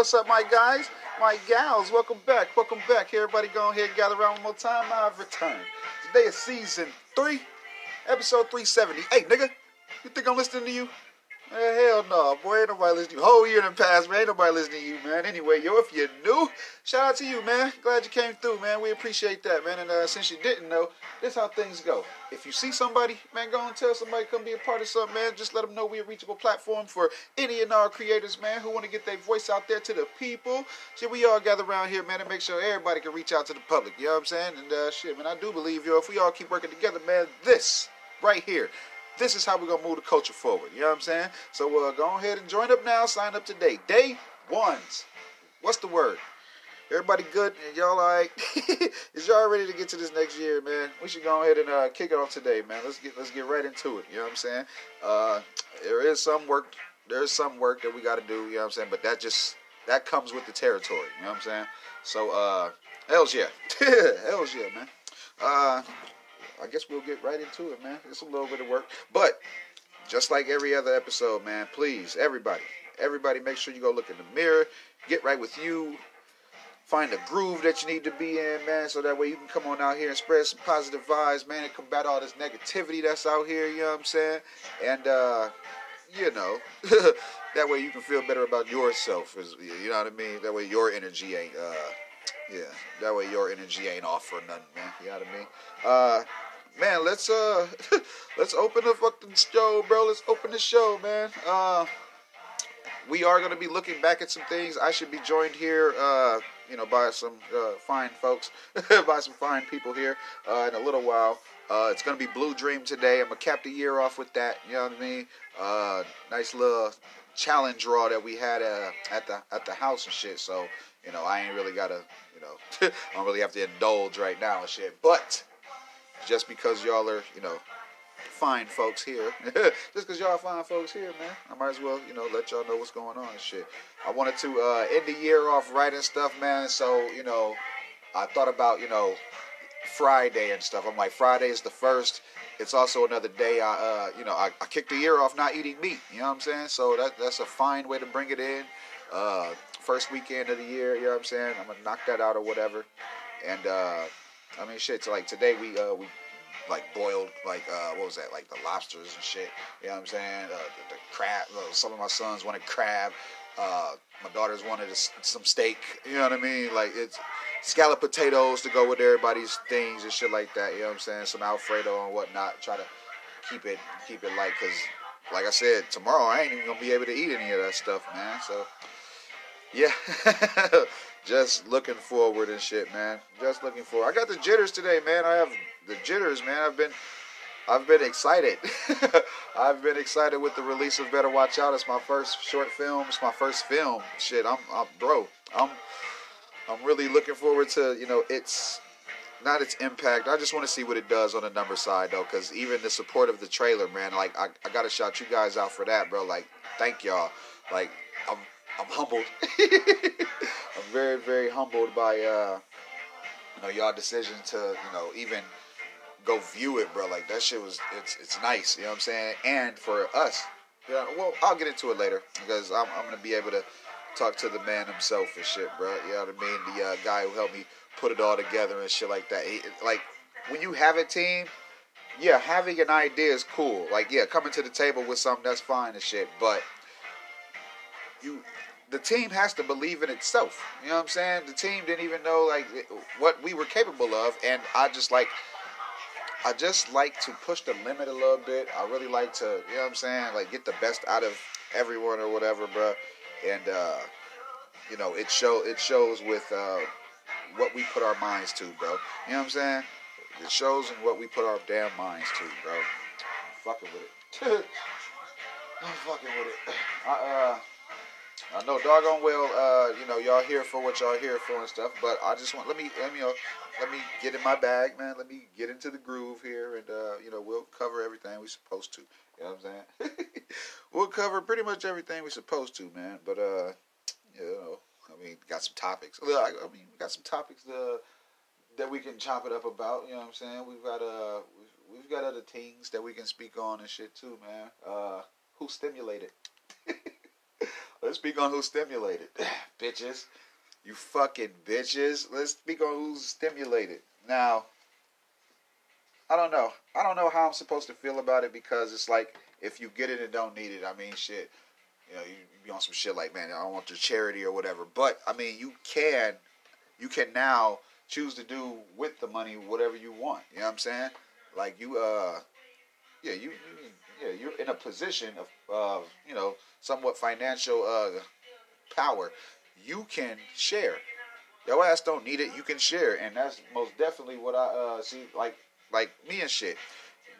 What's up, my guys? My gals, welcome back. Welcome back. Hey, Everybody go ahead and gather around one more time. I've returned. Today is season three, episode 370. Hey, nigga, you think I'm listening to you? Eh, hell no, boy, ain't nobody listening to you. Whole year in the past, man, ain't nobody listening to you, man. Anyway, yo, if you're new, shout out to you, man. Glad you came through, man. We appreciate that, man. And uh, since you didn't know, this how things go. If you see somebody, man, go and tell somebody come be a part of something, man. Just let them know we're a reachable platform for any and all creators, man, who want to get their voice out there to the people. Shit, we all gather around here, man, and make sure everybody can reach out to the public. You know what I'm saying? And uh, shit, man, I do believe, yo, if we all keep working together, man, this right here this is how we're gonna move the culture forward. You know what I'm saying? So uh, go ahead and join up now. Sign up today. Day ones. What's the word? Everybody good? And y'all like? is y'all ready to get to this next year, man? We should go ahead and uh, kick it off today, man. Let's get let's get right into it. You know what I'm saying? Uh, there is some work. There is some work that we got to do. You know what I'm saying? But that just that comes with the territory. You know what I'm saying? So, uh, hell's yeah, hell's yeah, man. Uh, I guess we'll get right into it, man. It's a little bit of work, but just like every other episode, man. Please, everybody, everybody, make sure you go look in the mirror, get right with you, find a groove that you need to be in, man, so that way you can come on out here and spread some positive vibes, man, and combat all this negativity that's out here. You know what I'm saying? And uh, you know, that way you can feel better about yourself. You know what I mean? That way your energy ain't. Uh, yeah, that way your energy ain't off for nothing, man. You know what I mean? Uh, man, let's uh let's open the fucking show, bro. Let's open the show, man. Uh we are going to be looking back at some things. I should be joined here, uh, you know, by some uh, fine folks, by some fine people here uh, in a little while. Uh, it's going to be Blue Dream today. I'm going to cap the year off with that. You know what I mean? Uh, nice little challenge draw that we had uh, at the at the house and shit. So you know, I ain't really got to, you know, I don't really have to indulge right now and shit. But just because y'all are, you know, fine folks here, just because y'all fine folks here, man, I might as well, you know, let y'all know what's going on and shit. I wanted to uh, end the year off writing stuff, man. So, you know, I thought about, you know, Friday and stuff. I'm like, Friday is the first. It's also another day. I, uh, you know, I, I kicked the year off not eating meat. You know what I'm saying? So that that's a fine way to bring it in. Uh, first weekend of the year. You know what I'm saying? I'm gonna knock that out or whatever. And uh, I mean, shit. So like today we uh, we like boiled like uh, what was that like the lobsters and shit. You know what I'm saying? Uh, the, the crab. Uh, some of my sons wanted crab. Uh, my daughters wanted a, some steak. You know what I mean? Like it's scallop potatoes to go with everybody's things and shit like that. You know what I'm saying? Some Alfredo and whatnot. Try to keep it keep it light because, like I said, tomorrow I ain't even gonna be able to eat any of that stuff, man. So yeah, just looking forward and shit, man. Just looking forward. I got the jitters today, man. I have the jitters, man. I've been, I've been excited. I've been excited with the release of Better Watch Out. It's my first short film. It's my first film. Shit, I'm, I'm bro. I'm, I'm really looking forward to you know its not its impact. I just want to see what it does on the number side though, because even the support of the trailer, man. Like I, I gotta shout you guys out for that, bro. Like thank y'all. Like I'm I'm humbled. I'm very, very humbled by uh, you know y'all decision to you know even go view it, bro. Like that shit was it's it's nice. You know what I'm saying? And for us, yeah. Well, I'll get into it later because I'm I'm gonna be able to talk to the man himself and shit, bro. You know what I mean? The uh, guy who helped me put it all together and shit like that. He, like when you have a team. Yeah, having an idea is cool. Like, yeah, coming to the table with something that's fine and shit. But you the team has to believe in itself. You know what I'm saying? The team didn't even know like what we were capable of, and I just like, I just like to push the limit a little bit. I really like to, you know what I'm saying? Like get the best out of everyone or whatever, bro. And uh, you know, it show it shows with uh, what we put our minds to, bro. You know what I'm saying? It shows in what we put our damn minds to, bro. I'm fucking with it. I'm fucking with it. I, uh, I know doggone well, uh, you know, y'all here for what y'all here for and stuff, but I just want let me let me let me get in my bag, man. Let me get into the groove here, and uh, you know, we'll cover everything we're supposed to. You know what I'm saying? we'll cover pretty much everything we're supposed to, man. But uh, you know, I mean, got some topics. I mean, we got some topics uh, that we can chop it up about. You know what I'm saying? We've got uh, we've, we've got other things that we can speak on and shit too, man. Uh, who stimulated? let's speak on who's stimulated. bitches. You fucking bitches. Let's speak on who's stimulated. Now, I don't know. I don't know how I'm supposed to feel about it because it's like if you get it and don't need it, I mean, shit. You know, you, you be on some shit like, man, I don't want the charity or whatever. But I mean, you can, you can now choose to do with the money whatever you want. You know what I'm saying? Like you, uh, yeah, you, you yeah, you're in a position of, of you know, somewhat financial uh, power. You can share. Your ass don't need it. You can share, and that's most definitely what I uh, see. Like, like me and shit.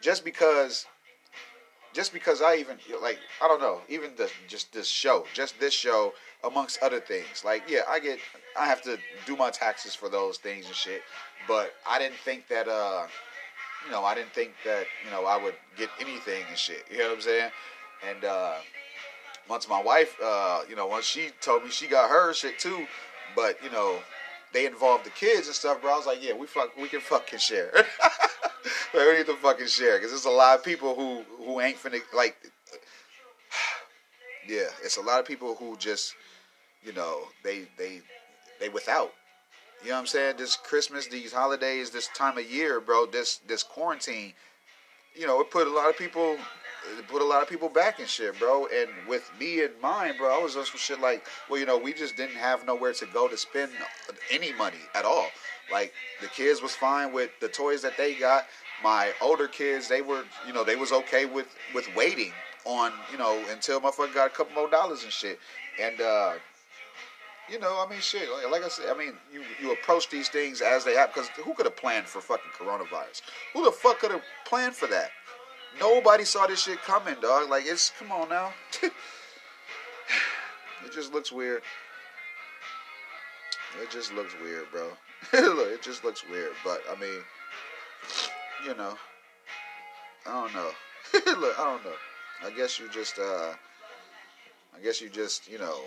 Just because just because I even like I don't know, even the just this show, just this show, amongst other things. Like, yeah, I get I have to do my taxes for those things and shit. But I didn't think that uh you know, I didn't think that, you know, I would get anything and shit. You know what I'm saying? And uh once my wife uh, you know, once she told me she got her shit too, but you know, they involved the kids and stuff, bro. I was like, yeah, we fuck, we can fucking share. we need to fucking share because there's a lot of people who who ain't finna like. Yeah, it's a lot of people who just, you know, they they they without. You know what I'm saying? This Christmas, these holidays, this time of year, bro. This this quarantine, you know, it put a lot of people it put a lot of people back in shit, bro. And with me in mind, bro, I was on shit like, well, you know, we just didn't have nowhere to go to spend any money at all. Like the kids was fine with the toys that they got. My older kids, they were, you know, they was okay with with waiting on, you know, until motherfucker got a couple more dollars and shit. And uh you know, I mean, shit. Like I said, I mean, you you approach these things as they happen. Because who could have planned for fucking coronavirus? Who the fuck could have planned for that? Nobody saw this shit coming, dog. Like it's come on now. it just looks weird. It just looks weird, bro. Look, it just looks weird. But I mean, you know, I don't know. Look, I don't know. I guess you just, uh, I guess you just, you know,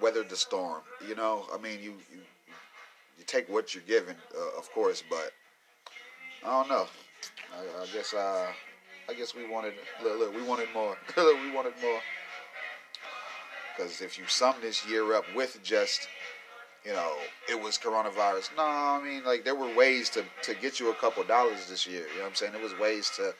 weathered the storm. You know, I mean, you you, you take what you're given, uh, of course, but I don't know. I, I guess, uh, I guess we wanted, look, look we wanted more. we wanted more. Because if you sum this year up with just, you know, it was coronavirus. No, I mean, like, there were ways to, to get you a couple dollars this year. You know what I'm saying? There was ways to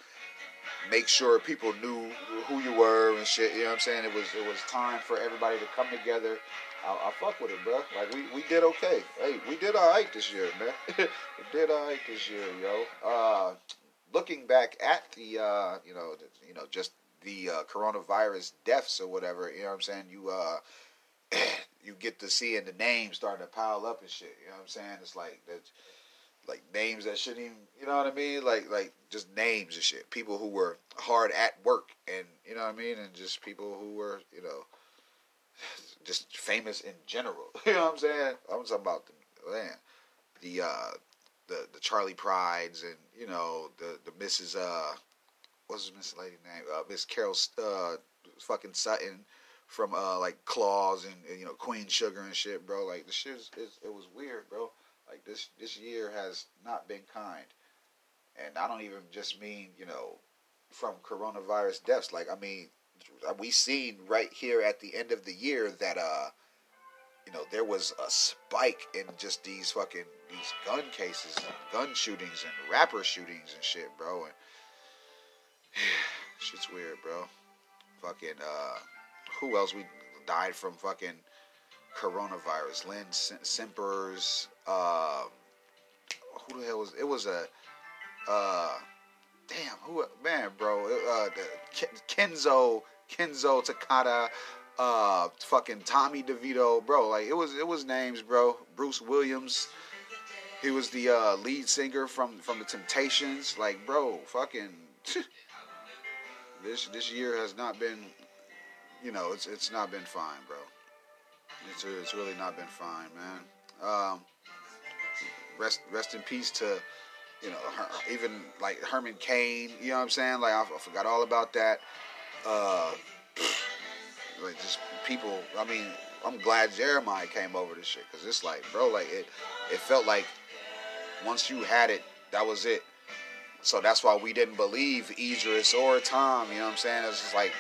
make sure people knew who you were and shit. You know what I'm saying? It was it was time for everybody to come together. I, I fuck with it, bro. Like we, we did okay. Hey, we did all right this year, man. we did all right this year, yo. Uh, looking back at the uh, you know the, you know just the uh, coronavirus deaths or whatever, you know what I'm saying? You uh you get to seeing the names starting to pile up and shit. You know what I'm saying? It's like that like names that shouldn't even you know what I mean? Like like just names and shit. People who were hard at work and you know what I mean? And just people who were, you know, just famous in general. You know what I'm saying? I'm talking about the man, the uh the the Charley Prides and you know the the Mrs. Uh, what's Miss Lady name? Uh, Miss Carol uh, fucking Sutton from uh like Claws and, and, you know Queen Sugar and shit, bro. Like the shit is, it was weird, bro. Like this this year has not been kind, and I don't even just mean you know from coronavirus deaths. Like I mean we seen right here at the end of the year that uh you know, there was a spike in just these fucking these gun cases and gun shootings and rapper shootings and shit, bro. And shit's weird, bro. Fucking uh, who else we died from fucking coronavirus? Lynn Simpers. Uh, who the hell was it? Was a uh, damn who man, bro. Uh, Kenzo Kenzo Takada uh, fucking Tommy DeVito, bro. Like it was, it was names, bro. Bruce Williams. He was the uh, lead singer from from the Temptations. Like, bro, fucking. this this year has not been, you know, it's it's not been fine, bro. It's it's really not been fine, man. Um, rest rest in peace to, you know, her, even like Herman Cain. You know what I'm saying? Like I, I forgot all about that. Uh, like just people. I mean, I'm glad Jeremiah came over this shit because it's like, bro, like it, it felt like once you had it, that was it. So that's why we didn't believe Idris or Tom. You know what I'm saying? It's just like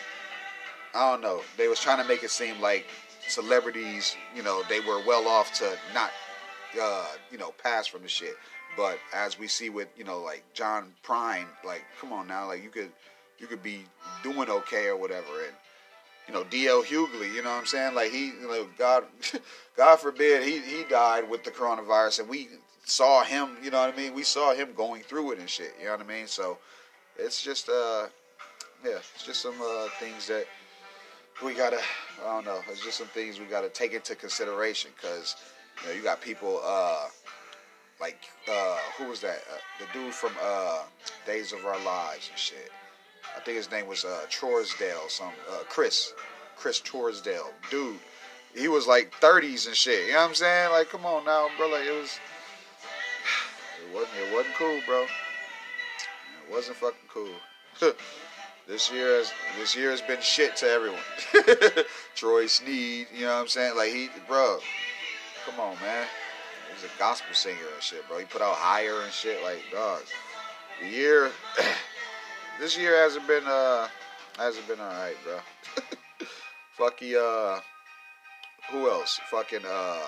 I don't know. They was trying to make it seem like celebrities, you know, they were well off to not, uh, you know, pass from the shit. But as we see with, you know, like John Prine, like, come on now, like you could, you could be doing okay or whatever, and you know, D.L. Hughley, you know what I'm saying? Like he, you know, God, God forbid he he died with the coronavirus, and we saw him, you know what I mean? We saw him going through it and shit, you know what I mean? So it's just, uh, yeah, it's just some uh, things that we gotta, I don't know, it's just some things we gotta take into consideration because, you know, you got people, uh, like, uh, who was that? Uh, the dude from uh, Days of Our Lives and shit. I think his name was uh, Trousdale, some uh, Chris, Chris Trousdale, dude. He was like 30s and shit. You know what I'm saying? Like, come on now, bro. Like, it was, it wasn't, it wasn't cool, bro. It wasn't fucking cool. this year has, this year has been shit to everyone. Troy Sneed, you know what I'm saying? Like he, bro, come on, man. He's a gospel singer and shit, bro. He put out higher and shit. Like, dog. The year. this year hasn't been uh hasn't been alright, bro. Fucky uh who else? Fucking uh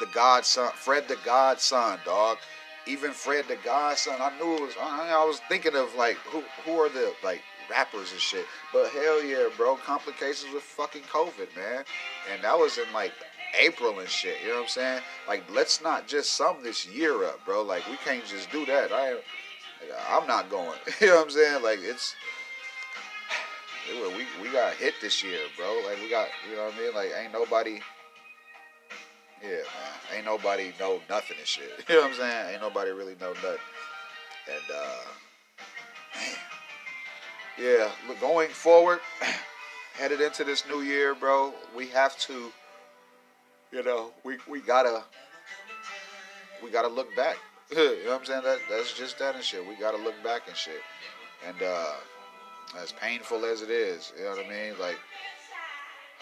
the Godson, Fred the Godson, dog. Even Fred the Godson, I knew it was. I, was thinking of like who who are the like rappers and shit. But hell yeah, bro, complications with fucking COVID, man. And that was in like April and shit. You know what I'm saying? Like, let's not just sum this year up, bro. Like, we can't just do that. I I'm not going. you know what I'm saying? Like it's we we got hit this year, bro. Like we got you know what I mean? Like ain't nobody Yeah, man. Ain't nobody know nothing and shit. You know what I'm saying? Ain't nobody really know nothing. And uh man. Yeah, look, going forward, headed into this new year, bro, we have to you know, we we gotta we gotta look back you know what I'm saying? That that's just that and shit. We gotta look back and shit. And uh as painful as it is, you know what I mean? Like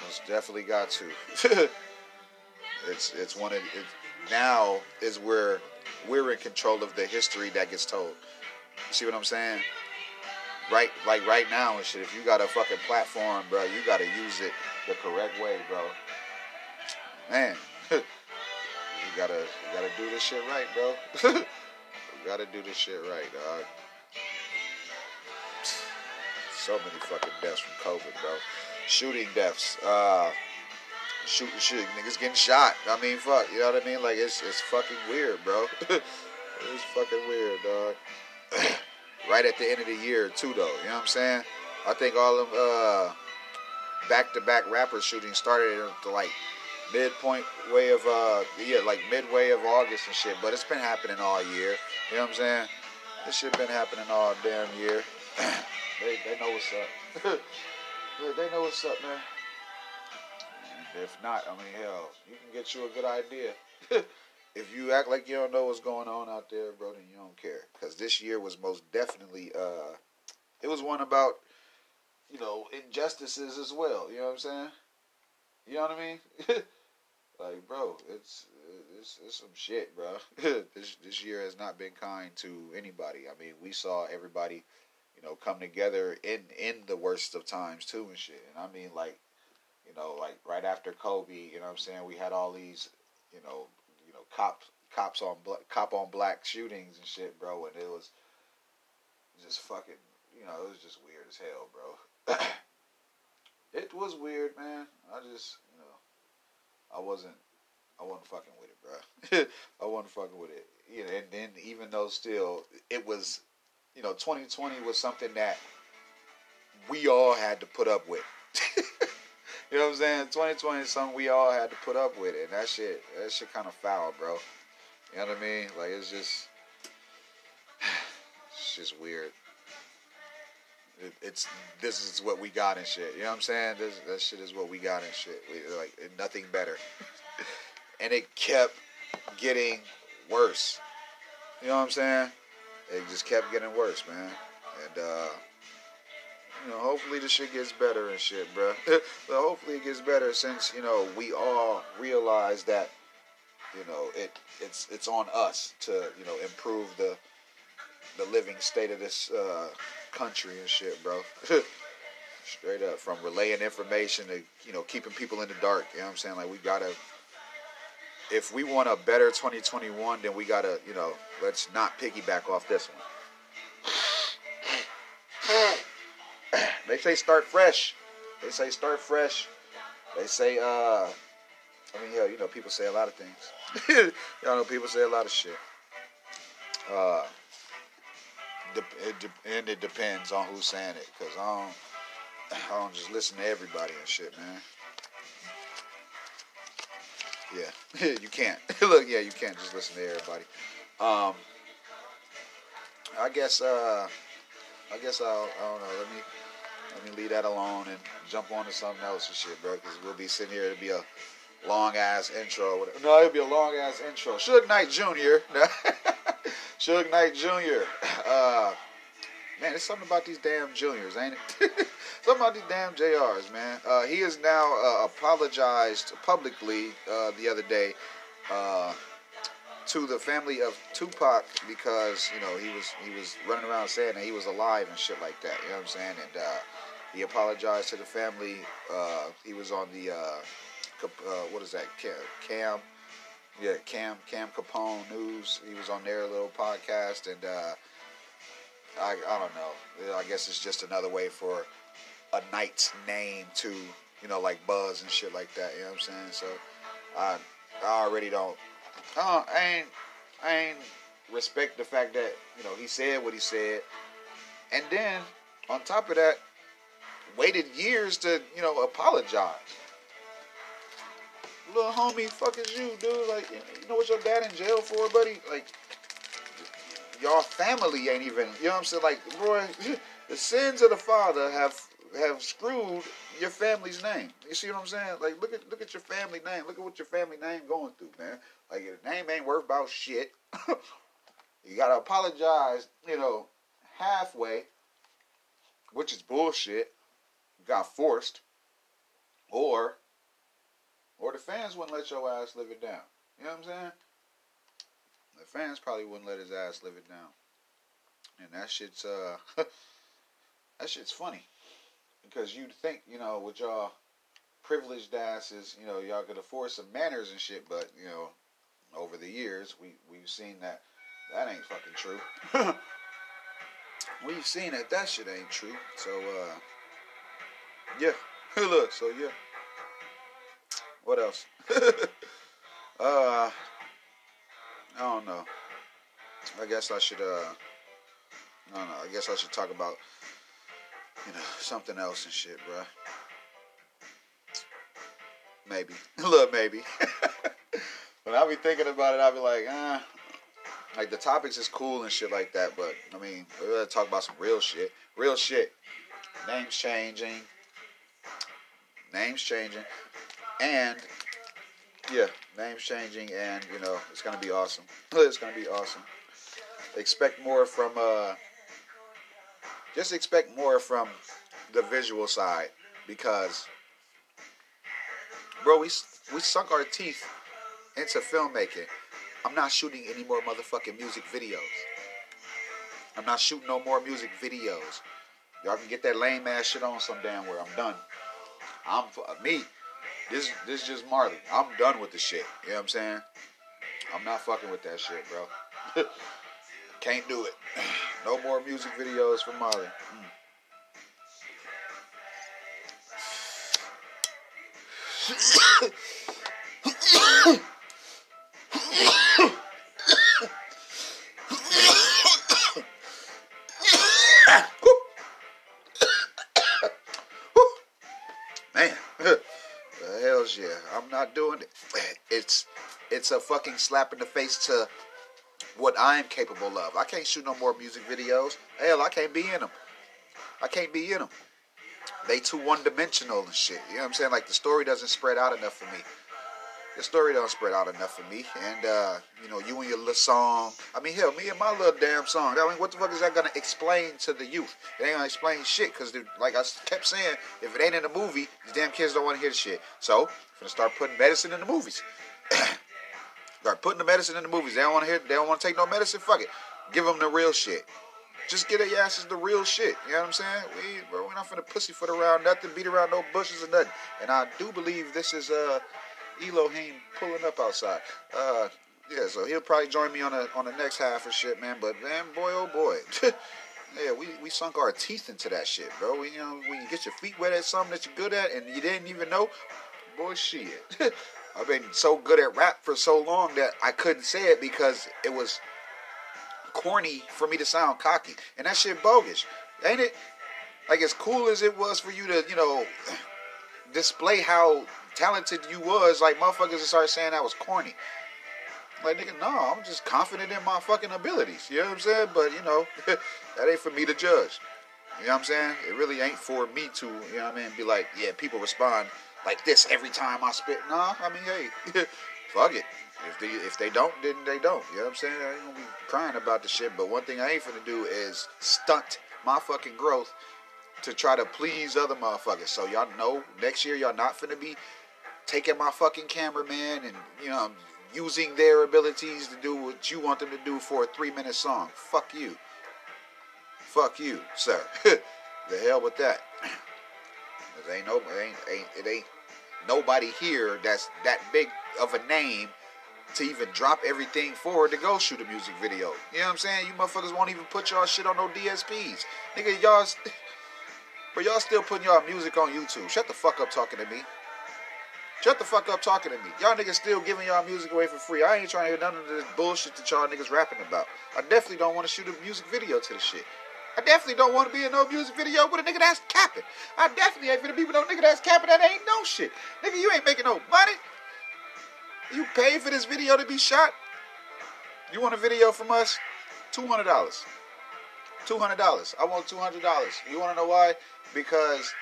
it's definitely got to. it's it's one of it, now is where we're in control of the history that gets told. You see what I'm saying? Right, like right now and shit. If you got a fucking platform, bro, you gotta use it the correct way, bro. Man, you gotta, we gotta do this shit right, bro. we gotta do this shit right, dog. So many fucking deaths from COVID, bro. Shooting deaths. Uh, shooting, shooting. Niggas getting shot. I mean, fuck. You know what I mean? Like, it's, it's fucking weird, bro. it's fucking weird, dog. right at the end of the year, too, though. You know what I'm saying? I think all of uh, back-to-back rapper shooting started to like midpoint way of uh yeah like midway of August and shit. But it's been happening all year. You know what I'm saying? This shit been happening all damn year. they they know what's up. they know what's up, man. If not, I mean, hell, you can get you a good idea. if you act like you don't know what's going on out there, bro, then you don't care. Because this year was most definitely, uh, it was one about, you know, injustices as well. You know what I'm saying? You know what I mean? Like, bro, it's it's, it's some shit, bro. this this year has not been kind to anybody. I mean, we saw everybody, you know, come together in in the worst of times too and shit. And I mean, like, you know, like right after Kobe, you know, what I'm saying we had all these, you know, you know, cops cops on black, cop on black shootings and shit, bro. And it was just fucking, you know, it was just weird as hell, bro. it was weird, man. I just, you know. I wasn't I wasn't fucking with it, bro. I wasn't fucking with it. You know, and then even though still it was, you know, 2020 was something that we all had to put up with. you know what I'm saying? 2020 is something we all had to put up with, and that shit, that shit kind of foul, bro. You know what I mean? Like it's just, it's just weird. It, it's this is what we got and shit. You know what I'm saying? This that shit is what we got and shit. We, like nothing better. and it kept getting worse. You know what I'm saying? It just kept getting worse, man. And uh you know, hopefully the shit gets better and shit, bro. but hopefully it gets better since you know we all realize that you know it it's it's on us to you know improve the the living state of this uh, country and shit, bro. Straight up, from relaying information to you know keeping people in the dark. You know what I'm saying? Like we gotta, if we want a better 2021, then we gotta you know let's not piggyback off this one. They say start fresh. They say start fresh. They say uh, I mean yeah, you know people say a lot of things. Y'all know people say a lot of shit. Uh, and it depends on who's saying it, cause I don't. I don't just listen to everybody and shit, man. Yeah, you can't. Look, yeah, you can't just listen to everybody. Um, I guess. Uh, I guess I'll. I don't know. Let me. Let me leave that alone and jump on to something else and shit, bro. Because we'll be sitting here. It'll be a long ass intro. No, it'll be a long ass intro. Suge Knight Jr. Suge Knight Jr. Uh, man, it's something about these damn juniors, ain't it? something about these damn JRs, man. Uh, he has now uh, apologized publicly uh, the other day uh, to the family of Tupac because you know he was he was running around saying that he was alive and shit like that. You know what I'm saying? And uh, he apologized to the family. Uh, he was on the what is that? Cam yeah, Cam Cam Capone News. He was on their little podcast, and uh, I I don't know. I guess it's just another way for a knight's name to you know like buzz and shit like that. You know what I'm saying? So I I already don't. I, I ain't I ain't respect the fact that you know he said what he said, and then on top of that, waited years to you know apologize little homie, fuck is you, dude? Like, you know what your dad in jail for, buddy? Like, y'all family ain't even, you know what I'm saying? Like, boy, the sins of the father have have screwed your family's name. You see what I'm saying? Like, look at look at your family name. Look at what your family name going through, man. Like, your name ain't worth about shit. you gotta apologize, you know, halfway, which is bullshit. Got forced, or or the fans wouldn't let your ass live it down. You know what I'm saying? The fans probably wouldn't let his ass live it down. And that shit's uh that shit's funny. Because you'd think, you know, with y'all privileged asses, you know, y'all could afford some manners and shit, but, you know, over the years we we've seen that that ain't fucking true. we've seen that that shit ain't true. So uh yeah. Look, so yeah. What else? uh, I don't know. I guess I should. Uh, don't know. I guess I should talk about you know something else and shit, bro. Maybe. Look, maybe. when I be thinking about it, I be like, ah. Like the topics is cool and shit like that, but I mean, we gotta talk about some real shit. Real shit. Names changing. Names changing and yeah, names changing, and you know it's gonna be awesome. It's gonna be awesome. Expect more from uh, just expect more from the visual side because, bro, we we sunk our teeth into filmmaking. I'm not shooting any more motherfucking music videos. I'm not shooting no more music videos. Y'all can get that lame ass shit on some damn where. I'm done. I'm me. This this is just Marley. I'm done with the shit. You know what I'm saying? I'm not fucking with that shit, bro. Can't do it. No more music videos for Marley. Mm. Not doing it. It's it's a fucking slap in the face to what I'm capable of. I can't shoot no more music videos. Hell, I can't be in them. I can't be in them. They too one dimensional and shit. You know what I'm saying? Like the story doesn't spread out enough for me the story don't spread out enough for me. And uh, you know, you and your little song. I mean, hell, me and my little damn song. I mean, what the fuck is that gonna explain to the youth? It ain't gonna explain shit because, like I kept saying, if it ain't in the movie, these damn kids don't want to hear the shit. So, I'm gonna start putting medicine in the movies. start putting the medicine in the movies. They don't want to hear. They don't want to take no medicine. Fuck it. Give them the real shit. just get their asses the real shit. You know what I'm saying? We bro, we're not finna pussyfoot around nothing, beat around no bushes or nothing. And I do believe this is uh Elohim pulling up outside. Uh yeah, so he'll probably join me on the on the next half of shit, man. But man, boy, oh boy. Yeah, we, we sunk our teeth into that shit, bro. We, you know, when you get your feet wet at something that you're good at and you didn't even know, boy, shit. I've been so good at rap for so long that I couldn't say it because it was corny for me to sound cocky. And that shit bogus. Ain't it? Like as cool as it was for you to, you know, display how talented you was, like motherfuckers start saying that was corny. Like nigga, no, I'm just confident in my fucking abilities. You know what I'm saying? But you know, that ain't for me to judge. You know what I'm saying? It really ain't for me to, you know what I mean, be like, yeah, people respond like this every time I spit. Nah, I mean, hey, fuck it. If they if they don't, then they don't. You know what I'm saying? I ain't gonna be crying about the shit. But one thing I ain't finna do is stunt my fucking growth to try to please other motherfuckers. So y'all know next year y'all not finna be taking my fucking cameraman and you know using their abilities to do what you want them to do for a three minute song. Fuck you. Fuck you, sir. the hell with that. There ain't no, it ain't, ain't, it ain't nobody here that's that big of a name to even drop everything forward to go shoot a music video. You know what I'm saying? You motherfuckers won't even put y'all shit on no DSPs. Nigga, y'all, but y'all still putting y'all music on YouTube. Shut the fuck up talking to me. Shut the fuck up talking to me. Y'all niggas still giving y'all music away for free. I ain't trying to hear none of this bullshit that y'all niggas rapping about. I definitely don't want to shoot a music video to the shit. I definitely don't want to be in no music video with a nigga that's capping. I definitely ain't gonna be with no nigga that's capping that ain't no shit. Nigga, you ain't making no money. You pay for this video to be shot? You want a video from us? $200. $200. I want $200. You want to know why? Because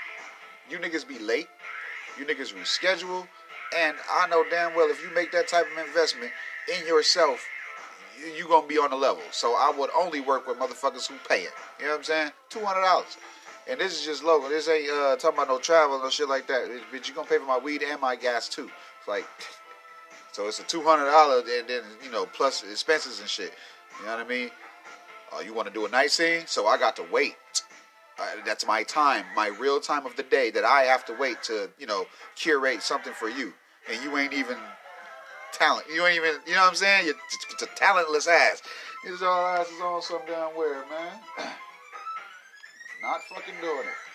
you niggas be late. You niggas reschedule. And I know damn well if you make that type of investment in yourself, you gonna be on the level. So I would only work with motherfuckers who pay it. You know what I'm saying? Two hundred dollars. And this is just local. This ain't uh, talking about no travel no shit like that. But you gonna pay for my weed and my gas too. It's like, so it's a two hundred dollar and then you know plus expenses and shit. You know what I mean? Uh, you want to do a night scene? So I got to wait. Uh, that's my time, my real time of the day that I have to wait to you know curate something for you, and you ain't even talent. You ain't even, you know what I'm saying? You're, it's a talentless ass. His all ass is on some damn where, man. not fucking doing it.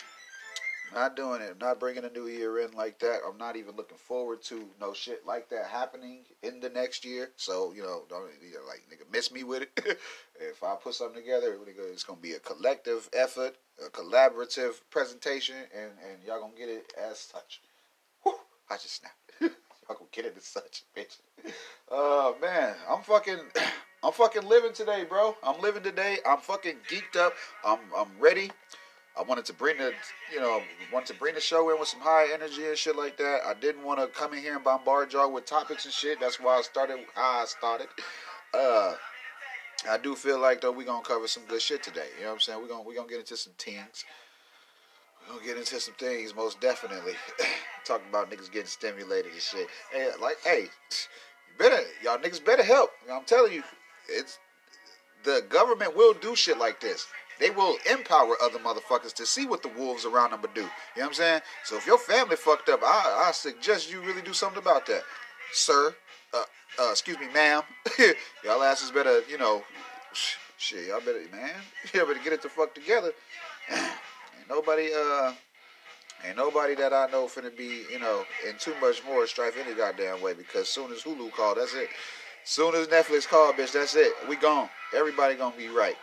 Not doing it. Not bringing a new year in like that. I'm not even looking forward to no shit like that happening in the next year. So you know, don't you know, like nigga miss me with it. if I put something together, it's gonna be a collective effort, a collaborative presentation, and and y'all gonna get it as such. Whew, I just snapped. Fucking get it as such, bitch. Oh uh, man, I'm fucking, I'm fucking living today, bro. I'm living today. I'm fucking geeked up. I'm, I'm ready. I wanted to bring the, you know, wanted to bring the show in with some high energy and shit like that. I didn't want to come in here and bombard y'all with topics and shit. That's why I started how I started. Uh, I do feel like though we gonna cover some good shit today. You know what I'm saying? We're gonna we gonna get into some things. We're gonna get into some things most definitely. talking about niggas getting stimulated and shit. And like, hey, you better y'all niggas better help. I'm telling you, it's the government will do shit like this. They will empower other motherfuckers to see what the wolves around them do. You know what I'm saying? So if your family fucked up, I, I suggest you really do something about that, sir. Uh, uh, excuse me, ma'am. y'all asses better, you know, shit. Y'all better, man. Y'all better get it the fuck together. Ain't nobody, uh, Ain't nobody that I know finna be, you know, in too much more strife any goddamn way because soon as Hulu called, that's it. Soon as Netflix called, bitch, that's it. We gone. Everybody gonna be right.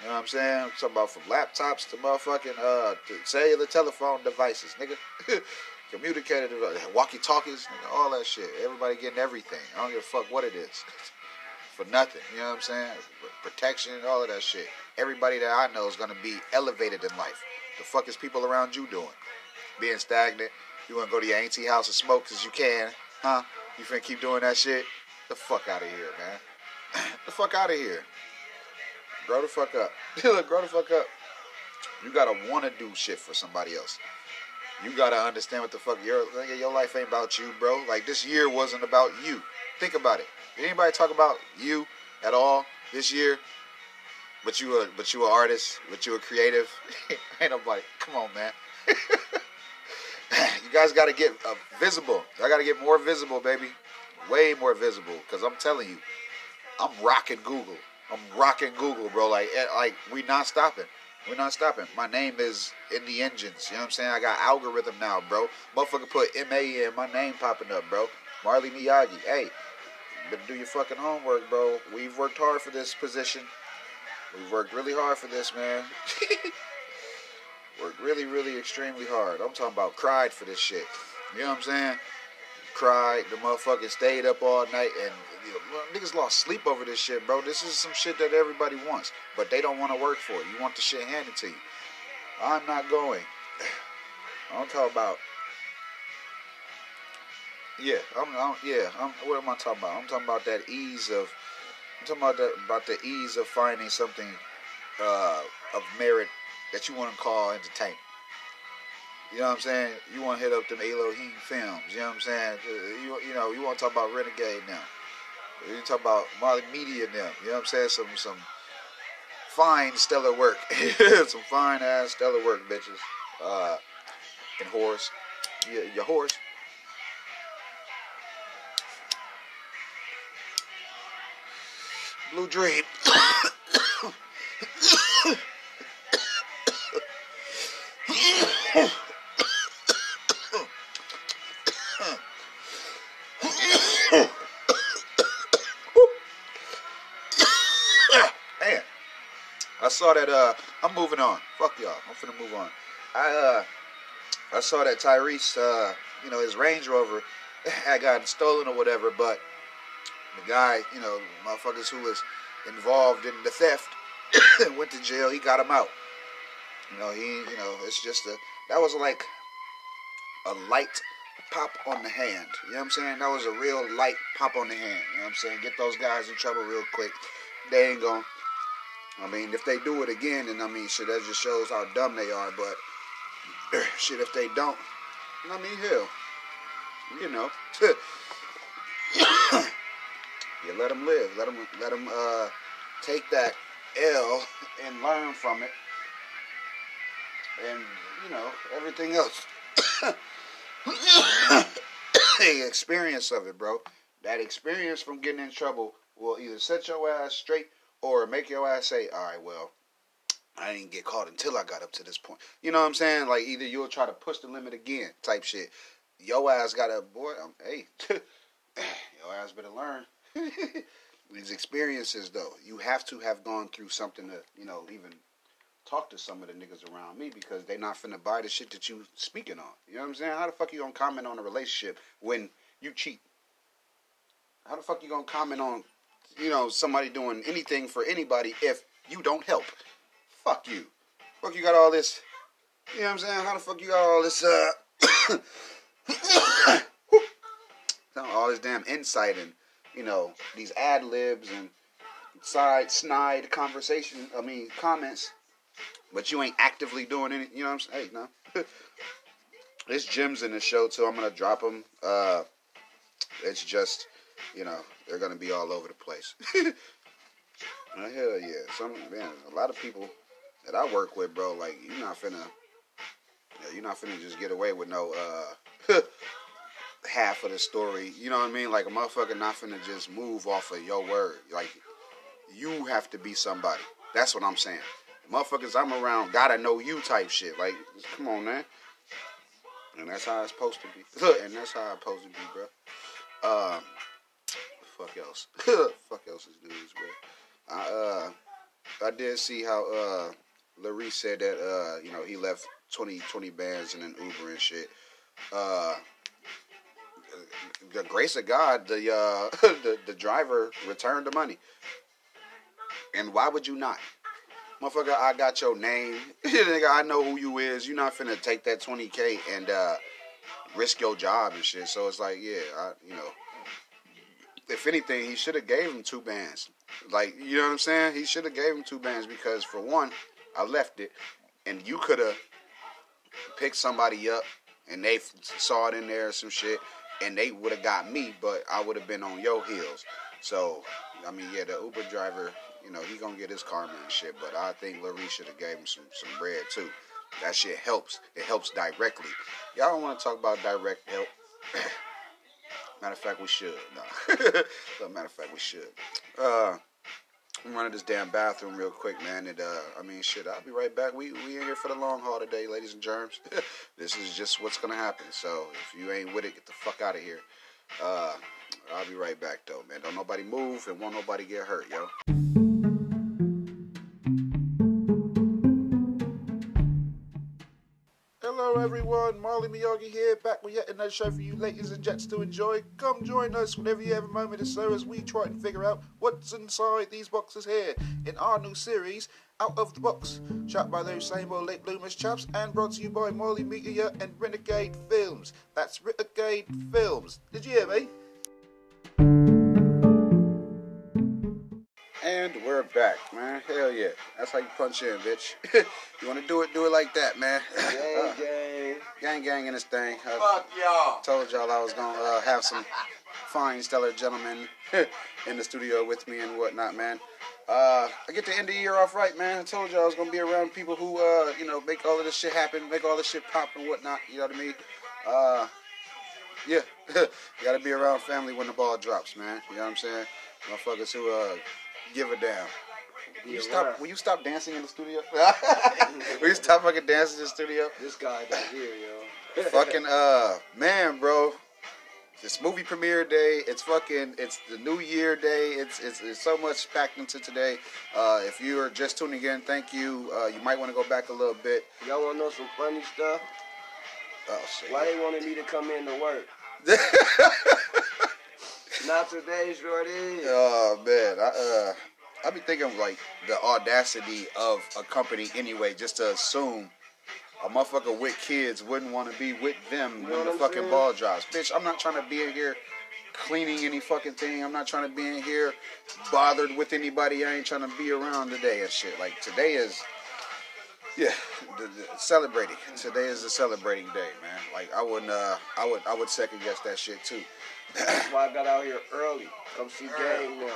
You know what I'm saying? I'm talking about from laptops to motherfucking uh to cellular telephone devices, nigga. Communicator devices, walkie talkies, nigga, all that shit. Everybody getting everything. I don't give a fuck what it is. For nothing. You know what I'm saying? Protection, all of that shit. Everybody that I know is gonna be elevated in life. The fuck is people around you doing? Being stagnant. You want to go to your auntie house and smoke because you can, huh? You finna keep doing that shit? The fuck out of here, man. the fuck out of here. Grow the fuck up. Grow the fuck up. You gotta want to do shit for somebody else. You gotta understand what the fuck your your life ain't about you, bro. Like this year wasn't about you. Think about it. Did anybody talk about you at all this year? but you a but you a artist, but you a creative. Ain't nobody. Come on, man. you guys got to get uh, visible. I got to get more visible, baby. Way more visible. Cause I'm telling you, I'm rocking Google. I'm rocking Google, bro. Like, eh, like we not stopping. We're not stopping. My name is in the engines. You know what I'm saying? I got algorithm now, bro. Motherfucker put M A in, my name popping up, bro. Marley Miyagi. Hey, better do your fucking homework, bro. We've worked hard for this position. We've worked really hard for this, man. worked really, really extremely hard. I'm talking about cried for this shit. You know what I'm saying? Cried. The motherfucker stayed up all night and niggas lost sleep over this shit, bro. This is some shit that everybody wants, but they don't want to work for it. You want the shit handed to you. I'm not going. I'm talking about. Yeah, I'm, I'm yeah. I'm, what am I talking about? I'm talking about that ease of. I'm talking about that about the ease of finding something uh, of merit that you want to call entertainment. You know what I'm saying? You want to hit up them Elohim films. You know what I'm saying? You, you know, you want to talk about Renegade now. You talk about Molly Media now. You know what I'm saying? Some some fine stellar work. some fine ass stellar work, bitches. Uh, and horse. Yeah, your horse. Blue Dream. Saw that. Uh, I'm moving on. Fuck y'all. I'm finna move on. I uh, I saw that Tyrese, uh, you know, his Range Rover had gotten stolen or whatever, but the guy, you know, motherfuckers who was involved in the theft went to jail. He got him out. You know, he, you know, it's just a that was like a light pop on the hand. You know what I'm saying? That was a real light pop on the hand. You know what I'm saying? Get those guys in trouble real quick. They ain't going. I mean, if they do it again, and I mean, shit, that just shows how dumb they are. But shit, if they don't, I mean, hell, you know, you let them live. Let them, let them uh, take that L and learn from it, and you know everything else. the experience of it, bro. That experience from getting in trouble will either set your ass straight or make your ass say, "All right, well, I didn't get caught until I got up to this point." You know what I'm saying? Like either you'll try to push the limit again, type shit. Your ass got a boy. Um, hey, your ass better learn. These experiences, though, you have to have gone through something to, you know, even talk to some of the niggas around me because they not finna buy the shit that you speaking on. You know what I'm saying? How the fuck you gonna comment on a relationship when you cheat? How the fuck you gonna comment on, you know, somebody doing anything for anybody if you don't help? Fuck you. Fuck you got all this. You know what I'm saying? How the fuck you got all this? uh all this damn insight and you know these ad libs and side snide conversation. I mean comments but you ain't actively doing any. You know what I'm saying? Hey, no. There's gems in the show too. I'm gonna drop them. Uh, it's just, you know, they're gonna be all over the place. hell yeah! Some man, a lot of people that I work with, bro. Like you're not finna, you're not finna just get away with no uh, half of the story. You know what I mean? Like a motherfucker not finna just move off of your word. Like you have to be somebody. That's what I'm saying motherfuckers I'm around gotta know you type shit. Like, come on, man. And that's how it's supposed to be. and that's how it's supposed to be, bro. Um, fuck else. fuck else is news, bro. I uh, I did see how uh, Larry said that uh, you know, he left 20, 20 bands in an Uber and shit. Uh, the grace of God, the uh, the the driver returned the money. And why would you not? motherfucker, I got your name. Nigga, I know who you is. You're not finna take that 20K and uh, risk your job and shit. So it's like, yeah, I, you know, if anything, he should have gave him two bands. Like, you know what I'm saying? He should have gave him two bands because for one, I left it, and you could have picked somebody up, and they saw it in there or some shit, and they would have got me, but I would have been on your heels. So, I mean, yeah, the Uber driver you know, he gonna get his karma and shit. But I think Larry should have gave him some some bread too. That shit helps. It helps directly. Y'all don't want to talk about direct help. matter of fact, we should. No. matter of fact, we should. Uh, I'm running this damn bathroom real quick, man. And uh, I mean, shit, I'll be right back. We we in here for the long haul today, ladies and germs. this is just what's gonna happen. So if you ain't with it, get the fuck out of here. Uh, I'll be right back though, man. Don't nobody move and won't nobody get hurt, yo. Everyone, Marley Miyagi here, back with yet another show for you ladies and gents to enjoy. Come join us whenever you have a moment or so as we try and figure out what's inside these boxes here in our new series, Out of the Box, shot by those same old late bloomers chaps and brought to you by Marley Media and Renegade Films. That's Renegade Films. Did you hear me? And we're back, man. Hell yeah. That's how you punch in, bitch. you want to do it, do it like that, man. Gang, gang. gang, gang in this thing. I Fuck y'all. told y'all I was going to uh, have some fine, stellar gentlemen in the studio with me and whatnot, man. Uh, I get the end of the year off right, man. I told y'all I was going to be around people who, uh, you know, make all of this shit happen, make all this shit pop and whatnot. You know what I mean? Uh, yeah. you got to be around family when the ball drops, man. You know what I'm saying? Motherfuckers who, uh, give a damn. Will you stop? Will you stop dancing in the studio? will you stop fucking dancing in the studio? This guy back here, yo. fucking uh, man, bro. It's movie premiere day. It's fucking. It's the New Year day. It's it's, it's so much packed into today. Uh, if you are just tuning in, thank you. Uh, you might want to go back a little bit. Y'all wanna know some funny stuff? Oh shit. Why they wanted me to come in to work? Not today, shorty. Oh man, I uh, I be thinking like the audacity of a company anyway, just to assume a motherfucker with kids wouldn't want to be with them You know when the fucking saying? ball drops. Bitch, I'm not trying to be in here cleaning any fucking thing. I'm not trying to be in here bothered with anybody. I ain't trying to be around today and shit. Like today is. Yeah, the, the, celebrating. Today is a celebrating day, man. Like I wouldn't, uh, I would, I would second guess that shit too. That's why I got out here early. Come see gang now.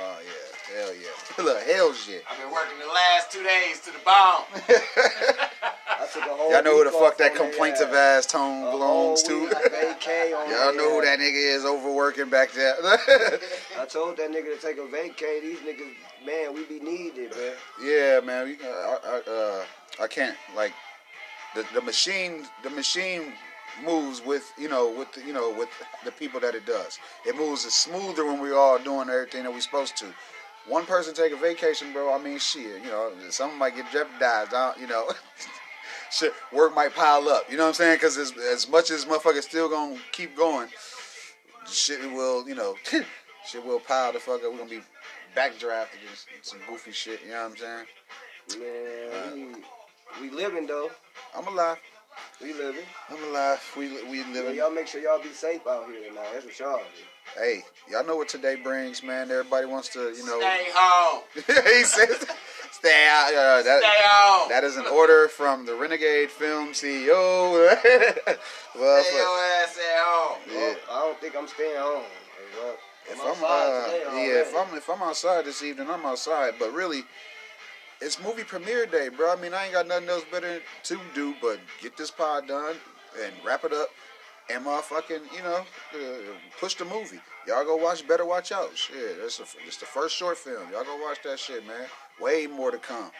Oh yeah, hell yeah, look, hell shit. I've been working the last two days to the bone. I took a whole Y'all know who the fuck that on their complaintive ass. ass tone A belongs to. week vacay on Y'all know who that nigga is overworking back there. I told that nigga to take a vacay. These niggas, man, we be needed, man. yeah, man. We, uh, I, I, uh, I can't like the the machine. The machine moves with you know with the, you know with the people that it does. It moves smoother when we all doing everything that we're supposed to. One person take a vacation, bro. I mean, shit. You know, something might get jeopardized. I don't, you know. Shit, work might pile up. You know what I'm saying? Because as, as much as motherfuckers still gonna keep going, shit will, you know, shit will pile the fuck up. We're gonna be backdrafted and some goofy shit. You know what I'm saying? Man, we, we living though. I'm alive. We living. I'm alive. We we Yeah, living. y'all make sure y'all be safe out here tonight. That's what y'all do. Hey, y'all know what today brings, man. Everybody wants to, you know. Stay home. he says, "Stay out." Uh, that, Stay home. that is an order from the Renegade Film CEO. well, Stay your ass at home. Yeah. Well, I don't think I'm staying home. If I'm I'm, uh, today yeah, already. if I'm if I'm outside this evening, I'm outside. But really, it's movie premiere day, bro. I mean, I ain't got nothing else better to do but get this pod done and wrap it up, and motherfucking, you know, uh, push the movie. Y'all go watch. Better watch out. Shit, that's a, it's the first short film. Y'all go watch that shit, man. Way more to come.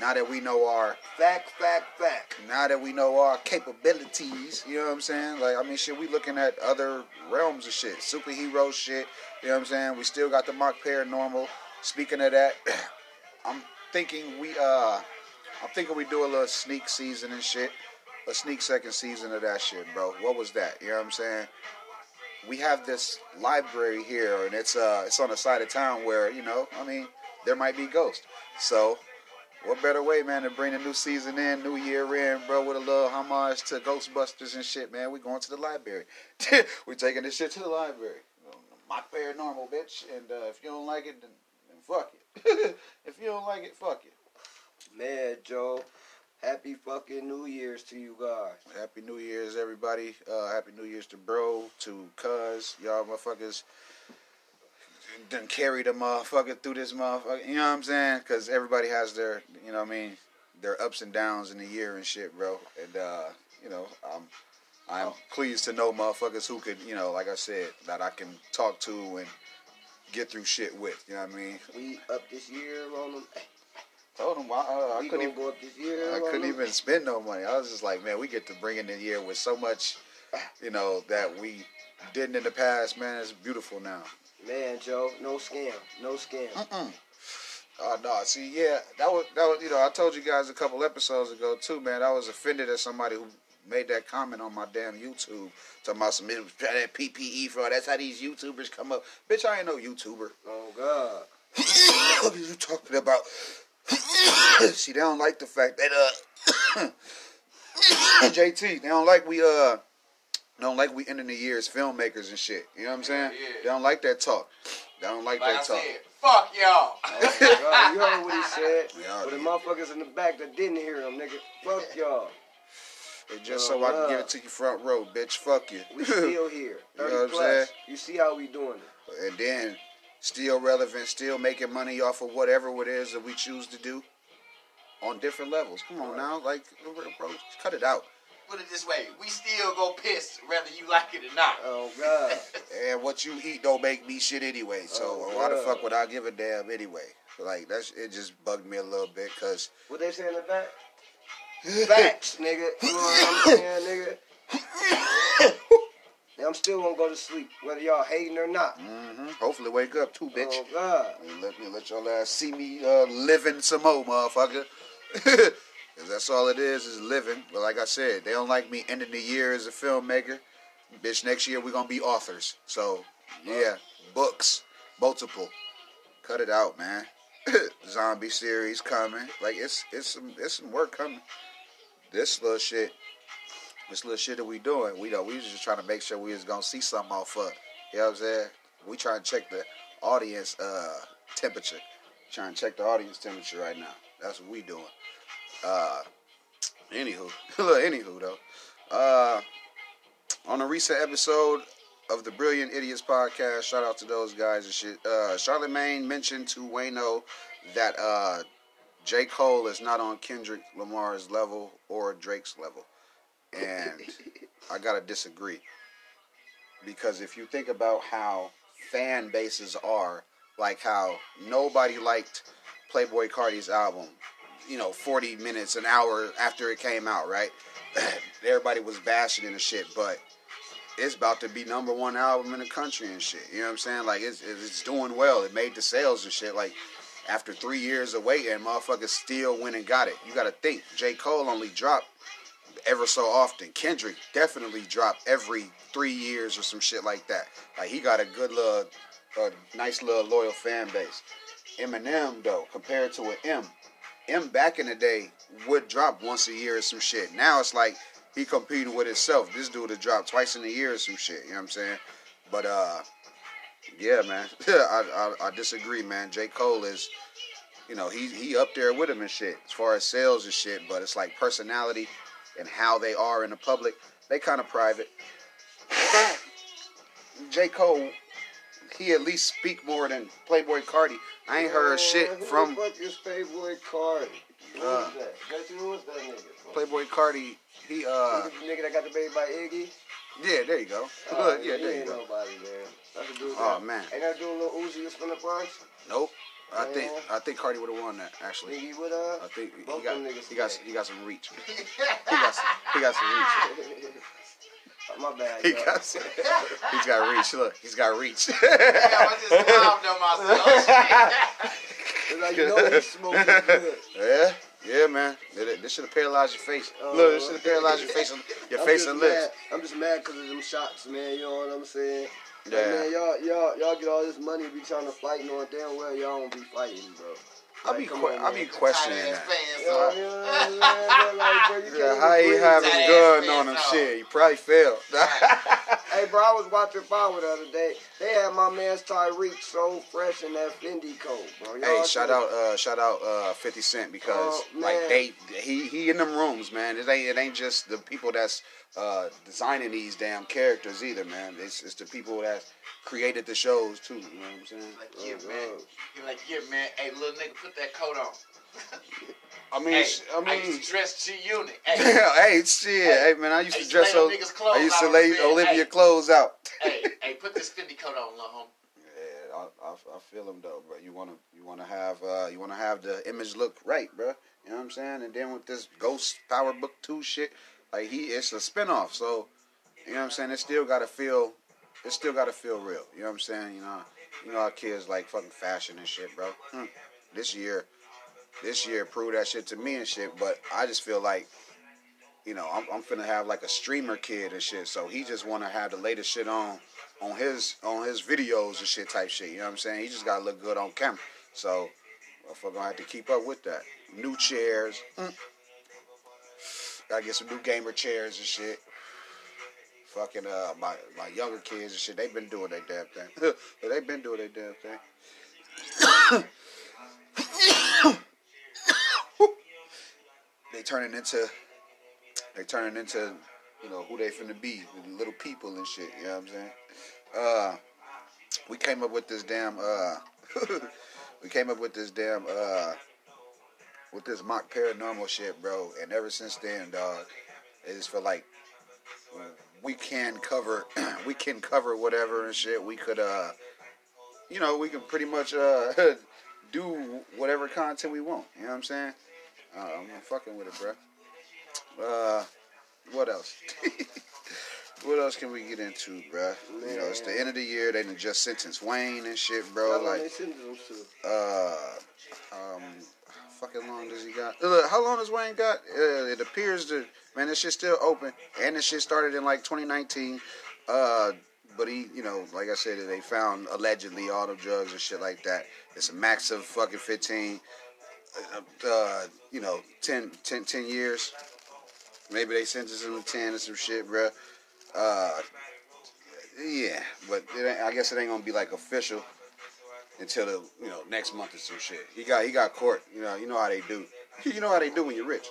Now that we know our Fact, fact, fact. now that we know our capabilities, you know what I'm saying? Like, I mean, shit, we looking at other realms of shit, superhero shit. You know what I'm saying? We still got the mock paranormal. Speaking of that, I'm thinking we uh, I'm thinking we do a little sneak season and shit, a sneak second season of that shit, bro. What was that? You know what I'm saying? We have this library here, and it's uh, it's on the side of town where you know, I mean, there might be ghosts. So what better way, man, to bring a new season in, new year in, bro, with a little homage to Ghostbusters and shit, man. We going to the library. we taking this shit to the library. My paranormal, bitch. And uh, if you don't like it, then, then fuck it. if you don't like it, fuck it. Man, Joe, happy fucking New Year's to you guys. Happy New Year's, everybody. Uh, happy New Year's to bro, to cuz, y'all motherfuckers. done carry the motherfucker through this motherfucker. You know what I'm saying? Because everybody has their, you know what I mean, their ups and downs in the year and shit, bro. And uh, you know, I'm I'm pleased to know motherfuckers who could, you know, like I said, that I can talk to and get through shit with. You know what I mean? We up this year on them. Told them why uh, I couldn't even. go up this year. I couldn't them. even spend no money. I was just like, man, we get to bring in the year with so much, you know, that we didn't in the past. Man, it's beautiful now. Man, Joe, no scam, no scam. Mm-mm. Oh no, see, yeah, that was that was you know I told you guys a couple episodes ago too, man. I was offended at somebody who made that comment on my damn YouTube talking about some that PPE fraud. That's how these YouTubers come up. Bitch, I ain't no YouTuber. Oh God. what are you talking about? see, they don't like the fact that uh JT, they don't like we uh they don't like we ending the year as filmmakers and shit. You know what I'm saying? Yeah. They don't like that talk. They don't like, Like I that talk. said, fuck y'all. Oh. You heard what he said. Yeah, but the motherfuckers in the back that didn't hear him, nigga. Fuck y'all. It's just Oh, so I can give it to you front row, bitch. Fuck you. We still here. You know 30 what I'm plus. saying? You see how we doing it. and then still relevant, still making money off of whatever it is that we choose to do on different levels. Come on now, like, bro, cut it out. Put it this way, we still go piss whether you like it or not. Oh God. And what you eat don't make me shit anyway. So Oh, why the fuck would I give a damn anyway? Like that's it. Just bugged me a little bit because What they say in the back? Facts, nigga. You know what I'm saying, nigga? I'm still gonna go to sleep, whether y'all hating or not. Mm-hmm. Hopefully wake up too, bitch. Oh God. Let me let y'all ass see me uh, living some more, motherfucker. Cause that's all it is, is living. But like I said, they don't like me ending the year as a filmmaker. Bitch, next year we're gonna be authors. So yeah, books, multiple. Cut it out, man. Zombie series coming. Like it's it's some it's some work coming. This little shit, this little shit that we doing, we know we just trying to make sure we was gonna see something off of. You know what I'm saying? We trying to check the audience uh, temperature. Trying to check the audience temperature right now. That's what we doing. Uh, anywho, anywho though. Uh, on a recent episode of the Brilliant Idiots podcast, shout out to those guys and shit. Uh, Charlamagne mentioned to Wayno that uh, J. Cole is not on Kendrick Lamar's level or Drake's level, and I gotta disagree because if you think about how fan bases are, like how nobody liked Playboi Carti's album, you know, 40 minutes, an hour after it came out, right? Everybody was bashing it and shit, but it's about to be number one album in the country and shit. You know what I'm saying? Like it's it's doing well. It made the sales and shit. Like after three years of waiting, motherfuckers still went and got it. You got to think J Cole only dropped ever so often. Kendrick definitely dropped every three years or some shit like that. Like he got a good little, a nice little loyal fan base. Eminem though, compared to an M, M back in the day would drop once a year or some shit. Now it's like he competing with himself. This dude would drop twice in a year or some shit. You know what I'm saying? But uh, yeah, man, I, I I disagree, man. J Cole is, you know, he he up there with him and shit as far as sales and shit. But it's like personality and how they are in the public, they kind of private. J Cole, he at least speak more than Playboi Carti. I ain't heard shit Man, who from the fuck is Playboi Carti? Who Uh, is that? That's who is that nigga? Playboi Carti. He uh, nigga that got the baby by Iggy? Yeah, there you go. Oh, yeah, he there you go. nobody, man. That's a dude. Oh, that- man. Ain't that dude little Uzi was finna punch? Nope. I think I think Carti would have won that actually. Nigga, what uh? I think he got he got he got some reach. He got some, he got some reach. Oh, my bad. He got some, he's got reach. Look, he's got reach. Damn, I just laughed at myself. Like, you know he's smoking good. yeah, yeah, man. This- This should have paralyzed your face. Oh. Look, this should have paralyzed your face, and, your I'm face just and lips. Mad. I'm just mad because of them shots, man. You know what I'm saying? Like, Yeah. man, y'all, y'all, y'all get all this money, be trying to fight, knowing damn well y'all don't be fighting, bro. I Like, be que- on, I man. be questioning that. fans, You know, son. you know what I'm saying? Like, bro, you Yeah, how even he breathe. have his gun on him? Shit, he probably failed. Hey, Hey, bro, I was watching Power the other day. They had my man Tariq so fresh in that Fendi coat, bro. Y'all Hey, shout out, uh, shout out, uh, Fifty Cent because Oh, like they, he, he in them rooms, man. It ain't, it ain't just the people that's uh, designing these damn characters either, man. It's, it's the people that created the shows too. You know what I'm saying? Like, yeah, Oh, man. God. He like, yeah, man. Hey, little nigga, put that coat on. I mean, Hey, I I mean, used to dress G Unit. Hey, hey, shit, hey, man, I used I to used to dress lay so. them I used to lay. Olivia Hey. clothes out. hey, hey, put this Fendi coat on, little homie. Yeah, I, I, I feel him though, bro. You wanna you wanna have uh you wanna have the image look right, bro. You know what I'm saying? And then with this Ghost Power Book Two shit, like he it's a spinoff, so you know what I'm saying. It still gotta feel, it still gotta feel real. You know what I'm saying? You know, you know our kids like fucking fashion and shit, bro. Hmm. This year, this year proved that shit to me and shit. But I just feel like. You know, I'm, I'm finna have like a streamer kid and shit, so he just wanna have the latest shit on on his on his videos and shit type shit. You know what I'm saying? He just gotta look good on camera. So motherfucker gonna have to keep up with that. New chairs. Mm. Gotta get some new gamer chairs and shit. Fucking uh my my younger kids and shit, they've been doing their damn thing. they've been doing their damn thing. they turning into they turning into you know who they finna be, little people and shit. You know what I'm saying? Uh, we came up with this damn. Uh, we came up with this damn. Uh, with this mock paranormal shit, bro. And ever since then, dog, it just like we can cover, we can cover whatever and shit. We could, uh, you know, we can pretty much uh do whatever content we want. You know what I'm saying? Uh, I'm fucking with it, bro. Uh, what else? what else can we get into, bruh? You know, it's the end of the year. They just sentenced Wayne and shit, bro. How long Like, uh, um, fucking long does he got? Uh, how long does Wayne got? Uh, it appears that man, this shit's still open, and this shit started in like 2019. Uh, but he, you know, like I said, they found allegedly all the drugs and shit like that. It's a max of fucking 15. Uh, uh, you know, 10, 10, 10 years. Maybe they sentenced him to 10 or some shit, bruh. Uh, yeah, but it ain't, I guess it ain't gonna be like official until the you know next month or some shit. He got he got court. You know you know how they do. You know how they do when you're rich.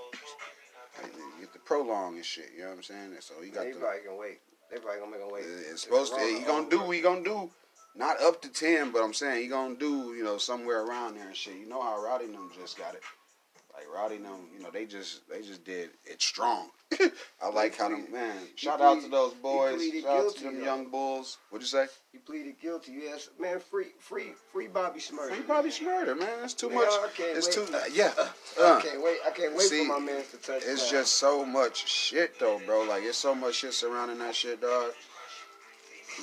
You get the prolong and shit. You know what I'm saying? So he got They the. probably can wait. They probably gonna make him wait. It's supposed to. He gonna do. He gonna do. Not up to ten, but I'm saying he gonna do. You know somewhere around there and shit. You know how Rowdy them just got it. Like Rowdy them, you know they just they just did it strong. I like how them man. Shout out to those boys. pleaded Shout out to guilty, them though. young bulls. What'd you say? He pleaded guilty. Yes, man. Free, free, free Bobby Shmurda. Free Bobby Shmurda, man. That's too Man, much. I It's wait. too. Uh, yeah. I Uh, can't wait. I can't wait See, for my man to touch. It's down. just so much shit though, bro. Like it's so much shit surrounding that shit, dog.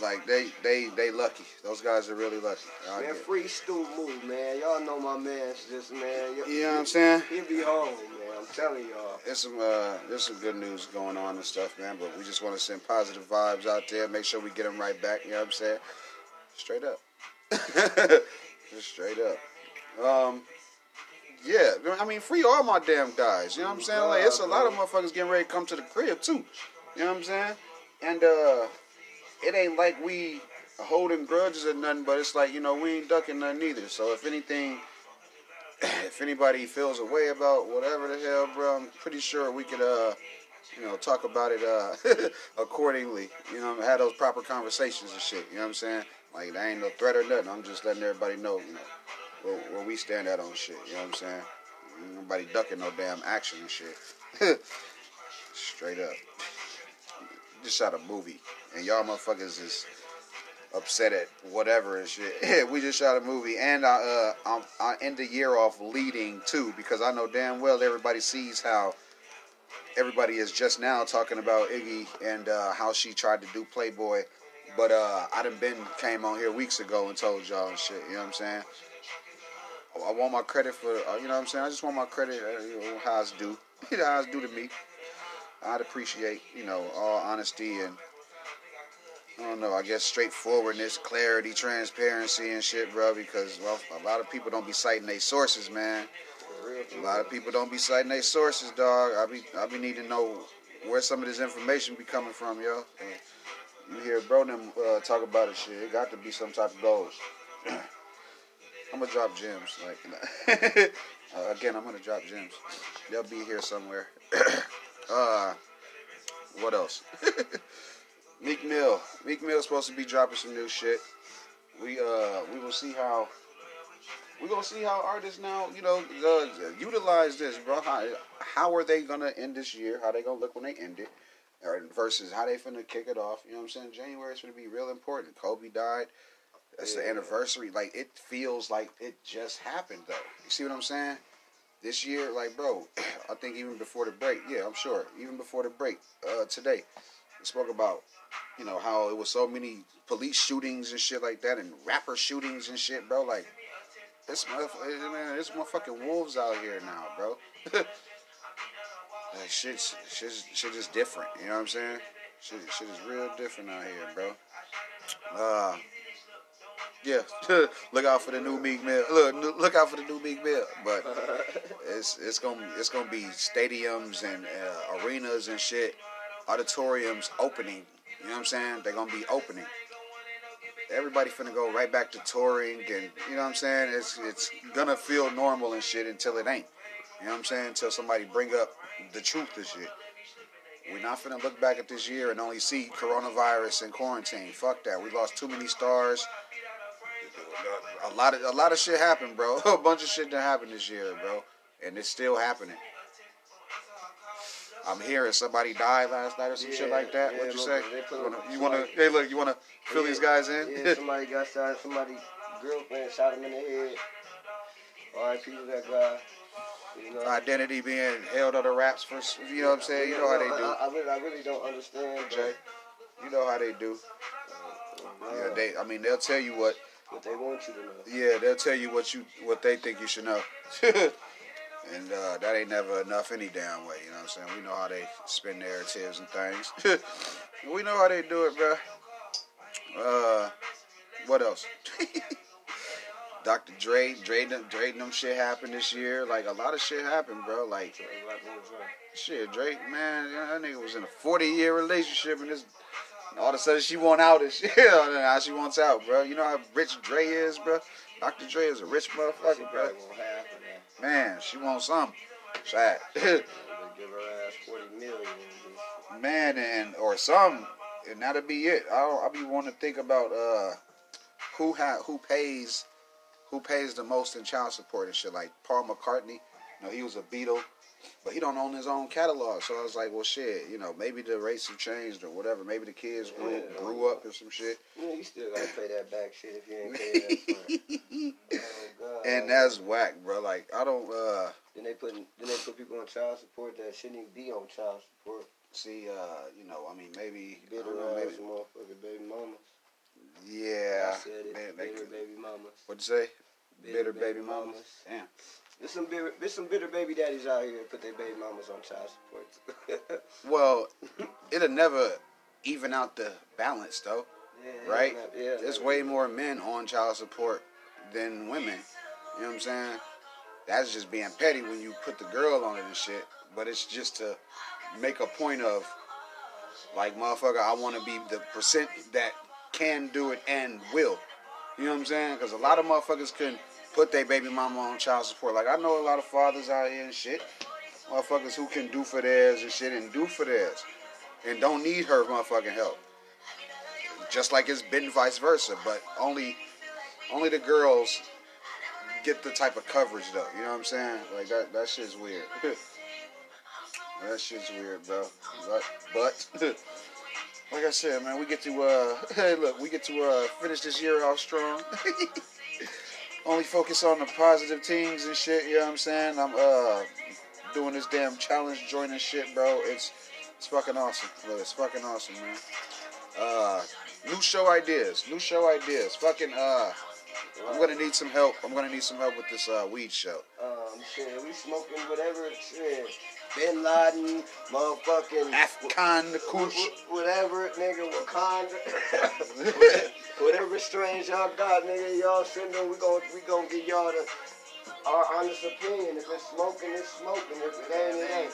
Like they they they lucky. Those guys are really lucky. I man. Free Stu Move, man. Y'all know my man's just man. You know what I'm saying? He'll be home, man. I'm telling y'all. There's some uh, there's some good news going on and stuff, man. But we just want to send positive vibes out there. Make sure we get them right back. You know what I'm saying? Straight up. just straight up. Um, yeah. I mean, free all my damn guys. You know what I'm saying? Like, it's a lot of motherfuckers getting ready to come to the crib too. You know what I'm saying? And uh, it ain't like we holding grudges or nothing, but it's like you know we ain't ducking nothing either. So if anything if anybody feels a way about whatever the hell, bro, I'm pretty sure we could, uh, you know, talk about it uh, accordingly. You know, have those proper conversations and shit. You know what I'm saying? Like, there ain't no threat or nothing. I'm just letting everybody know, you know, where, where we stand at on shit. You know what I'm saying? Nobody ducking no damn action and shit. Straight up. Just shot a movie, and y'all motherfuckers is upset at whatever and shit. we just shot a movie, and I uh I'm, I end the year off leading too because I know damn well everybody sees how everybody is just now talking about Iggy and uh, how she tried to do Playboi, but uh I done been came on here weeks ago and told y'all and shit. You know what I'm saying? I want my credit for uh, you know what I'm saying. I just want my credit uh, you know, how it's due. how it's due to me. I'd appreciate you know all honesty and I don't know. I guess straightforwardness, clarity, transparency, and shit, bro. Because well, a lot of people don't be citing their sources, man. A lot of people don't be citing their sources, dog. I be I be needing to know where some of this information be coming from, yo. And, You hear bro them uh, talk about it shit. It got to be some type of goals. I'm gonna drop gems. Like uh, again, I'm gonna drop gems. They'll be here somewhere. uh, what else? Meek Mill. Meek Mill's supposed to be dropping some new shit. We uh we will see how we're gonna see how artists now, you know, uh, utilize this, bro. How, how are they gonna end this year? How they gonna look when they end it? Or versus how they finna kick it off? You know what I'm saying? January is gonna be real important. Kobe died. That's the anniversary. Like it feels like it just happened though. You see what I'm saying? This year, like bro, I think even before the break, yeah, I'm sure. Even before the break, uh, today, we spoke about, you know, how it was so many police shootings and shit like that, and rapper shootings and shit, bro. Like, this motherfucker, man, there's motherfucking wolves out here now, bro. like shit's, shit's, shit is different. You know what I'm saying? Shit, shit is real different out here, bro. Uh, yeah. look out for the new Meek Mill. Look, look out for the new Meek Mill. But it's it's gonna it's gonna be stadiums and uh, arenas and shit, auditoriums opening. You know what I'm saying? They're gonna be opening. Everybody finna go right back to touring, and you know what I'm saying? It's it's gonna feel normal and shit until it ain't. You know what I'm saying? Until somebody bring up the truth of shit. We're not finna look back at this year and only see coronavirus and quarantine. Fuck that. We lost too many stars. A lot of a lot of shit happened, bro. A bunch of shit that happened this year, bro, and it's still happening. I'm hearing somebody died last night or some shit like that. yeah, What'd you say? You wanna, you wanna? Hey, look, you wanna fill these guys in? Yeah, somebody got shot. Somebody girlfriend shot him in the head. R.I.P. to that guy. You know, Identity being held under wraps for, you know what I'm saying? You know how they I, do. I, really, I really don't understand. Jay, you know how they do. uh, Yeah, they. I mean, they'll tell you what. But they want you to know. Yeah, they'll tell you what you what they think you should know. and uh, that ain't never enough any damn way. You know what I'm saying? We know how they spin narratives and things. we know how they do it, bro. Uh, what else? Dr. Dre, Dre, Dre, them shit happened this year. Like a lot of shit happened, bro. Like shit, Drake, man, that nigga was in a 40 year relationship and this. All of a sudden she want out and shit. now she wants out, bro. You know how rich Dre is, bro. Dr. Dre is a rich motherfucker, bro. Man, she wants something. Sad. Give her ass 40 million. Man, and or something. And that'll be it. I don't, I be wanting to think about uh who ha- who pays who pays the most in child support and shit. Like Paul McCartney, you know, he was a Beatle, but he don't own his own catalog. So I was like, well, shit, you know, maybe the rates have changed or whatever. Maybe the kids grew, Yeah. grew up or some shit. Yeah, you still gotta pay that back shit if you ain't paying that. Oh. And that's whack, bro. Like I don't uh Then they put then they put people on child support that shouldn't even be on child support. see uh you know I mean maybe Bitter know, maybe motherfucking baby mamas. yeah. I said it. Man, bitter could- baby mamas. What'd you say? Bitter, baby, mamas. Damn. There's some bitter, there's some bitter baby daddies out here that put their baby mamas on child support. Well, it'll never even out the balance though, yeah, right? Yeah, There's way more men on child support than women. You know what I'm saying? That's just being petty when you put the girl on it and shit. But it's just to make a point of, like, motherfucker, I want to be the percent that can do it and will. You know what I'm saying? Because a lot of motherfuckers can put their baby mama on child support. Like, I know a lot of fathers out here and shit. Motherfuckers who can do for theirs and shit and do for theirs. And don't need her motherfucking help. Just like it's been vice versa. But only only the girls get the type of coverage though. You know what I'm saying? Like that that shit's weird. that shit's weird, bro. But but like I said, man, we get to uh hey look, we get to uh finish this year off strong. Only focus on the positive things and shit, you know what I'm saying? I'm uh doing this damn challenge joining shit, bro. It's it's fucking awesome. Look, it's fucking awesome, man. Uh new show ideas. New show ideas. Fucking uh I'm gonna need some help. I'm gonna need some help with this uh, weed show. Um, shit, we smoking whatever shit. Bin Laden, motherfucking Afghan Kush. whatever, nigga, Wakanda, whatever strange y'all got, nigga, y'all send them. We gon' we gon' get y'all the our honest opinion. If it's smoking, it's smoking. If it ain't, it ain't.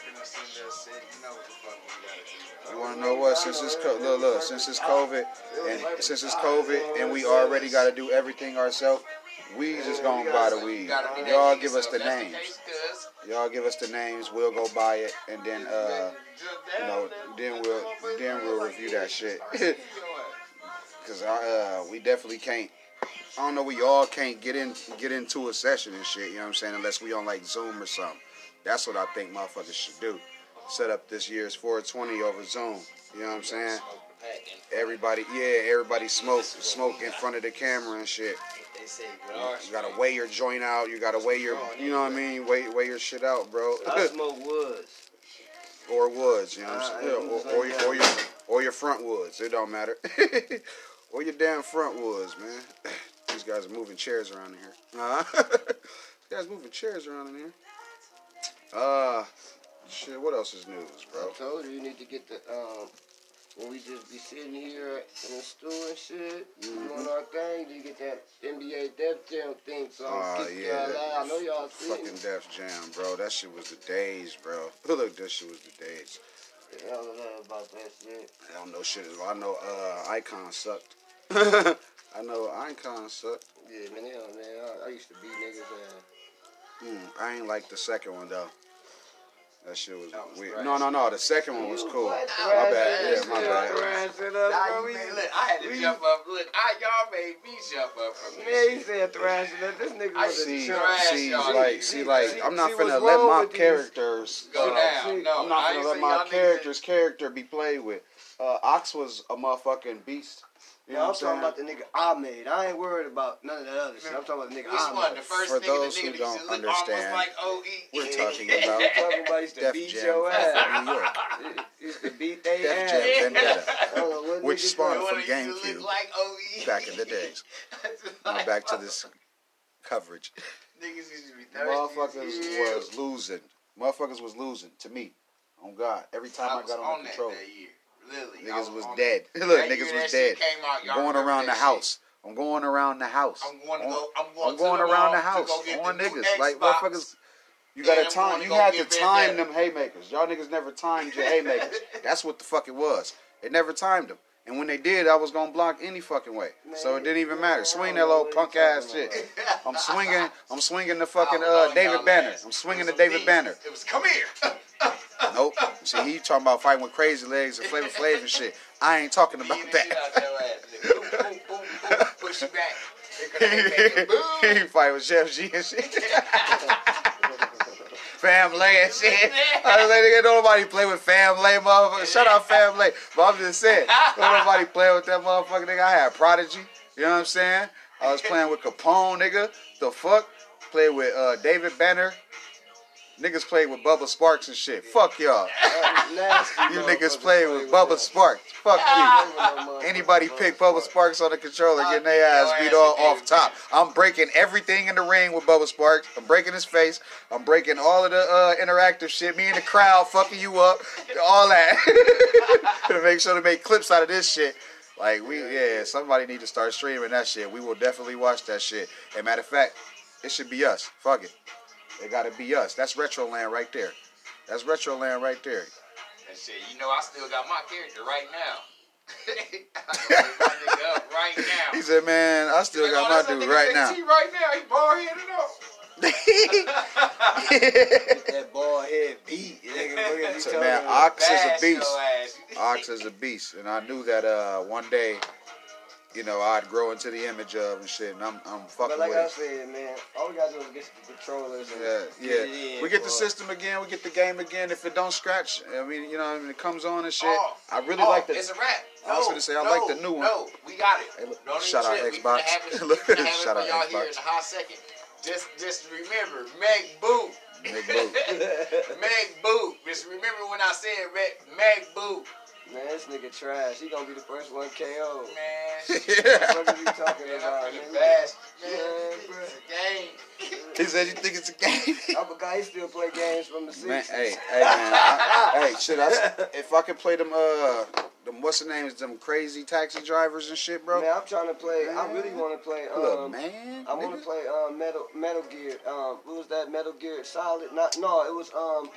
You want to know what? Since it's co- look, look, since it's COVID, and since it's COVID, and we already got to do everything ourselves, we just gonna buy the weed. Y'all give us the names. Y'all give us the names. We'll go buy it, and then uh, you know, then we'll then we'll review that shit. Cause I, uh, we definitely can't. I don't know. We all can't get in get into a session and shit. You know what I'm saying? Unless we on like Zoom or something. That's what I think motherfuckers should do. Set up this year's 420 over Zoom. You know what I'm saying? Everybody, yeah, everybody smoke smoke in front of the camera and shit. You gotta weigh your joint out. You gotta weigh your, you know what I mean? Weigh weigh your shit out, bro. I smoke woods. or woods, you know what I'm Uh, saying? or, or, your, or your or your front woods. It don't matter. or your damn front woods, man. These guys are moving chairs around in here. Uh, These guys moving chairs around in here. Uh, shit. What else is news, bro? I told you you need to get the um when we just be sitting here in the stool and shit, Mhm. doing our thing, you get that NBA Def Jam thing song Oh, kick yeah. y'all out. I know y'all seen Fucking it. Def Jam, bro. That shit was the days, bro. Look, that shit was the days. I don't know about that shit. I don't know shit. I know uh, Icon sucked. I know Icon sucked. Yeah, man, hell, man. I, I used to beat niggas ass. Mm, I ain't like the second one though. That shit was, That was weird. trash. No, no, no. The second one was cool. What? My bad. Yeah, my Still bad. Nah, you made, look, I had to we- jump up. Look, I, y'all made me jump up from this Man, he shit. said thrashing us. This nigga I was a See, chump. trash, see, y'all. like, See, see, like, see, I'm not see finna let my characters. Go uh, down. No, I'm not I gonna ain't let say my y'all character's character be played with. Uh, Ox was a motherfucking beast. You Yeah, know I'm talking I'm about the nigga I made. I ain't worried about none of that other shit. I'm talking about the nigga Which I one? made. The first For nigga, those who don't used to look understand, like OE. we're talking about I'm talking about used to Def beat Jam your ass. from New York. used to beat they Def. Jam Vendetta. I don't know what Which niggas spawned from One that used to GameCube like back in the days. Now back to this coverage. Niggas used to be thirsty. Motherfuckers was losing. Motherfuckers was losing to me. Oh God! Every time I, got on, the that controller, that year. Literally, niggas was dead. Look, niggas was dead. Out, going around the that house. I'm going around the house. I'm going to On- go. I'm going, I'm going the around the house on the niggas. Like motherfuckers, you gotta time. You had to time them haymakers. Y'all niggas never timed your haymakers. That's what the fuck it was. It never timed them. And when they did, I was gonna block any fucking way. so it didn't even matter. Swing that little punk ass shit. I'm swinging. I'm swinging the fucking uh, David Banner. I'm swinging the David. Banner. It was come here. Nope. See, he talking about fighting with crazy legs and flavor flav and shit. I ain't talking about Beating the shit out that. Push back. Here come that haymaker. he fight with Chef G and shit. Family and shit. I was like, nigga, nobody play with family, motherfucker. Shut up, family. But I'm just saying, don't nobody play with that motherfucker, nigga. I had Prodigy. You know what I'm saying? I was playing with Capone, nigga. The fuck? Played with uh, David Banner. Niggas played with Bubba Sparxxx and shit. Fuck y'all. You niggas played with Bubba Sparxxx. Fuck you. Anybody pick Bubba Sparxxx on the controller, getting their ass beat all off top. I'm breaking everything in the ring with Bubba Sparxxx. I'm breaking his face. I'm breaking all of the uh, interactive shit. Me and the crowd fucking you up. All that. to make sure to make clips out of this shit. Like we, yeah, somebody need to start streaming that shit. We will definitely watch that shit. And matter of fact, it should be us. Fuck it. It gotta be us. That's Retroland right there. That's Retroland right there. And shit, you know I still got my character right now. I got my nigga up right now. He said, "Man, I still Like, got oh, my dude right JT now." Right now, he bald headed up. that ball head beat. Nigga, look at So, man. Ox is a beast. Ox is a beast, and I knew that uh, one day, you know, I'd grow into the image of and shit. And I'm, I'm fucking But like with I said, man, all we gotta do is get the controllers and Yeah, get yeah. it in, We get the system again. We get the game again. If it don't scratch, I mean, you know, I mean, it comes on and shit. Oh, I really oh, like the. It's a wrap. I No, was gonna say, I no, like the new one. No, we got it. Hey, look, shout out. We Xbox. have it, we Look, finna have shout out y'all here Xbox. in a hot second. Just, just remember, Meg Boo. Meg Boo. Meg Boo. Just remember when I said Meg, Meg Boo. Man, this nigga trash. He gonna be the first one KO. Man, What are you talking man, about, I'm finna nigga? Man, Man, it's a game. he said, "You think it's a game?" i'm forgot he still play games from the 60s. Man, hey, hey, man, I, hey, shit. I, if I could play them, uh, them what's the names? Them crazy taxi drivers and shit, bro. Man, I'm trying to play. I really want to play. Look, Um, man. I want to play um, Metal Metal Gear. Um, what was that? Metal Gear Solid? Not no. It was um.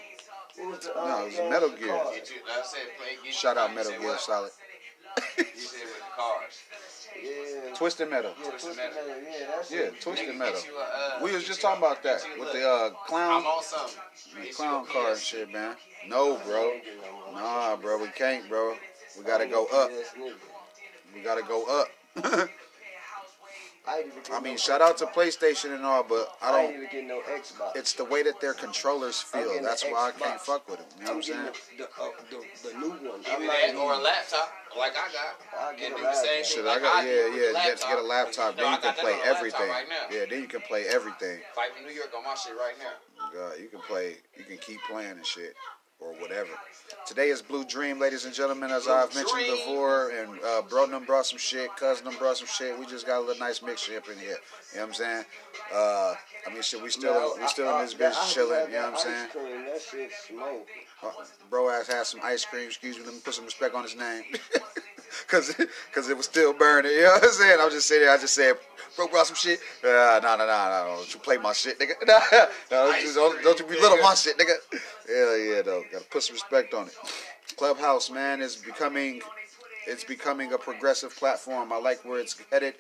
What was the um, No, it was game Metal Gear. Get you, I said, play, get Shout you, out you Metal said Gear what? Solid. You said with the cars. Yeah. Twisted Metal. Yeah, Twisted Twisted Metal. Metal. Yeah, that's Yeah, it. Twisted Nigga, Metal. you a, uh, We was just talking about that with look, the uh, clown, I'm on something. the clown a car and shit, man. No, bro. Nah, bro, we can't, bro. We gotta go up. We gotta go up. I, ain't even I mean, no shout out to PlayStation and all, but I I ain't don't. even get no Xbox. It's the way that their controllers feel. That's the why I can't fuck with them. You know I'm what I'm saying? the, the, uh, the, the new one. I'm Either that or a laptop, like I got, I'll and get do a the same Shit, like I got I do yeah, with the yeah. Get, get a laptop, You know, then you can play on a laptop everything. Right now. Yeah, then you can play everything. Fighting New York on my shit right now. God, you can play, you can keep playing and shit, or whatever. Today is Blue Dream, ladies and gentlemen, as Blue I've mentioned Dream. before, and uh, bro done brought some shit, cousin them brought some shit. We just got a little nice mixture up in here. You know what I'm saying? Uh, I mean, shit, we still, Man, we still I- in this I- bitch I chilling. You know what I'm saying? cream, That shit. Uh, bro ass had some ice cream. Excuse me, let me put some respect on his name. Cause, Cause it was still burning. You know what I'm saying? I'm just sitting there. I just said, bro, brought some shit. Uh, nah, nah, nah, nah. Don't you play my shit, nigga? Nah, nah, don't, you, don't, don't you belittle my shit, nigga? Hell yeah, though. Gotta put some respect on it. Clubhouse, man, is becoming, it's becoming a progressive platform. I like where it's headed.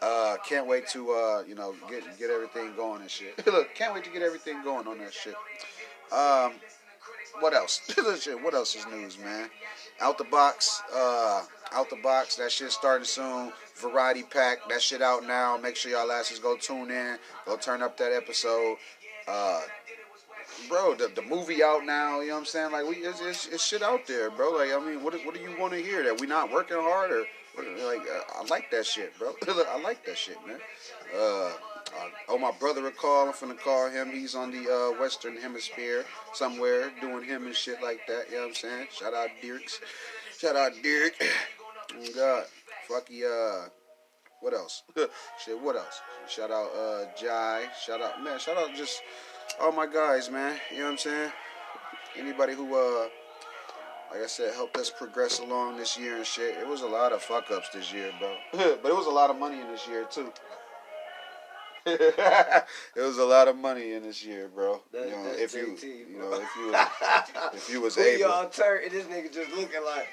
Uh, can't wait to, uh, you know, get get everything going and shit. Look, can't wait to get everything going on that shit. Um, what else? Shit, what else is news, man? Out the box, uh, out the box. That shit starting soon. Variety pack. That shit out now. Make sure y'all asses go tune in. Go turn up that episode. Uh, bro, the, the movie out now. You know what I'm saying? Like we, it's, it's, it's shit out there, bro. Like I mean, what what do you want to hear? That we not working hard or like? Uh, I like that shit, bro. I like that shit, man. Uh, uh, oh, my brother a call. I'm finna call him. He's on the uh, Western Hemisphere somewhere doing him and shit like that. You know what I'm saying? Shout out Dirks. Shout out Dirk. Oh God. Fucky, uh, what else? shit, what else? Shout out uh, Jai. Shout out, man. Shout out just all my guys, man. You know what I'm saying? Anybody who, uh, like I said, helped us progress along this year and shit. It was a lot of fuck ups this year, bro. but it was a lot of money in this year, too. it was a lot of money in this year, bro. That- you know, if you, JT, you bro. know, if you, was, if you was able, y'all turn? And this nigga just looking like,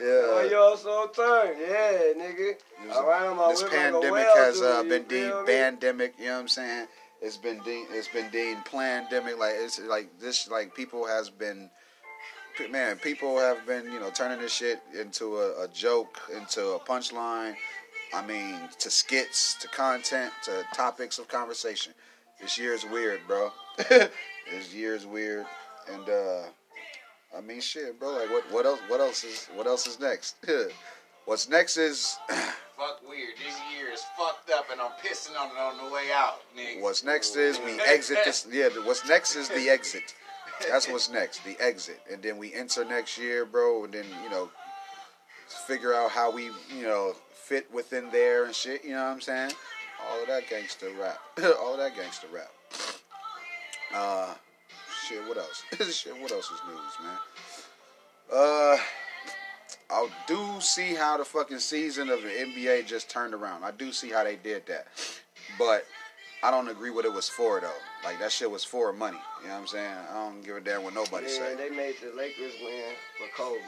yeah. oh, y'all so turn. Yeah, nigga. It was- All right, my this pandemic well has uh, been deemed pandemic. You know what I'm saying? It's been de- it's been deemed pandemic. Like it's like this. Like people has been, man. People have been you know turning this shit into a, a joke, into a punchline. I mean, to skits, to content, to topics of conversation. This year is weird, bro. this year is weird, and uh, I mean, shit, bro. Like, what what else? What else is what else is next? What's next is. Fuck weird. This year is fucked up, and I'm pissing on it on the way out, nigga. What's next is we exit this. Yeah, what's next is the exit. That's what's next, the exit, and then we enter next year, bro, and then you know, figure out how we you know fit within there and shit. You know what I'm saying? All of that gangster rap. All of that gangster rap. Uh, shit. What else? shit. What else is news, man? Uh. I do see how the fucking season of the NBA just turned around. I do see how they did that. But I don't agree what it was for though. Like that shit was for money. You know what I'm saying? I don't give a damn what nobody Yeah, say. they made the Lakers win for Kobe.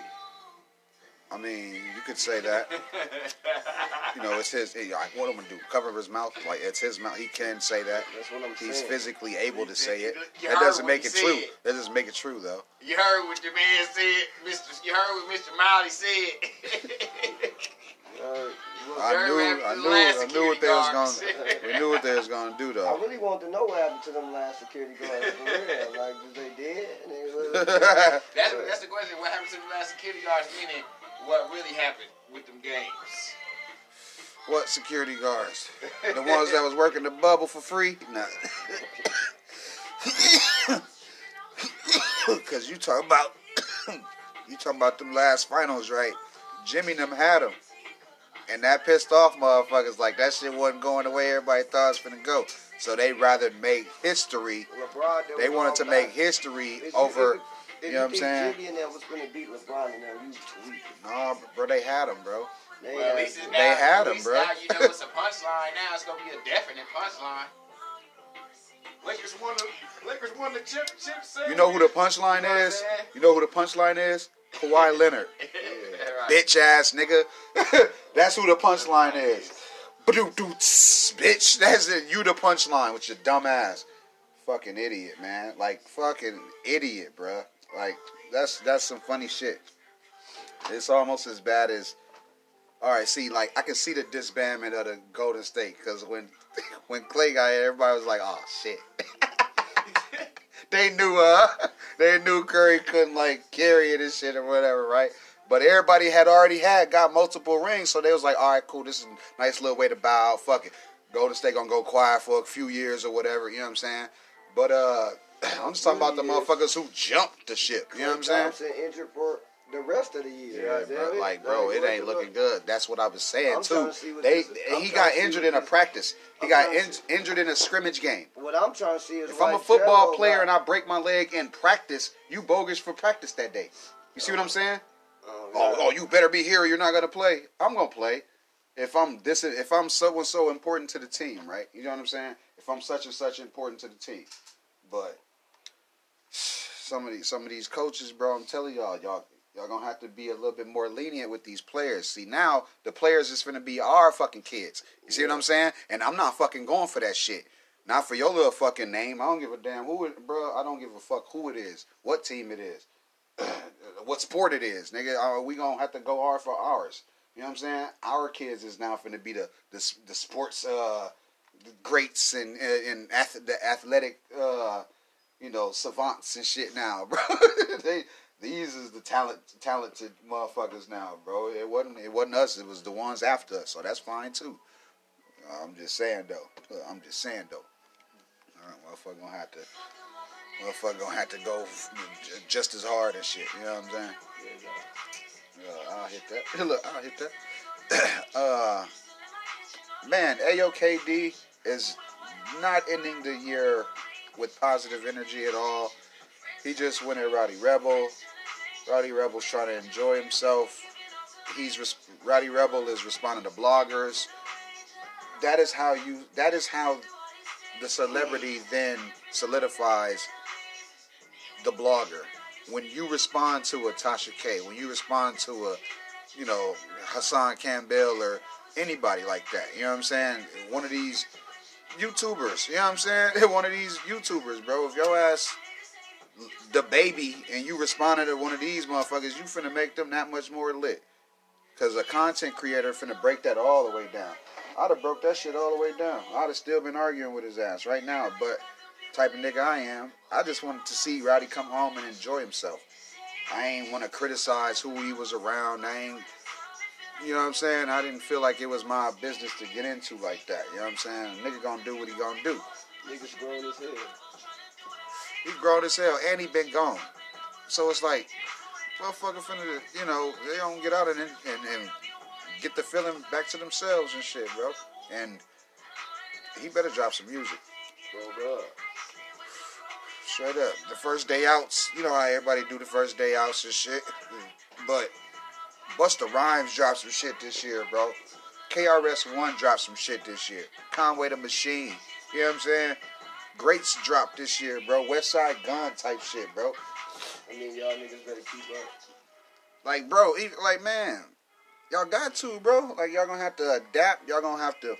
I mean, you could say that. You know, it's his. eh, Like, what I'm gonna do? Cover his mouth? Like it's his mouth. He can say that. That's what I'm He's saying. physically able to say it. You That doesn't make it true. said. That doesn't make it true though. You heard what the man said, Mr. You heard what Mr. Miley said. Uh, I knew, I knew, I knew what they was gonna. We knew what they was gonna do though. I really want to know what happened to them last security guards for real. Like, did they dead? And they that's, that's the question. What happened to the last security guards? Meaning, what really happened with them games? What security guards? The ones that was working the bubble for free? Nah. Cause you talking about you talking about them last finals, right? Jimmy and them had them. And that pissed off motherfuckers like that shit wasn't going the way everybody thought it was gonna go. So they rather make history. LeBron, They wanted to back. make history over You know what I'm saying? Jimmy and them was gonna beat LeBron and them, you tweaking. Nah, bro, they had him, bro. They Well, at had- least it's They now, had at 'em, least bro. Now you know it's a punchline. Now it's gonna be a definite punchline. Lakers won the Lakers won the championship. You know who the punchline You know is? saying? You know who the punchline is? Kawhi Leonard. right. Bitch ass nigga. That's who the punchline is. Ba-doo-doo-tss, Bitch, that's it. You the punchline with your dumb ass. Fucking idiot, man. Like fucking idiot, bruh. Like that's that's some funny shit. It's almost as bad as. All right, see, like I can see the disbandment of the Golden State because when when Klay got here, everybody was like, "Oh shit." they knew, uh, they knew Curry couldn't like carry it and shit or whatever, right? But everybody had already had got multiple rings, so they was like, "All right, cool. This is a nice little way to bow out. Fuck it. Golden State gonna go quiet for a few years or whatever." You know what I'm saying? But uh, I'm just talking about the motherfuckers who jumped the ship. You know what I'm saying? Injured for the rest of the year. Yeah, bro, like, bro, it ain't look- looking good. That's what I was saying I'm too. to They, this is. I'm he got injured in a practice. He I'm got in, injured in a scrimmage game. What I'm trying to see is If I'm a football player got- and I break my leg in practice, you bogus for practice that day. You see what I'm saying? Oh, Oh, oh, you better be here. or You're not gonna play. I'm gonna play. If I'm this, if I'm so and so important to the team, right? You know what I'm saying? If I'm such and such important to the team, but some of these, some of these coaches, bro, I'm telling y'all, y'all, y'all gonna have to be a little bit more lenient with these players. See, now the players is gonna be our fucking kids. You see what I'm saying? And I'm not fucking going for that shit. Not for your little fucking name. I don't give a damn who it, bro. I don't give a fuck who it is, what team it is, what sport it is, nigga. Uh, we gonna have to go hard for ours. You know what I'm saying? Our kids is now finna be the the, the sports uh, greats and and ath- the athletic uh, you know savants and shit now, bro. they these is the talent talented motherfuckers now, bro. It wasn't it wasn't us. It was the ones after us. So that's fine too. I'm just saying though. I'm just saying though. All right, motherfucker gonna have to. Motherfucker gonna have to go just as hard and shit. You know what I'm saying? Yeah, I'll hit that. Look, I'll hit that. uh, man, AOKD is not ending the year with positive energy at all. He just went at Roddy Rebel. Roddy Rebel's trying to enjoy himself. He's res- Roddy Rebel is responding to bloggers. That is how you. That is how the celebrity then solidifies the blogger. When you respond to a Tasha K, when you respond to a, you know, Hassan Campbell or anybody like that, you know what I'm saying? One of these YouTubers, you know what I'm saying? One of these YouTubers, bro. If your ass the baby and you responded to one of these motherfuckers, you finna make them that much more lit. Cause a content creator finna break that all the way down. I'd have broke that shit all the way down. I'd have still been arguing with his ass right now. But type of nigga I am, I just wanted to see Roddy come home and enjoy himself. I ain't want to criticize who he was around. I ain't, you know what I'm saying? I didn't feel like it was my business to get into like that. You know what I'm saying? nigga gonna do what he gonna do. Niggas grown as hell. He grown as hell and he been gone. So it's like, motherfucker finna, you know, they don't get out and, and, and get the feeling back to themselves and shit, bro. And he better drop some music. Bro, up. Straight up. The first day outs, you know how everybody do the first day outs and shit. But Busta Rhymes dropped some shit this year, bro. KRS-One dropped some shit this year. Conway the Machine. You know what I'm saying? Greats dropped this year, bro. Westside Gunn type shit, bro. I mean, y'all niggas better keep up. Like, bro, even, like, man, y'all got to, bro. Like, y'all gonna have to adapt. Y'all gonna have to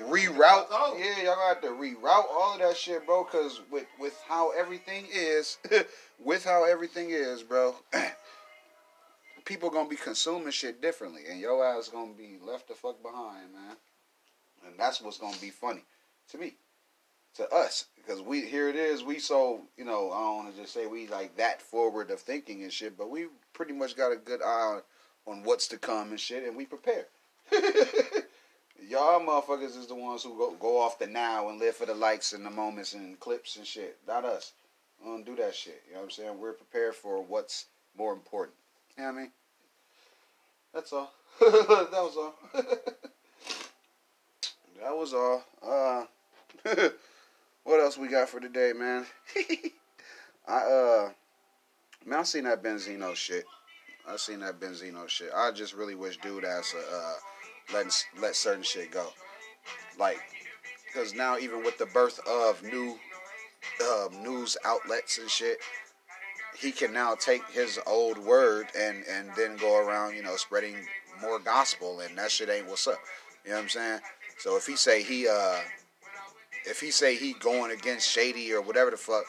reroute. Yeah, y'all gonna have to reroute all of that shit, bro. Cause with with how everything is, with how everything is, bro, people gonna be consuming shit differently, and your ass gonna be left the fuck behind, man. And that's what's gonna be funny to me, to us, because we here it is. We so you know I don't want to just say we like that forward of thinking and shit, but we pretty much got a good eye on, what's to come and shit, and we prepare. Y'all motherfuckers is the ones who go, go off the now and live for the likes and the moments and clips and shit. Not us. We don't do that shit. You know what I'm saying? We're prepared for what's more important. What I mean? That's all. that was all. that was all. Uh, what else we got for today, man? I uh, Man, I seen that Benzino shit. I seen that Benzino shit. I just really wish dude ass uh, letting let certain shit go. Like, because now even with the birth of new um, news outlets and shit, he can now take his old word and and then go around, you know, spreading more gospel, and that shit ain't what's up. You know what I'm saying? So if he say he uh, if he say he going against Shady or whatever the fuck,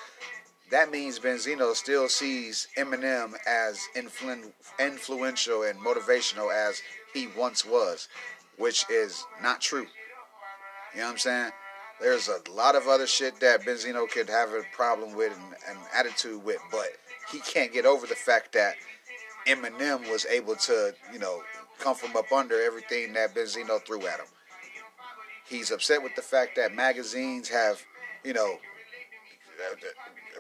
that means Benzino still sees Eminem as influ- influential and motivational as he once was, which is not true. You know what I'm saying? There's a lot of other shit that Benzino could have a problem with and, attitude with, but he can't get over the fact that Eminem was able to, you know, come from up under everything that Benzino threw at him. He's upset with the fact that magazines have, you know,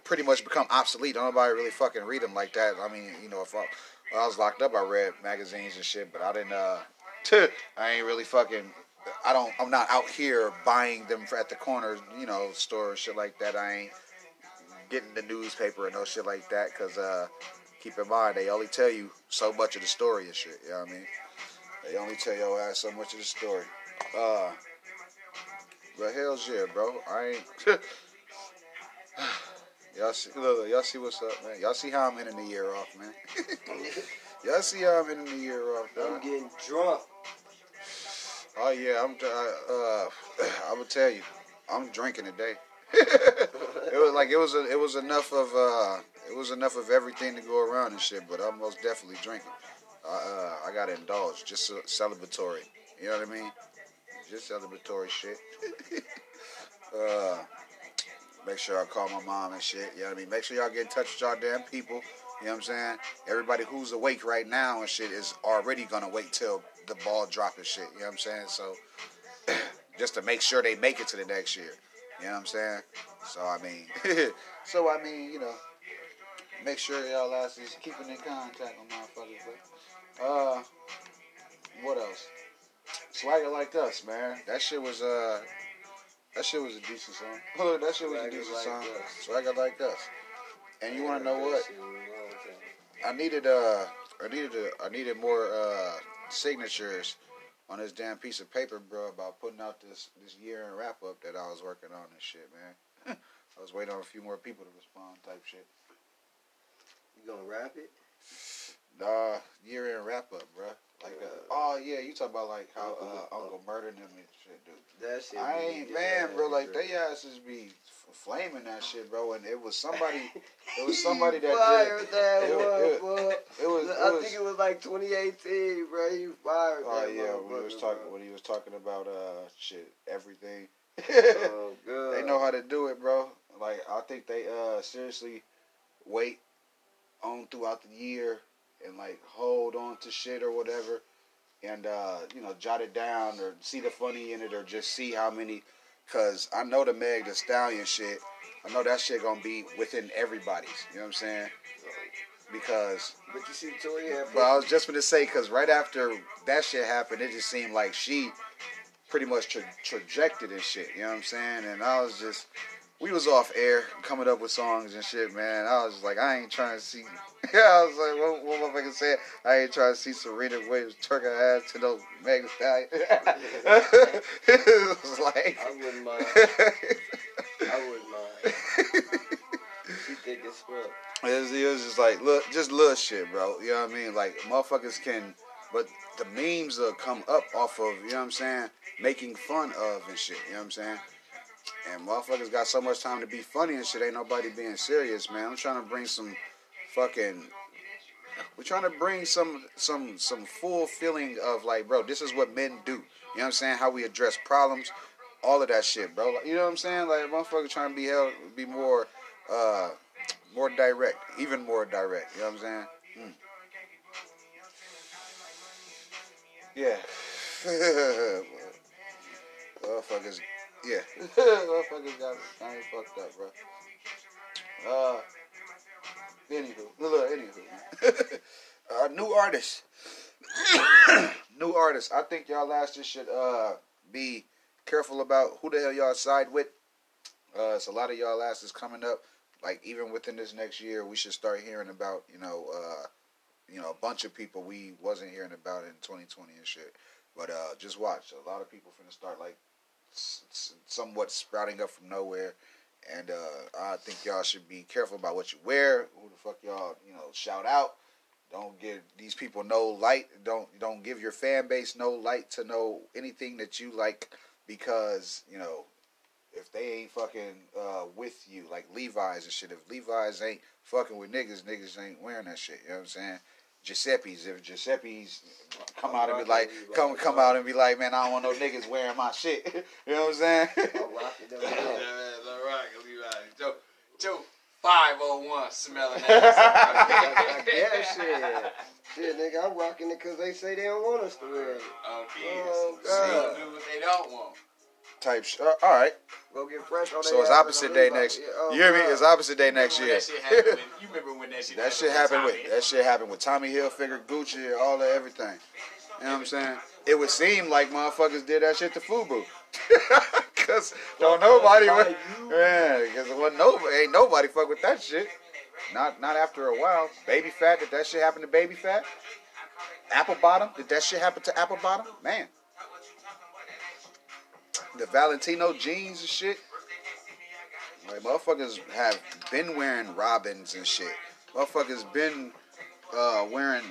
pretty much become obsolete. Don't nobody really fucking read them like that. I mean, you know, if I, I was locked up, I read magazines and shit, but I didn't. uh I ain't really fucking. I don't. I'm not out here buying them at the corner, you know, store or shit like that. I ain't getting the newspaper and no shit like that. Cause uh, keep in mind, they only tell you so much of the story and shit. You know what I mean? They only tell your ass so much of the story. Uh, but hell's yeah, bro. I ain't. Y'all see, look, y'all see what's up, man. Y'all see how I'm ending the year off, man. y'all see how I'm ending the year off, I'm getting drunk. Oh yeah, I'm. Uh, I will tell you, I'm drinking today. it was like it was a, it was enough of uh, it was enough of everything to go around and shit. But I'm most definitely drinking. Uh, I got to indulge, just celebratory. You know what I mean? Just celebratory shit. uh, make sure I call my mom and shit. You know what I mean? Make sure y'all get in touch with y'all damn people. You know what I'm saying? Everybody who's awake right now and shit is already gonna wait till the ball drop and shit. You know what I'm saying? So just to make sure they make it to the next year. You know what I'm saying? So I mean, so I mean, you know, make sure y'all asses keeping in contact with my motherfuckers. But uh, what else? Swagger like us, man. That shit was uh, that shit was a decent song. that shit was a Swagger decent Like song. Us. Swagger like us. And you want to know what? shit was a long time. I needed uh I needed a, I needed more uh signatures on this damn piece of paper, bro, about putting out this this year in wrap up that I was working on and shit, man. I was waiting on a few more people to respond type shit. You gonna wrap it? Nah, year end wrap up, bro. Like, uh, oh yeah, you talk about like how uh, Uncle Murder and them and shit, dude. That shit. I ain't man, bro. Like they asses be flaming that shit, bro. And it was somebody. It was somebody that fired did. that it, one, it, was. It I was think it was like 2018, bro. You fired Oh that yeah, when he was talking when he was talking about uh shit everything. Oh god. they know how to do it, bro. Like I think they uh seriously wait on throughout the year and like hold on to shit or whatever, and uh you know jot it down or see the funny in it or just see how many. Cause I know the Meg Thee Stallion shit. I know that shit gonna be within everybody's. You know what I'm saying? Because But you see, had. but I was just gonna say, cause right after that shit happened, it just seemed like she pretty much tra- trajected and shit. You know what I'm saying? And I was just, we was off air coming up with songs and shit, man. I was like, I ain't trying to see. I was like, what, what motherfucker said? I ain't trying to see Serena Williams twerk her ass to no Megan Stallion. it was like. I wouldn't mind. I wouldn't mind. She thick as fuck. It was, it was just like look, just little shit, bro. You know what I mean? Like motherfuckers can, but the memes will come up off of you know what I'm saying, making fun of and shit. You know what I'm saying? And motherfuckers got so much time to be funny and shit. Ain't nobody being serious, man. I'm trying to bring some fucking. We're trying to bring some some some full feeling of like, bro, this is what men do. You know what I'm saying? How we address problems, all of that shit, bro. Like, you know what I'm saying? Like motherfuckers trying to be held, be more, uh, more direct, even more direct. You know what I'm saying? Mm. Yeah. Motherfuckers, yeah. Motherfuckers got kind of fucked up, bro. Uh, anywho, look, anywho. uh, new artists. new artists. I think y'all asses should uh be careful about who the hell y'all side with. Uh, it's a lot of y'all asses coming up like even within this next year, we should start hearing about you know, uh, you know, a bunch of people we wasn't hearing about in 2020 and shit. But uh, just watch, a lot of people finna start like s- s- somewhat sprouting up from nowhere. And uh, I think y'all should be careful about what you wear. Who the fuck y'all, you know, shout out. Don't give these people no light. Don't don't give your fan base no light to know anything that you like because you know if they ain't fucking uh, with you like Levi's and shit. If Levi's ain't fucking with niggas, niggas ain't wearing that shit. You know what I'm saying? Giuseppe's. If Giuseppe's come out and be like, come come out and be like, man, I don't want no niggas wearing my shit. you know what I'm saying? I'm rocking them. Yeah, out. man, all right, Levi. Joe, Joe, 501 smelling ass. I guess shit. Shit, nigga, I'm rocking it because they say they don't want us to wear it. Oh, Oh, kids. God. See, do what they don't want. Type. Sh- uh, all right. Go get fresh on So it's opposite day next. like, yeah, oh, You hear me? It's opposite day next year. That shit happened when, you remember when that shit That shit happened with that shit happened with Tommy Hilfiger, Gucci, all of everything. You know what I'm saying? It would seem like motherfuckers did that shit to Fubu. Cause don't nobody, you? yeah, cause it wasn't ain't nobody fuck with that shit. Not not after a while. Baby Phat, did that shit happen to Baby Phat? Apple Bottom, did that shit happen to Apple Bottom? Man, the Valentino jeans and shit. Like motherfuckers have been wearing Robins and shit. Motherfuckers been uh, wearing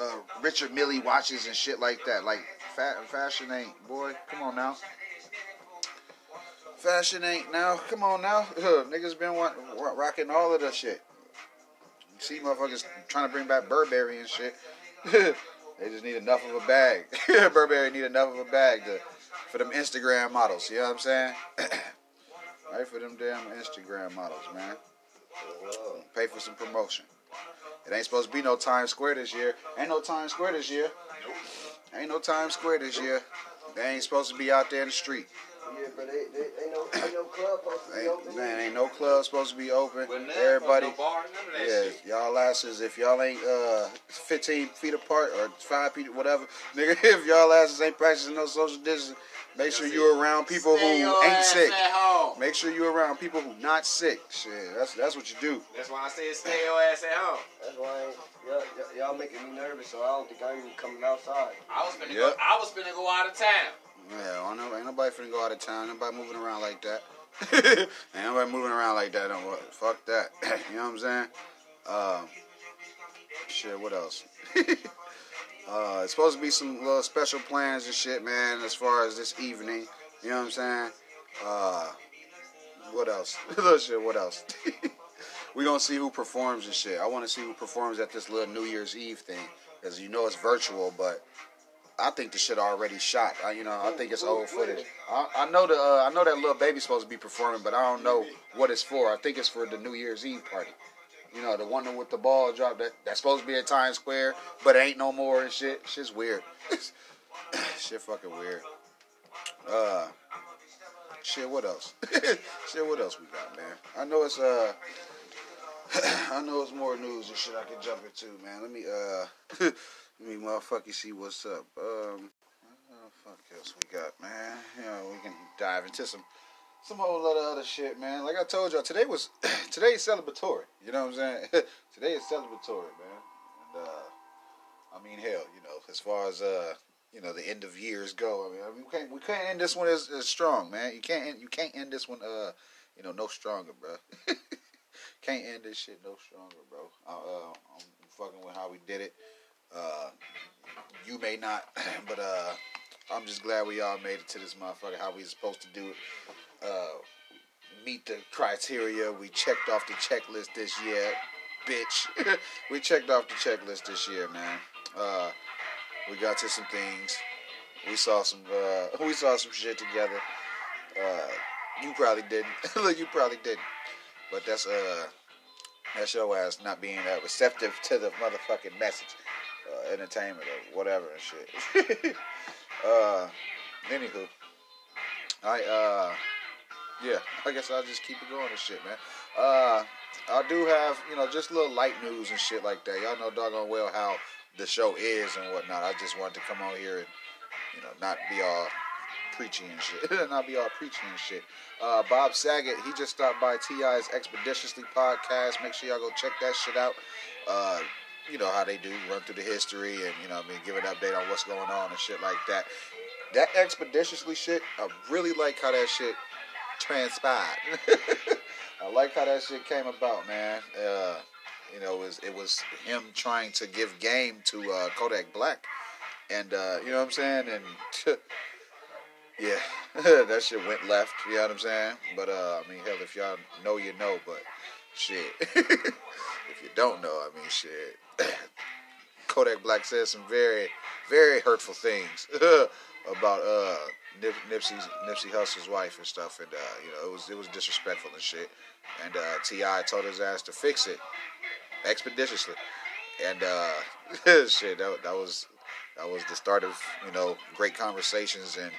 uh, Richard Mille watches and shit like that. Like fa- fashion ain't boy. Come on now. Fashion ain't now. Come on now. Niggas been wa- wa- rocking all of the shit. You see motherfuckers trying to bring back Burberry and shit. they just need enough of a bag. Burberry need enough of a bag to for them Instagram models. You know what I'm saying? right for them damn Instagram models, man. Pay for some promotion. It ain't supposed to be no Times Square this year. Ain't no Times Square this year. Ain't no Times Square this year. They ain't supposed to be out there in the street. Yeah, but they, they, ain't no, ain't no club supposed to be open. man, ain't no club supposed to be open. Everybody, no bar, none of that yeah, shit. y'all asses, if y'all ain't uh 15 feet apart or five feet, whatever, nigga, if y'all asses ain't practicing no social distancing, make sure you're around people who Stay your ain't sick. Make sure you're around people who not sick. Shit, that's that's what you do. That's why I said stay your ass at home. That's why y'all, y'all, y'all making me nervous, so I don't think I'm even coming outside. I was finna Yep. go. I was finna go out of town. Yeah, I know, ain't nobody finna go out of town. Nobody moving around like that. ain't nobody moving around like that. Don't worry. Fuck that. you know what I'm saying? Um, shit, what else? uh, it's supposed to be some little special plans and shit, man, as far as this evening. You know what I'm saying? Uh, what else? little shit, what else? we gonna see who performs and shit. I want to see who performs at this little New Year's Eve thing. Because you know it's virtual, but I think the shit already shot. I, you know, I think it's old footage. I, I know the uh, I know that little baby's supposed to be performing, but I don't know what it's for. I think it's for the New Year's Eve party. You know, the one with the ball drop that that's supposed to be at Times Square, but it ain't no more and shit. Shit's weird. shit fucking weird. Uh, shit. What else? shit. What else we got, man? I know it's uh. I know it's more news and shit I can jump into, man. Let me uh let me motherfucking see what's up. Um what the fuck else we got, man? You know, we can dive into some some whole lot of other shit, man. Like I told y'all, today was today is celebratory. You know what I'm saying? today is celebratory, man. And uh I mean hell, you know, as far as uh you know the end of years go. I mean, I mean we can't we can't end this one as, as strong, man. You can't end, you can't end this one uh you know no stronger, bro. Can't end this shit no stronger, bro. I, uh, I'm fucking with how we did it. Uh, you may not, but uh, I'm just glad we all made it to this motherfucker. How we supposed to do it. Uh, meet the criteria. We checked off the checklist this year, bitch. we checked off the checklist this year, man. Uh, we got to some things. We saw some. Uh, we saw some shit together. Uh, you probably didn't. Look, you probably didn't. But that's uh that's your ass not being uh, receptive to the motherfucking message, uh, entertainment or whatever and shit. uh, anywho, I uh yeah, I guess I'll just keep it going and shit, man. Uh, I do have you know just little light news and shit like that. Y'all know doggone well how the show is and whatnot. I just wanted to come on here and you know not be all preachy and shit, not be all preachy and shit. Uh, Bob Saget, he just stopped by T.I.'s Expeditiously podcast. Make sure y'all go check that shit out. Uh, you know how they do, run through the history and you know, I mean, give an update on what's going on and shit like that. That expeditiously shit, I really like how that shit transpired. I like how that shit came about, man. Uh, you know, it was it was him trying to give game to uh, Kodak Black, and uh, you know what I'm saying, and yeah, that shit went left. You know what I'm saying? But uh, I mean, hell, if y'all know, you know. But shit, if you don't know, I mean, shit. Kodak Black said some very, very hurtful things about uh Nip, Nipsey's Nipsey Hussle's wife and stuff, and uh, you know it was it was disrespectful and shit. And uh, T.I. told his ass to fix it expeditiously, and uh, shit that that was that was the start of you know great conversations and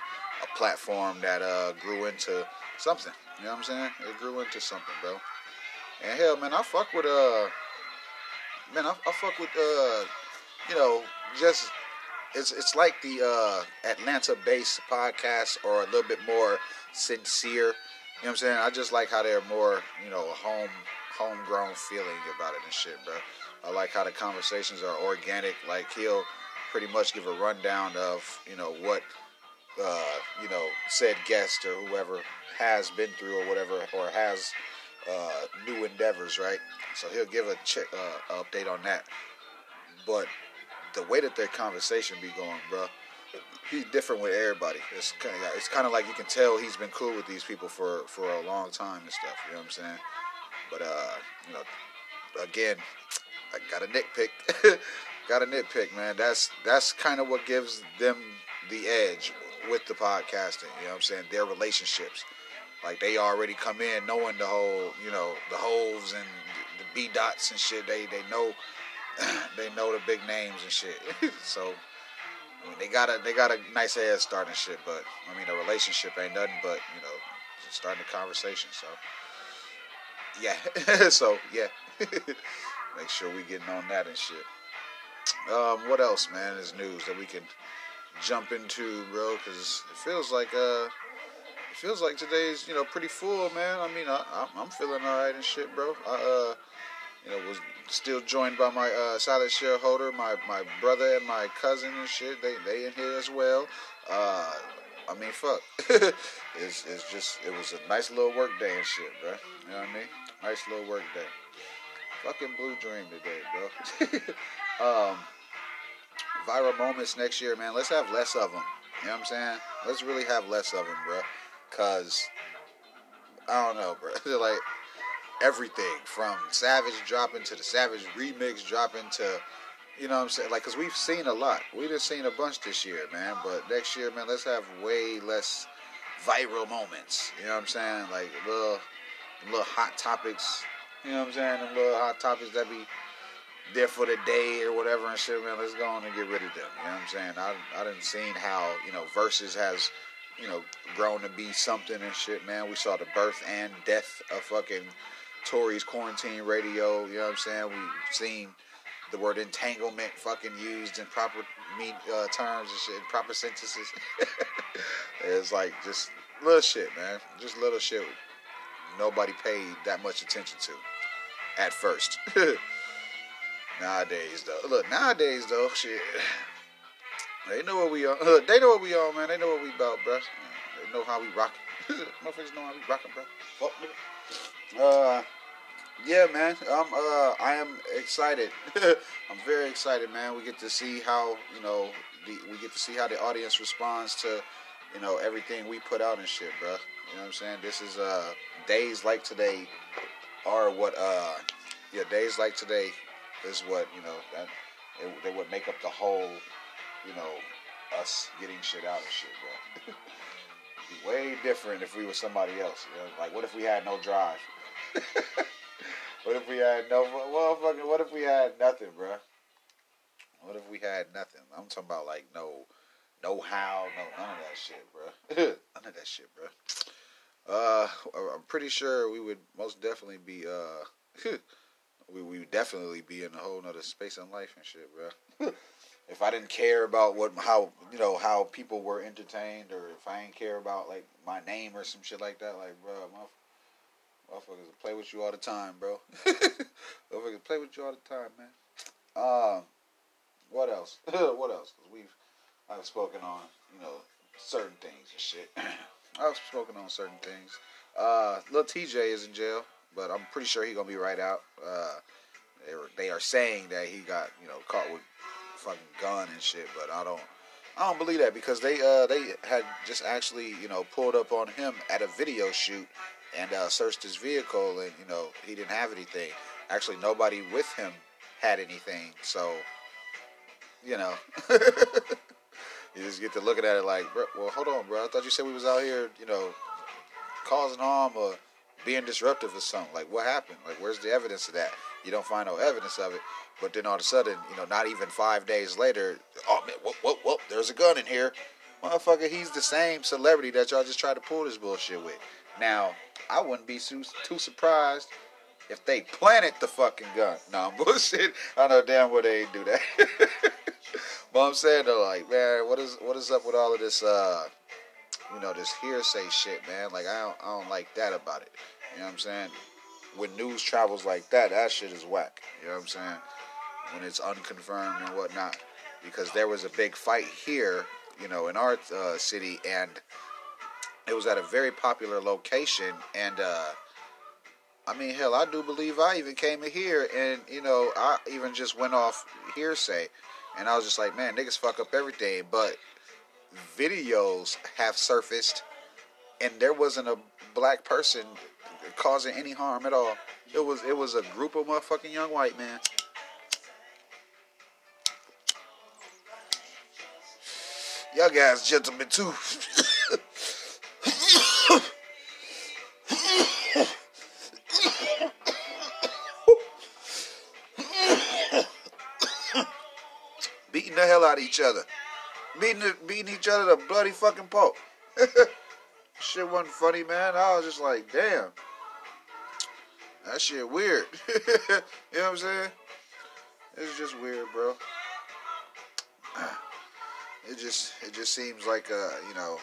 a platform that uh, grew into something. You know what I'm saying? It grew into something, bro. And hell, man, I fuck with uh, man, I, I fuck with uh, you know, just it's it's like the uh, Atlanta-based podcast or a little bit more sincere. You know what I'm saying? I just like how they're more, you know, a home homegrown feeling about it and shit, bro. I like how the conversations are organic. Like he'll pretty much give a rundown of, you know, what uh, you know, said guest or whoever has been through or whatever or has uh, new endeavors, right? So he'll give a check uh, update on that. But the way that their conversation be going, bro, he's different with everybody. It's kind of it's kind of like you can tell he's been cool with these people for for a long time and stuff. You know what I'm saying? But uh, you know, again, I got a nitpick. got a nitpick, man. That's that's kind of what gives them the edge with the podcasting. You know what I'm saying? Their relationships. Like they already come in knowing the whole, you know, the holes and the B dots and shit. They they know they know the big names and shit. so I mean, they got a they got a nice head start and shit. But I mean, a relationship ain't nothing but you know starting a conversation. So yeah, so yeah, make sure we getting on that and shit. Um, what else, man, is news that we can jump into, bro? Because it feels like uh, feels like today's you know pretty full, man. I mean, I, I'm, I'm feeling all right and shit, bro. I uh, you know, was still joined by my uh, shareholder, my my brother and my cousin and shit. They they in here as well. Uh, I mean, fuck. it's it's just it was a nice little work day and shit, bro. You know what I mean? Nice little work day. Fucking blue dream today, bro. um, viral moments next year, man. Let's have less of them. You know what I'm saying? Let's really have less of them, bro. Cause I don't know, bro. like everything from Savage dropping to the Savage remix dropping to, you know what I'm saying? Like, cause we've seen a lot. We just seen a bunch this year, man. But next year, man, let's have way less viral moments. You know what I'm saying? Like little, little hot topics. You know what I'm saying? Them little hot topics that be there for the day or whatever and shit, man. Let's go on and get rid of them. You know what I'm saying? I I didn't seen how you know verses has you know grown to be something and shit, man. We saw the birth and death of fucking Tory's quarantine radio. You know what I'm saying? We've seen the word entanglement fucking used in proper mean uh, terms and shit, proper sentences. it's like just little shit, man. Just little shit. Nobody paid that much attention to at first. nowadays, though, look, nowadays though, shit. They know what we are. Uh, they know what we are, man. They know what we about, bro. They know how we rock. Motherfuckers know how we rockin', bro. Fuck, nigga. Uh, yeah, man. I'm uh, I am excited. I'm very excited, man. We get to see how you know the, we get to see how the audience responds to you know everything we put out and shit, bro. You know what I'm saying? This is uh days like today are what uh yeah days like today is what you know that they, they would make up the whole you know us getting shit out and shit, bro. be way different if we were somebody else. You know? Like, what if we had no drive? what if we had no motherfucker? What if we had nothing, bro? What if we had nothing? I'm talking about like no, no how, no none of that shit, bro. none of that shit, bro. Uh, I'm pretty sure we would most definitely be uh, we we would definitely be in a whole nother space in life and shit, bro. If I didn't care about what how you know how people were entertained, or if I didn't care about like my name or some shit like that, like bro, motherfuckers play with you all the time, bro. motherfuckers play with you all the time, man. Um, what else? what else? Because we've I've spoken on you know certain things and shit. I've spoken on certain things. Uh, Lil Tjay is in jail, but I'm pretty sure he's gonna be right out. Uh, they, were, they are saying that he got you know caught with fucking gun and shit, but I don't. I don't believe that because they uh they had just actually you know pulled up on him at a video shoot and uh, searched his vehicle and you know he didn't have anything. Actually, nobody with him had anything, so you know you just get to looking at it like, well, hold on, bro. I thought you said we was out here, you know, causing harm or being disruptive or something. Like, what happened? Like, where's the evidence of that? You don't find no evidence of it. But then all of a sudden, you know, not even five days later, oh man, whoop, whoop, whoop, there's a gun in here. Motherfucker, he's the same celebrity that y'all just tried to pull this bullshit with. Now, I wouldn't be too, too surprised if they planted the fucking gun. No, I'm bullshit. I know damn well they ain't do that. but I'm saying though, like, man, what is what is up with all of this uh you know, this hearsay shit, man? Like I don't I don't like that about it. You know what I'm saying? When news travels like that, that shit is whack. You know what I'm saying? When it's unconfirmed and whatnot. Because there was a big fight here, you know, in our uh, city and it was at a very popular location and uh I mean, hell, I do believe I even came in here and, you know, I even just went off hearsay. And I was just like, man, niggas fuck up everything. But videos have surfaced and there wasn't a black person causing any harm at all. It was it was a group of motherfucking young white men. Y'all guys gentlemen too. beating the hell out of each other. Beating, the, beating each other to bloody fucking pulp. shit wasn't funny, man. I was just like, damn. That shit weird. you know what I'm saying? It's just weird, bro. It just it just seems like uh, you know,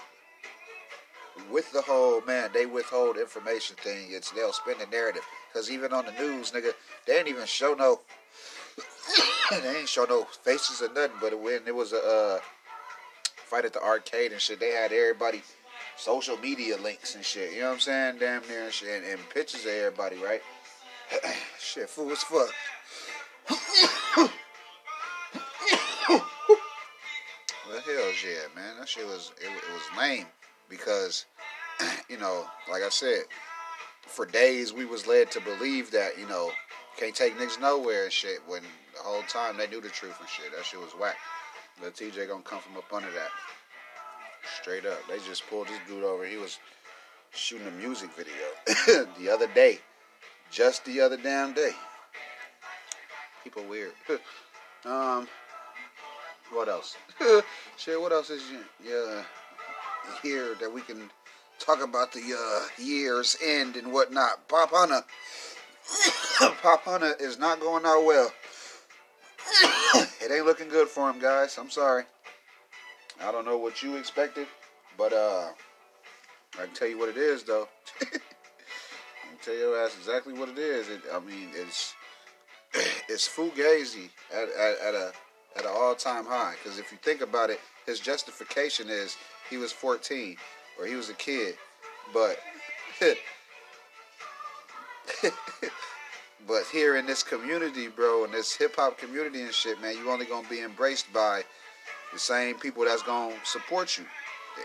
with the whole man, they withhold information thing. It's they'll spin the narrative because even on the news, nigga, they ain't even show no they ain't show no faces or nothing. But when it was a uh, fight at the arcade and shit, they had everybody social media links and shit. You know what I'm saying? Damn near and shit, and, and pictures of everybody, right? shit, fool as fuck. well, hell yeah, man. That shit was it, it was lame because you know, like I said, for days we was led to believe that you know can't take niggas nowhere and shit when the whole time they knew the truth and shit. That shit was whack. But Tjay gonna come from up under that. Straight up. They just pulled this dude over. He was shooting a music video the other day. Just the other damn day. People weird. um what else? shit, what else is yeah here that we can talk about the uh, year's end and whatnot. Pop Hunter Pop Hunter is not going out well. it ain't looking good for him, guys. I'm sorry. I don't know what you expected, but uh, I can tell you what it is, though. I can tell your ass exactly what it is. It, I mean, it's it's fugazi at, at, at a at an all time high. Because if you think about it, his justification is he was 14 or he was a kid, but but here in this community, bro, in this hip hop community and shit, man, you only gonna be embraced by the same people that's gonna support you.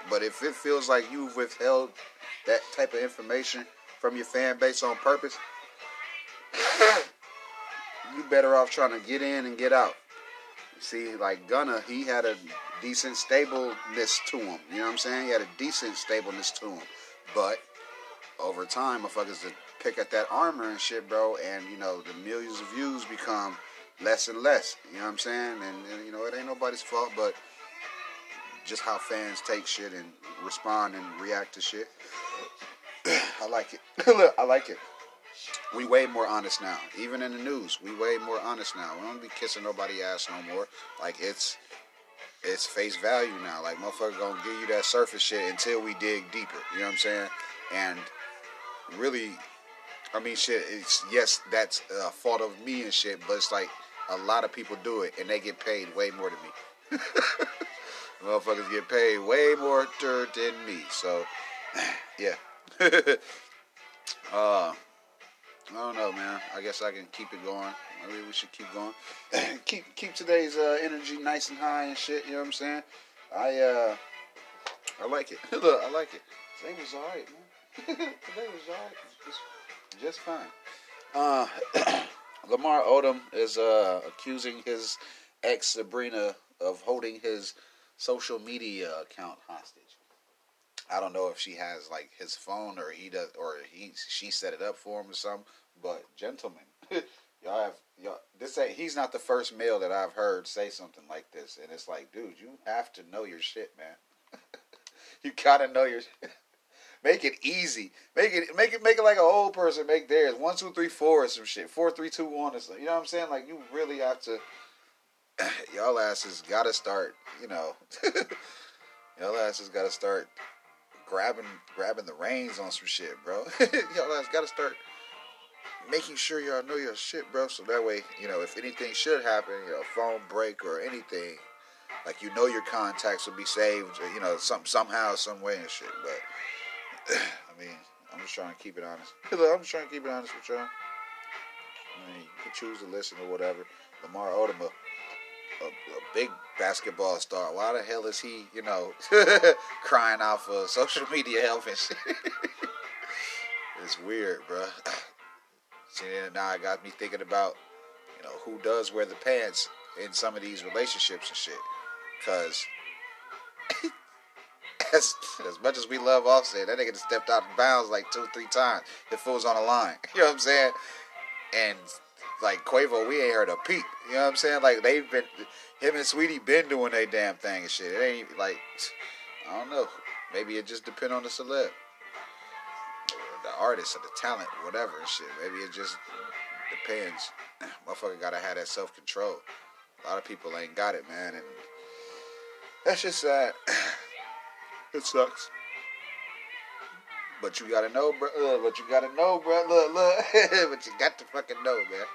But if it feels like you've withheld that type of information from your fan base on purpose, you better off trying to get in and get out. See, like Gunna, he had a decent stableness to him. You know what I'm saying? He had a decent stableness to him. But over time, motherfuckers that pick at that armor and shit, bro, and you know the millions of views become less and less. You know what I'm saying? And, and you know it ain't nobody's fault, but just how fans take shit and respond and react to shit. I like it. Look, I like it. We way more honest now. Even in the news, we way more honest now. We don't be kissing nobody ass no more. Like it's it's face value now. Like motherfuckers gonna give you that surface shit until we dig deeper. You know what I'm saying? And really, I mean, shit. It's yes, that's a fault of me and shit, but it's like a lot of people do it and they get paid way more than me. Motherfuckers get paid way more dirt than me. So, yeah. uh, I don't know, man. I guess I can keep it going. Maybe we should keep going. keep keep today's uh, energy nice and high and shit. You know what I'm saying? I uh, I like it. Look, I like it. Today was alright, man. Today was alright. Just, just fine. Uh, Lamar Odom is uh accusing his ex Sabrina of holding his social media account hostage. I don't know if she has like his phone or he does or he she set it up for him or something. But gentlemen, y'all have y'all this ain't he's not the first male that I've heard say something like this, and it's like, dude, you have to know your shit, man. you gotta know your. make it easy. Make it make it make it like an old person make theirs. One, two, three, four, or some shit. Four, three, two, one, or something. You know what I'm saying? Like you really have to. y'all asses gotta start. You know, y'all asses gotta start grabbing grabbing the reins on some shit, bro. y'all asses gotta start making sure y'all know your shit, bro. So that way, you know, if anything should happen, you know, phone break or anything, like you know your contacts will be saved, or, you know, some somehow, some way and shit. But I mean, I'm just trying to keep it honest. I'm just trying to keep it honest with y'all. I mean, you can choose to listen or whatever. Lamar Odom, a, a, big basketball star. Why the hell is he, you know, crying out for social media help and shit? it's weird, bro. See, now it got me thinking about, you know, who does wear the pants in some of these relationships and shit. Because as, as much as we love Offset, that nigga stepped out of bounds like two, three times. The fool's on the line. You know what I'm saying? And like Quavo, we ain't heard a peep. You know what I'm saying? Like they've been, him and Saweetie been doing their damn thing and shit. It ain't like, I don't know. Maybe it just depend on the celeb the artist or the talent, whatever and shit. Maybe it just depends. Motherfucker gotta have that self control. A lot of people ain't got it, man, and that's just sad. it sucks. But you gotta know, bro. Uh, but you gotta know, bro. Look, look. but you got to fucking know, man.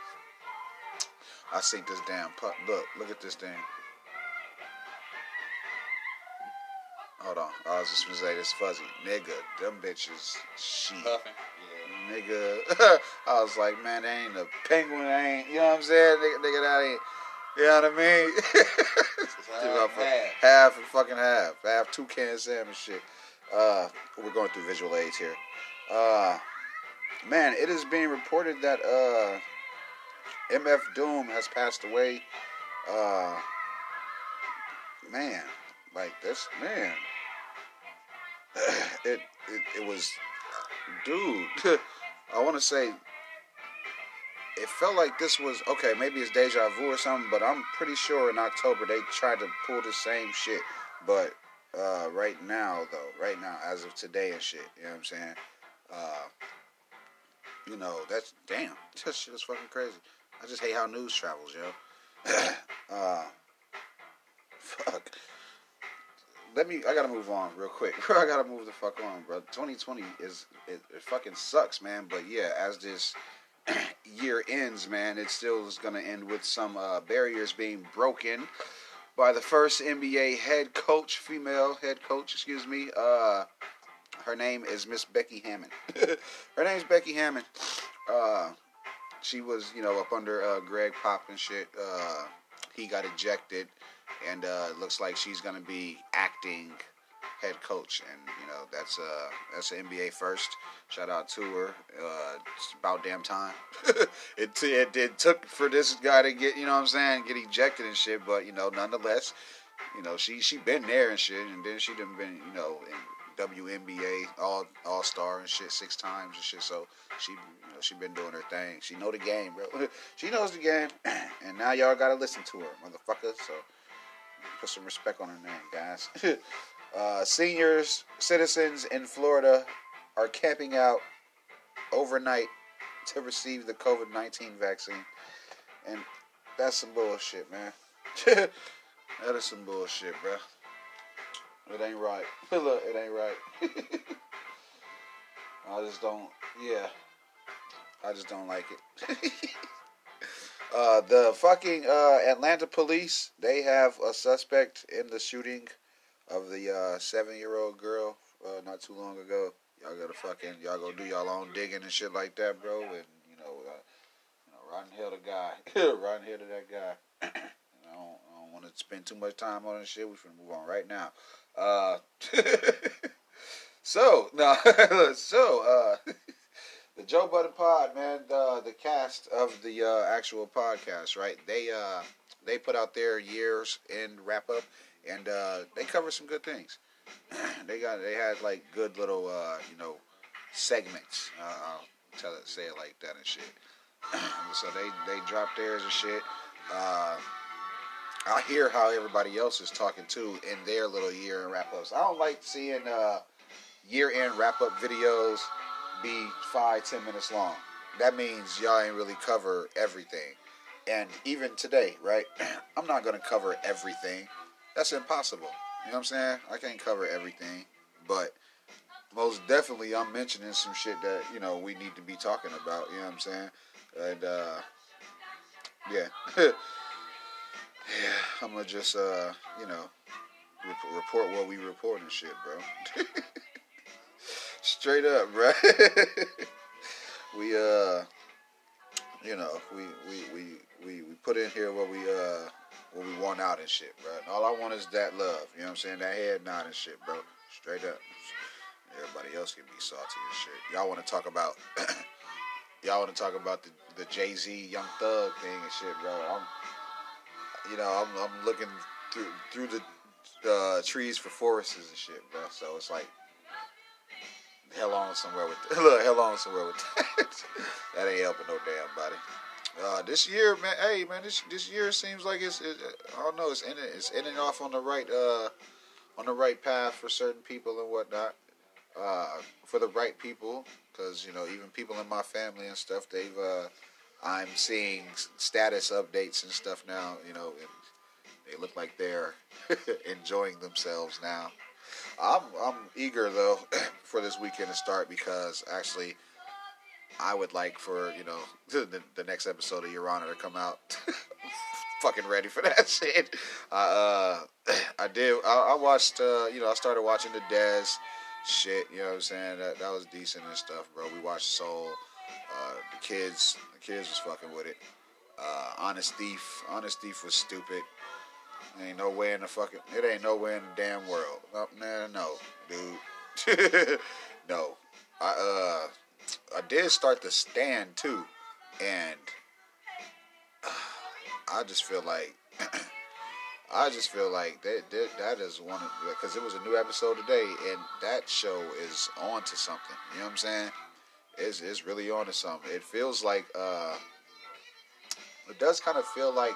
I seen this damn pup. Look, look at this thing. Hold on. I was just gonna say this fuzzy. Nigga, them bitches shit. Yeah. Nigga. I was like, man, they ain't a penguin, ain't you know what I'm saying? Nigga, nigga that ain't you know what I mean? half, half. half and fucking half. Half two cans of salmon shit. Uh we're going through visual aids here. Uh man, it is being reported that uh MF Doom has passed away. Uh man, like this man it, it it was dude i want to say it felt like this was okay maybe it's deja vu or something but i'm pretty sure in october they tried to pull the same shit. But uh, right now though right now as of today and shit you know what i'm saying? Uh, you know that's damn that shit is fucking crazy. I just hate how news travels yo. Uh, fuck let me. I gotta move on real quick. bro. I gotta move the fuck on, bro. 2020 is it, it fucking sucks, man. But yeah, as this year ends, man, it still is gonna end with some uh, barriers being broken by the first NBA head coach, female head coach, excuse me. Uh, her name is Miss Becky Hammon. her name's Becky Hammon. Uh, she was, you know, up under uh, Gregg Pop and shit. Uh, he got ejected and uh, it looks like she's going to be acting head coach, and you know that's uh that's NBA first. Shout out to her. Uh, it's about damn time. it, t- it it took for this guy to get you know what I'm saying get ejected and shit, but you know nonetheless, you know she she been there and shit, and then she done been you know in WNBA all all star and shit six times and shit. So she she been doing her thing. She know the game, bro. she knows the game, and now y'all gotta listen to her, motherfucker. So put some respect on her name, guys. uh, seniors, citizens in Florida are camping out overnight to receive the COVID nineteen vaccine, and that's some bullshit, man. that is some bullshit, bro. It ain't right. Look, it ain't right. I just don't. Yeah, I just don't like it. Uh, the fucking uh, Atlanta police they have a suspect in the shooting of the uh, seven-year-old girl uh, not too long ago. Y'all gotta fucking y'all go do y'all own digging and shit like that, bro. And you know, uh, you know, rotten hell to guy, rotten hell to that guy. I don't, don't want to spend too much time on this shit. We should move on right now. Uh, so no, so uh, the Joe Budden Pod, man, the the cast of the uh, actual podcast, right? They uh they put out their years in wrap up, and uh, they cover some good things. they got they had like good little uh, you know segments. Uh, I'll tell it say it like that and shit. so they they dropped theirs and shit. Uh, I hear how everybody else is talking too in their little year end wrap ups. I don't like seeing year end wrap up videos be five ten minutes long. That means y'all ain't really cover everything. And even today, right? I'm not gonna cover everything. That's impossible. You know what I'm saying? I can't cover everything, but most definitely I'm mentioning some shit that you know we need to be talking about. You know what I'm saying? And uh, yeah, yeah, I'm gonna just uh, you know rep- report what we report and shit, bro. Straight up, bro. we uh, you know, we we we we we put in here what we uh what we want out and shit, bro. And all I want is that love. You know what I'm saying? That head nod and shit, bro. Straight up. Everybody else can be salty and shit. Y'all want to talk about? y'all want to talk about the the Jay Z Young Thug thing and shit, bro? I'm, you know, I'm I'm looking through through the uh, trees for forests and shit, bro. So it's like. Hell on somewhere with that. Look, hell on somewhere with that. that ain't helping no damn body. Uh, this year, man. Hey, man. This this year seems like it's. It, I don't know. It's in it. It's in and off on the right. Uh, on the right path for certain people and whatnot. Uh, for the right people, because you know, even people in my family and stuff, they've. Uh, I'm seeing status updates and stuff now. You know, and they look like they're enjoying themselves now. I'm I'm eager though for this weekend to start because actually I would like for you know the, the next episode of Your Honor to come out. fucking ready for that shit. I uh, I did. I, I watched. Uh, you know, I started watching the Dez shit. You know what I'm saying? That that was decent and stuff, bro. We watched Soul. Uh, the kids, the kids was fucking with it. Uh, Honest Thief, Honest Thief was stupid. Ain't no way in the fucking. It ain't no way in the damn world. No, man, no, dude. no. I uh, I did start the stand too, and I just feel like. I just feel like that that, that is one of because it was a new episode today, and that show is on to something. You know what I'm saying? It's it's really on to something. It feels like uh, it does kind of feel like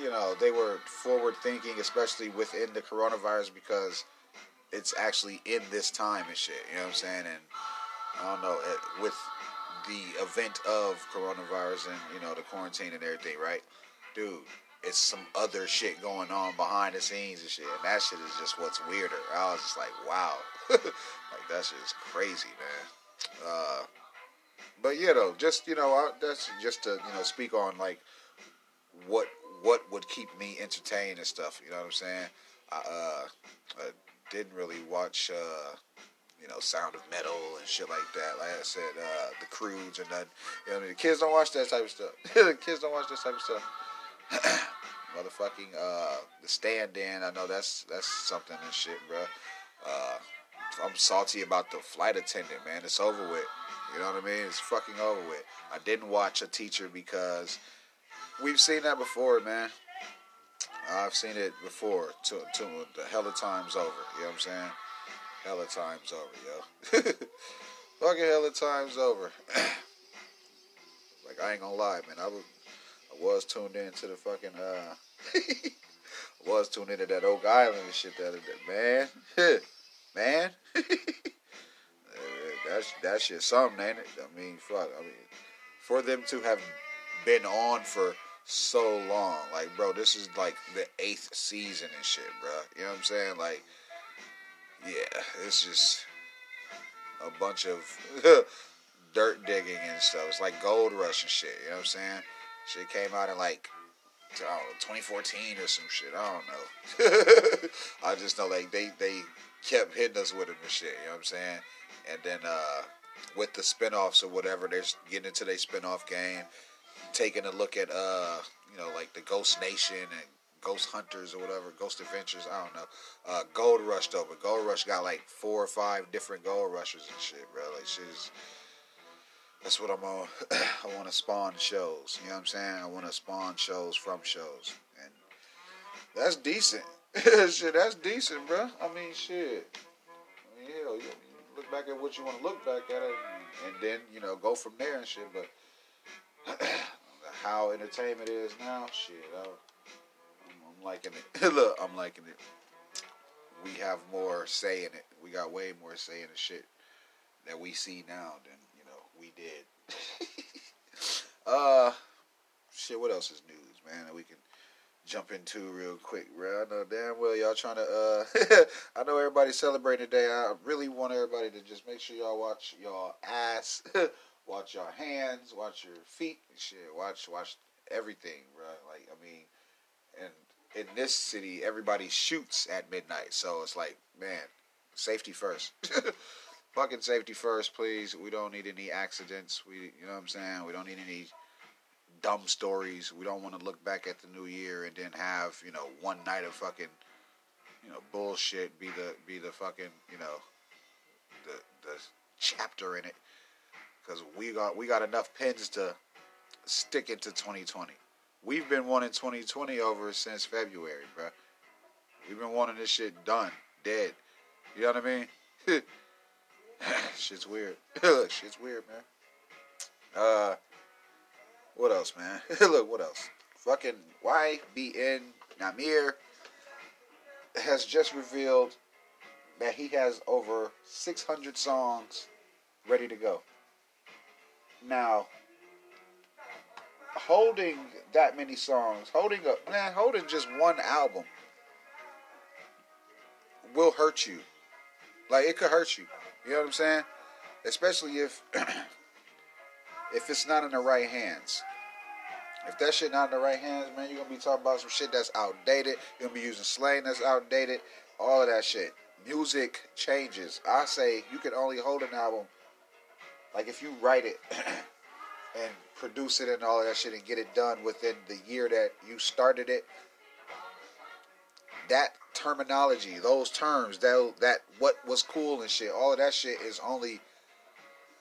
you know they were forward thinking, especially within the coronavirus because it's actually in this time and shit. You know what I'm saying? And I don't know it, with the event of coronavirus and you know the quarantine and everything, right, dude? It's some other shit going on behind the scenes and shit, and that shit is just what's weirder. I was just like, wow, like that shit is crazy, man. Uh, but yeah, though, just you know, I, that's just to you know speak on like what what would keep me entertained and stuff. You know what I'm saying? I, uh, I didn't really watch, uh, you know, Sound of Metal and shit like that. Like I said, uh, the Croods and that. You know, I mean? the kids don't watch that type of stuff. the kids don't watch that type of stuff. Motherfucking uh, the stand-in. I know that's that's something and shit, bro. Uh, I'm salty about the flight attendant, man. It's over with. You know what I mean? It's fucking over with. I didn't watch a teacher because we've seen that before, man. I've seen it before. To, to the hell of times over. You know what I'm saying? Hell of times over, yo. Fucking hell of times over. like I ain't gonna lie, man. I was I was tuned in to the fucking uh I was tuned into that Oak Island and shit that man. man. that that's that shit something, ain't it? I mean, fuck. I mean, for them to have been on for so long, like, bro, this is like the eighth season and shit, bro. You know what I'm saying? Like, yeah, it's just a bunch of dirt digging and stuff. It's like gold rush and shit. You know what I'm saying? Shit came out in like know, 2014 or some shit. I don't know. I just know like they they kept hitting us with it and shit. You know what I'm saying? And then uh, with the spinoffs or whatever, they're getting into their spinoff game, taking a look at uh, you know like the Ghost Nation and Ghost Hunters or whatever, Ghost Adventures. I don't know. Uh, Gold Rush though, but Gold Rush got like four or five different Gold Rushers and shit, bro. Like shit is. That's what I'm on. I want to spawn shows. You know what I'm saying? I want to spawn shows from shows, and that's decent. shit, that's decent, bro. I mean, shit. I mean, hell, you, look back at what you want to look back at, and, and then you know go from there and shit. But how entertainment is now, shit, I, I'm, I'm liking it. look, I'm liking it. We have more say in it. We got way more say in the shit that we see now than you know we did. uh, shit. What else is news, man? That we can jump into real quick, bro. I know damn well y'all trying to. Uh, I know everybody's celebrating today. I really want everybody to just make sure y'all watch y'all ass, watch your hands, watch your feet, and shit. Watch watch everything, bro. Like I mean, and in this city, everybody shoots at midnight, so it's like, man, safety first. Fucking safety first, please. We don't need any accidents. We, you know what I'm saying? We don't need any dumb stories. We don't want to look back at the new year and then have you know one night of fucking you know bullshit be the be the fucking you know the the chapter in it because we got we got enough pins to stick into 2020. We've been wanting 2020 over since February, bro. We've been wanting this shit done, dead. You know what I mean? Shit's weird. Shit's weird, man. Uh, what else, man? Look, what else? Fucking YBN Nahmir has just revealed that he has over 600 songs ready to go. Now, holding that many songs, holding a man, holding just one album will hurt you. Like it could hurt you. You know what I'm saying? Especially if if it's not in the right hands. If that shit not in the right hands, man, you're gonna be talking about some shit that's outdated. You're gonna be using slang that's outdated. All of that shit. Music changes. I say you can only hold an album like if you write it and produce it and all of that shit and get it done within the year that you started it. That terminology, those terms, that that what was cool and shit, all of that shit is only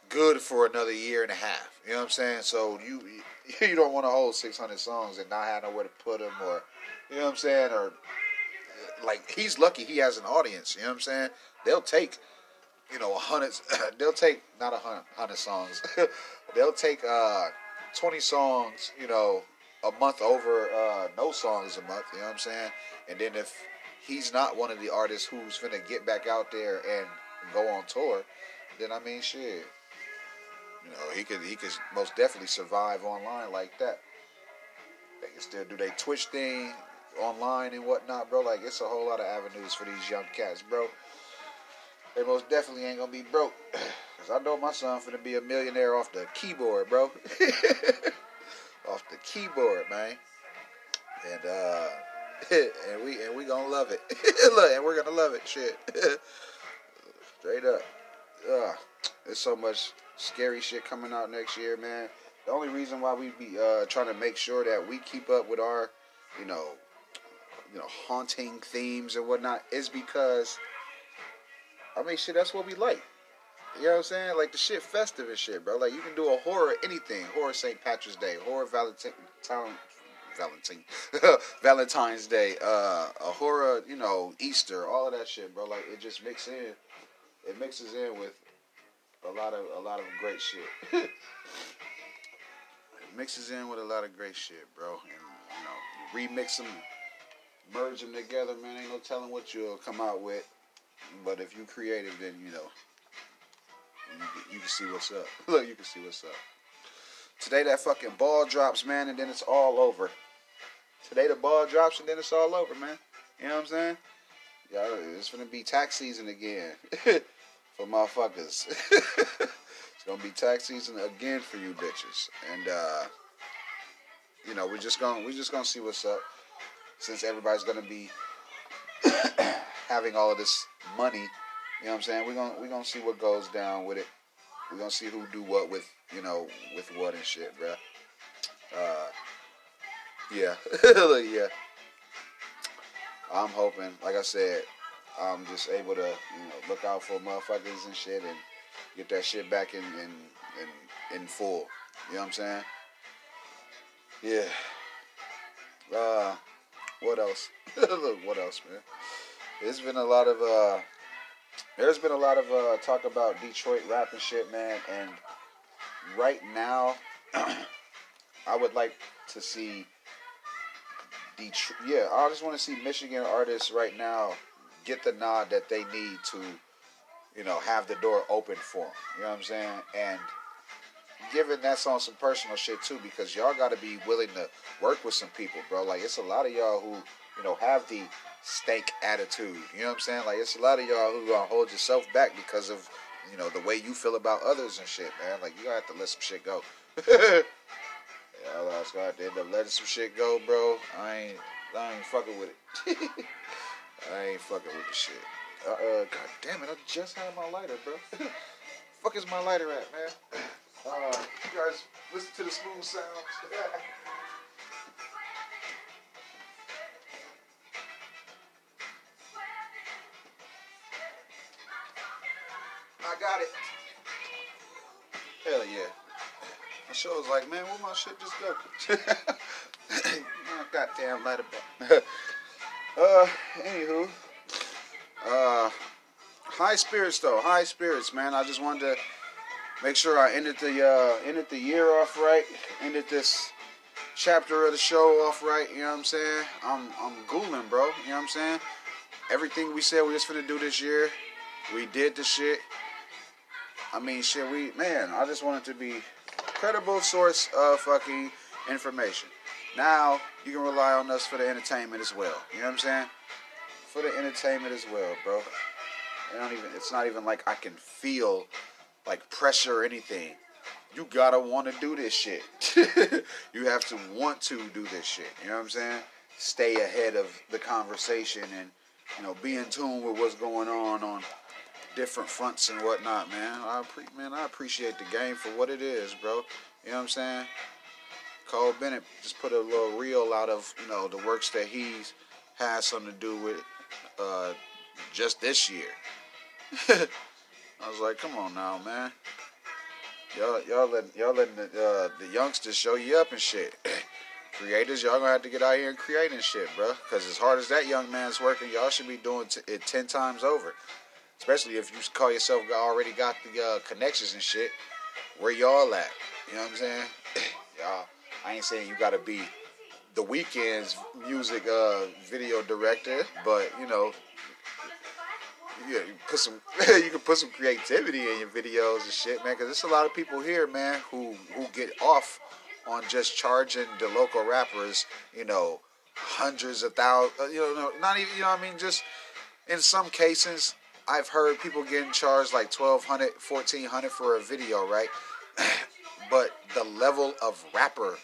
good for another year and a half. You know what I'm saying? So you you don't want to hold 600 songs and not have nowhere to put them, or you know what I'm saying, or like he's lucky he has an audience. You know what I'm saying? They'll take you know a hundred. they'll take not a hundred, hundred songs. they'll take uh 20 songs. You know a month over uh, no songs a month. You know what I'm saying? And then if he's not one of the artists who's gonna get back out there and go on tour, then I mean shit. You know, he could he could most definitely survive online like that. They can still do their Twitch thing online and whatnot, bro. Like it's a whole lot of avenues for these young cats, bro. They most definitely ain't gonna be broke. Cause I know my son finna be a millionaire off the keyboard, bro. off the keyboard, man. And uh and we and we gonna love it. Look, and we're gonna love it. Shit. Straight up. Ugh. There's so much scary shit coming out next year, man. The only reason why we be uh, trying to make sure that we keep up with our, you know, you know, haunting themes and whatnot is because, I mean, shit, that's what we like. You know what I'm saying? Like the shit festive and shit, bro. Like you can do a horror anything, horror St. Patrick's Day, horror Valentine, Valentine, Valentine's Day, uh, a horror, you know, Easter, all of that shit, bro. Like it just mixes in, it mixes in with a lot of a lot of great shit. it mixes in with a lot of great shit, bro. And you know, remix them, merge them together, man. Ain't no telling what you'll come out with. But if you're creative, then you know, You, you can see what's up. Look, you can see what's up. Today that fucking ball drops, man, and then it's all over. Today the ball drops and then it's all over, man. You know what I'm saying? Yeah, it's gonna be tax season again for motherfuckers. it's gonna be tax season again for you bitches, and uh, you know we're just gonna we're just gonna see what's up since everybody's gonna be having all of this money. You know what I'm saying? We're gonna we're gonna see what goes down with it. We're gonna see who do what with you know with what and shit, bruh. Uh, yeah, yeah. I'm hoping, like I said, I'm just able to you know look out for motherfuckers and shit and get that shit back in in in, in full. You know what I'm saying? Yeah. Uh, what else? what else, man? There's been a lot of uh, there's been a lot of uh, talk about Detroit rap and shit, man. And right now, I would like to see Detroit. Yeah, I just want to see Michigan artists right now get the nod that they need to, you know, have the door open for them. You know what I'm saying? And given that's on some personal shit too, because y'all got to be willing to work with some people, bro. Like it's a lot of y'all who, you know, have the stank attitude. You know what I'm saying? Like it's a lot of y'all who gonna hold yourself back because of, you know, the way you feel about others and shit, man. Like you gotta have to let some shit go. I was gonna have to end up letting some shit go, bro. I ain't, I ain't fucking with it. I ain't fucking with the shit. Uh, uh, god damn it! I just had my lighter, bro. Fuck is my lighter at, man? Uh, you guys listen to the smooth sounds. My show was like, man, where my shit just go? my goddamn lighter back. uh, anywho. Uh, high spirits though, high spirits, man. I just wanted to make sure I ended the uh, ended the year off right, ended this chapter of the show off right. You know what I'm saying? I'm I'm gooling, bro. You know what I'm saying? Everything we said we was finna do this year, we did the shit. I mean, shit. We man, I just wanted to be credible source of fucking information. Now you can rely on us for the entertainment as well. You know what I'm saying? For the entertainment as well, bro. I don't even. It's not even like I can feel like pressure or anything. You gotta want to do this shit. you have to want to do this shit. You know what I'm saying? Stay ahead of the conversation and you know be in tune with what's going on on different fronts and whatnot, man. I pre- man, I appreciate the game for what it is, bro. You know what I'm saying? Cole Bennett just put a little reel out of you know the works that he's had something to do with uh, just this year. I was like, come on now, man. Y'all, y'all letting y'all letting the, uh, the youngsters show you up and shit. Creators, y'all gonna have to get out here and create and shit, bro. Because as hard as that young man's working, y'all should be doing t- it ten times over. Especially if you call yourself already got the uh, connections and shit. Where y'all at? You know what I'm saying? y'all, I ain't saying you gotta be the Weeknd's music uh, video director, but you know, yeah, you put some you can put some creativity in your videos and shit, man. Because there's a lot of people here, man, who who get off on just charging the local rappers, you know, hundreds of thousands, you know, not even, you know, what I mean, just in some cases, I've heard people getting charged like 1200 1400 for a video, right? but the level of rapper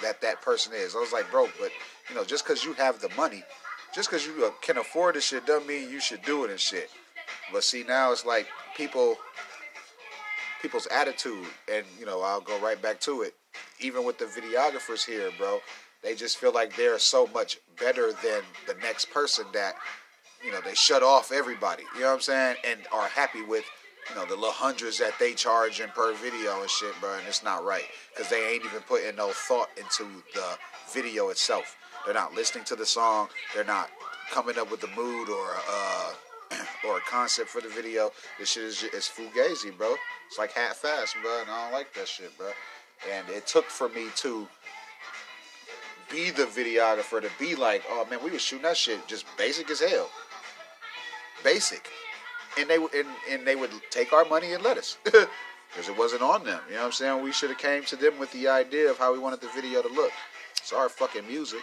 that that person is, I was like, bro, but you know, just because you have the money, just because you uh, can afford this shit, doesn't mean you should do it and shit. But see, now it's like people, people's attitude, and you know, I'll go right back to it. Even with the videographers here, bro, they just feel like they're so much better than the next person that, you know, they shut off everybody. You know what I'm saying? And are happy with, you know, the little hundreds that they charge in per video and shit, bro. And it's not right because they ain't even putting no thought into the video itself. They're not listening to the song. They're not coming up with the mood or uh or a concept for the video. This shit is it's fugazi, bro. It's like half fast, bro, and I don't like that shit, bro. And it took for me to be the videographer to be like, oh man, we was shooting that shit just basic as hell. Basic. and they would and, and they would take our money and let us because it wasn't on them. You know what I'm saying? We should have came to them with the idea of how we wanted the video to look. It's our fucking music.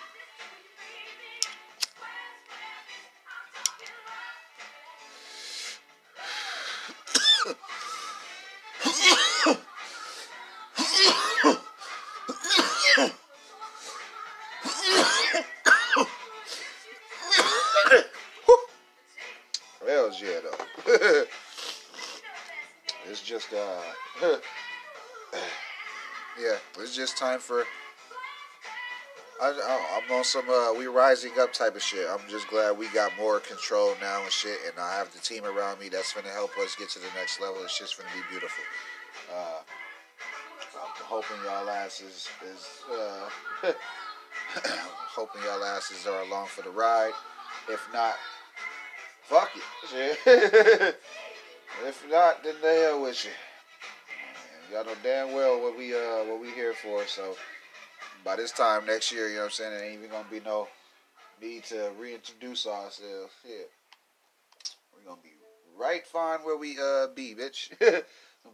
Time for. I, I'm on some uh, we rising up type of shit. I'm just glad we got more control now and shit, and I have the team around me that's gonna help us get to the next level. It's just gonna be beautiful. Uh, I'm hoping y'all asses is uh, hoping y'all asses are along for the ride. If not, fuck it. if not, then the hell with you. Y'all know damn well what we uh what we here for. So by this time next year, you know what I'm saying, it ain't even gonna be no need to reintroduce ourselves. Yeah, we're gonna be right fine where we uh be, bitch. gonna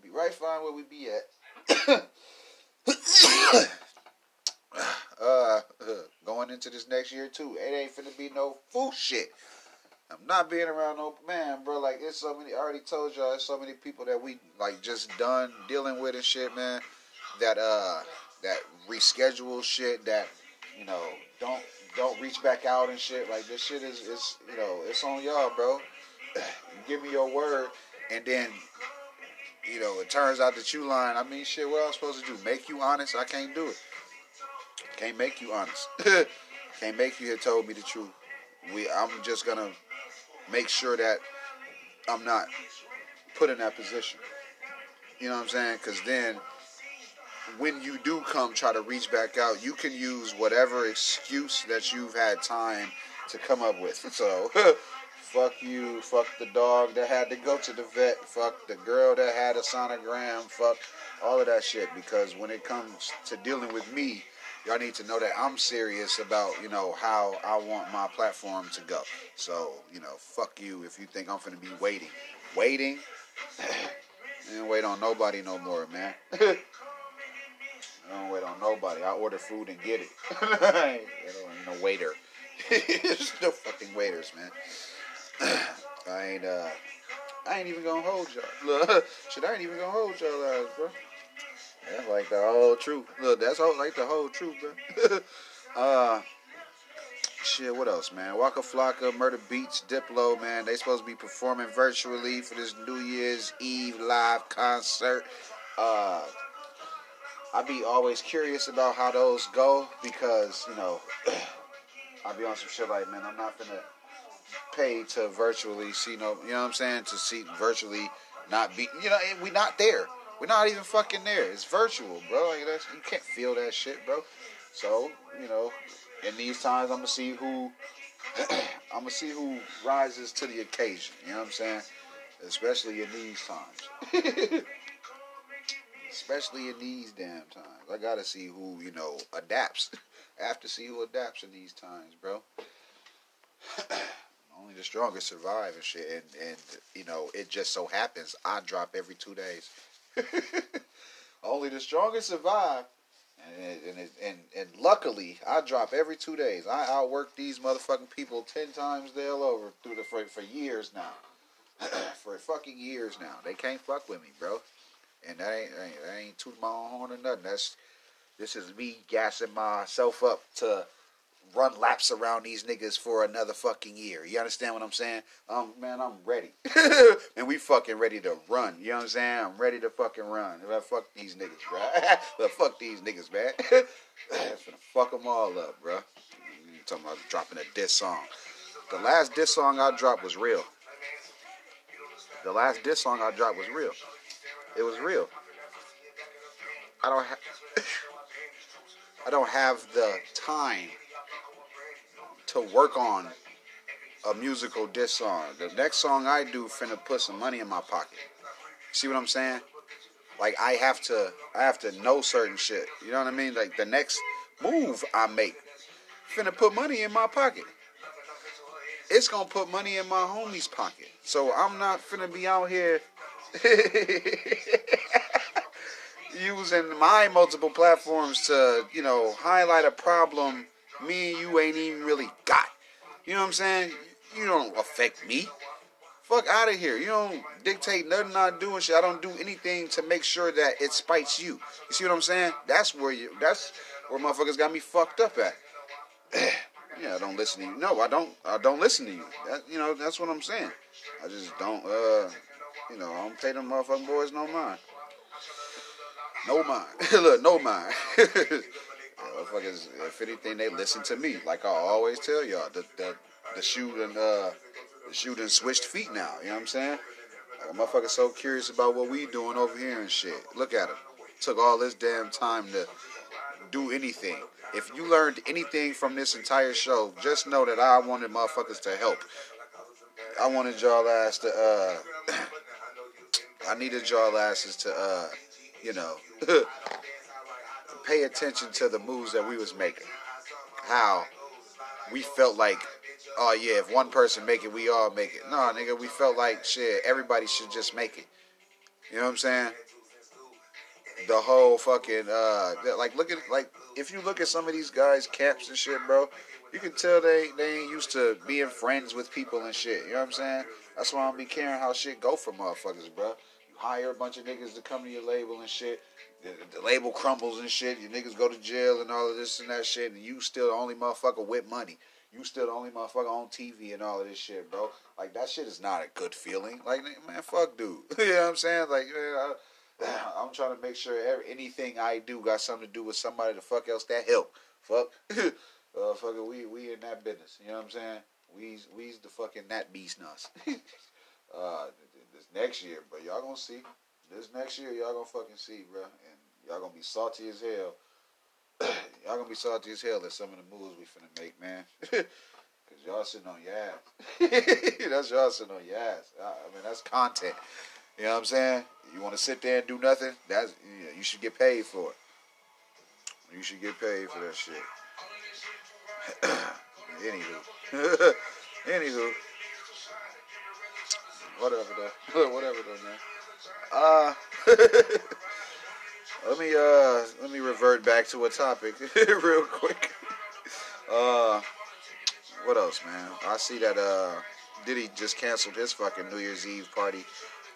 be right fine where we be at. uh, going into this next year too, it ain't finna be no fool shit. I'm not being around no man, bro. Like it's so many. I already told y'all, there's so many people that we like just done dealing with and shit, man. That uh, that reschedule shit. That you know, don't don't reach back out and shit. Like this shit is is you know, it's on y'all, bro. Give me your word, and then you know, it turns out that you lying. I mean, shit, what I'm supposed to do? Make you honest? I can't do it. Can't make you honest. can't make you have told me the truth. We, I'm just gonna make sure that I'm not put in that position. You know what I'm saying? Because then, when you do come try to reach back out, you can use whatever excuse that you've had time to come up with. So, fuck you, fuck the dog that had to go to the vet, fuck the girl that had a sonogram, fuck all of that shit. Because when it comes to dealing with me, y'all need to know that I'm serious about, you know, how I want my platform to go. So, you know, fuck you if you think I'm gonna be waiting. Waiting? ain't wait on nobody no more, man. I don't wait on nobody. I order food and get it. I no waiter. There's no fucking waiters, man. I ain't uh I ain't even gonna hold y'all. Shit, I ain't even gonna hold y'all eyes, bro. That's like the whole truth. Look, that's like the whole truth, bro. uh, shit, what else, man? Waka Flocka, Murda Beatz, Diplo, man. They supposed to be performing virtually for this New Year's Eve live concert. Uh, I be always curious about how those go because, you know, I be on some shit like, man, I'm not gonna pay to virtually see no, you know what I'm saying? To see virtually not be, you know, we not there. We're not even fucking there. It's virtual, bro. Like that's you can't feel that shit, bro. So you know, in these times, I'm gonna see who I'm gonna see who rises to the occasion. You know what I'm saying? Especially in these times. Especially in these damn times, I gotta see who you know adapts. I have to see who adapts in these times, bro. Only the strongest survive and shit, and and you know it just so happens I drop every two days. Only the strongest survive. And, and, and, and luckily, I drop every two days. I outwork these motherfucking people ten times the hell over through the for, for years now. for fucking years now, they can't fuck with me, bro. And that ain't, ain't that ain't tooting my own horn or nothing. That's this is me gassing myself up to run laps around these niggas for another fucking year. You understand what I'm saying? Um, man, I'm ready. and we fucking ready to run. You know what I'm saying? I'm ready to fucking run. I fuck these niggas, bro. but fuck these niggas, man. finna fuck them all up, bro. You talking about dropping a diss song. The last diss song I dropped was real. The last diss song I dropped was real. It was real. I don't have I don't have the time to work on a musical diss song. The next song I do finna put some money in my pocket. See what I'm saying? Like I have to I have to know certain shit. You know what I mean? Like the next move I make finna put money in my pocket. it's gonna put money in my homie's pocket. So I'm not finna be out here using my multiple platforms to, you know, highlight a problem me and you ain't even really got. You know what I'm saying? You don't affect me. Fuck out of here. You don't dictate nothing I do and shit. I don't do anything to make sure that it spites you. You see what I'm saying? That's where you that's where motherfuckers got me fucked up at. yeah, I don't listen to you. No, I don't I don't listen to you. That, you know, that's what I'm saying. I just don't uh you know, I don't pay them motherfucking boys no mind. No mind. Look, no mind. motherfuckers, if anything, they listen to me. Like I always tell y'all, the the the shoe and uh the shoe done switched feet now. You know what I'm saying? Like, a motherfucker so curious about what we doing over here and shit. Look at him. Took all this damn time to do anything. If you learned anything from this entire show, just know that I wanted motherfuckers to help. I wanted y'all ass to uh I needed y'all asses to uh you know pay attention to the moves that we was making. How we felt like, oh yeah, if one person make it, we all make it. No, nigga, we felt like shit. Everybody should just make it. You know what I'm saying? The whole fucking uh, like look at like if you look at some of these guys' caps and shit, bro, you can tell they they ain't used to being friends with people and shit. You know what I'm saying? That's why I don't be caring how shit go for motherfuckers, bro. Hire a bunch of niggas to come to your label and shit the, the, label crumbles and shit. Your niggas go to jail and all of this and that shit, and you still the only motherfucker with money. You still the only motherfucker on TV and all of this shit, bro. Like that shit is not a good feeling. Like man, fuck, dude. you know what I'm saying? Like, I, I'm trying to make sure every, anything I do got something to do with somebody the fuck else that help. Fuck, uh, we we in that business. You know what I'm saying? We's we's the fucking that beast nuts. uh, next year, but y'all gonna see. This next year, y'all gonna fucking see, bro. And y'all gonna be salty as hell. y'all gonna be salty as hell at some of the moves we finna make, man. Cause y'all sitting on your ass. that's y'all sitting on your ass. I mean, that's content. You know what I'm saying? You want to sit there and do nothing? That's yeah, you should get paid for it. You should get paid for that shit. Anywho, anywho, whatever though, whatever though, man. Uh, let me uh let me revert back to a topic real quick. Uh, what else, man? I see that uh Diddy just canceled his fucking New Year's Eve party,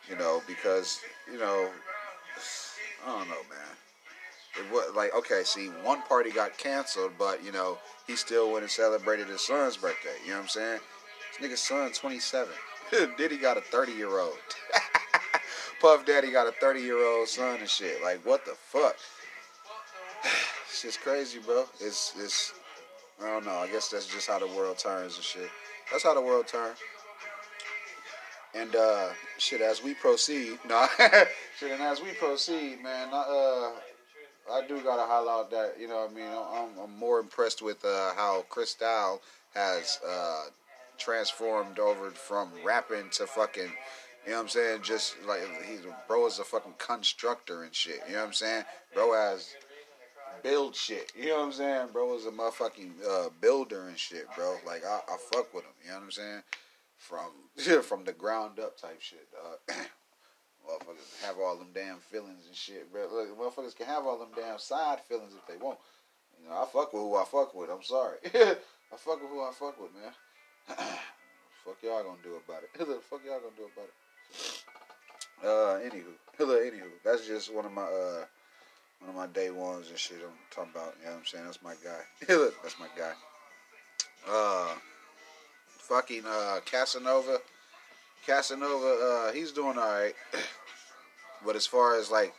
you know, because you know, I don't know, man. It was like okay, see, one party got canceled, but you know he still went and celebrated his son's birthday. You know what I'm saying? This nigga's son 27. Diddy got a 30 year old. Puff Daddy got a 30 year old son and shit. Like, what the fuck? It's just crazy, bro. It's, it's, I don't know. I guess that's just how the world turns and shit. That's how the world turns. And, uh, shit, as we proceed, no, shit, and as we proceed, man, uh, I do gotta highlight that, you know what I mean? I'm, I'm more impressed with, uh, how Cristal has, uh, transformed over from rapping to fucking you know what I'm saying? Just like he's bro is a fucking constructor and shit. You know what I'm saying? Bro has build shit. You know what I'm saying? Bro is a motherfucking uh, builder and shit, bro. Like I, I fuck with him. You know what I'm saying? From from the ground up type shit, dog. motherfuckers have all them damn feelings and shit, bro. Look, motherfuckers can have all them damn side feelings if they want. You know, I fuck with who I fuck with. I'm sorry. I fuck with who I fuck with, man. Fuck y'all gonna do about it? the fuck y'all gonna do about it? Uh, anywho, anywho, that's just one of my uh, one of my day ones and shit. I'm talking about. You know what I'm saying? That's my guy. that's my guy. Uh, fucking uh, Casanova. Casanova, uh, he's doing all right. but as far as like,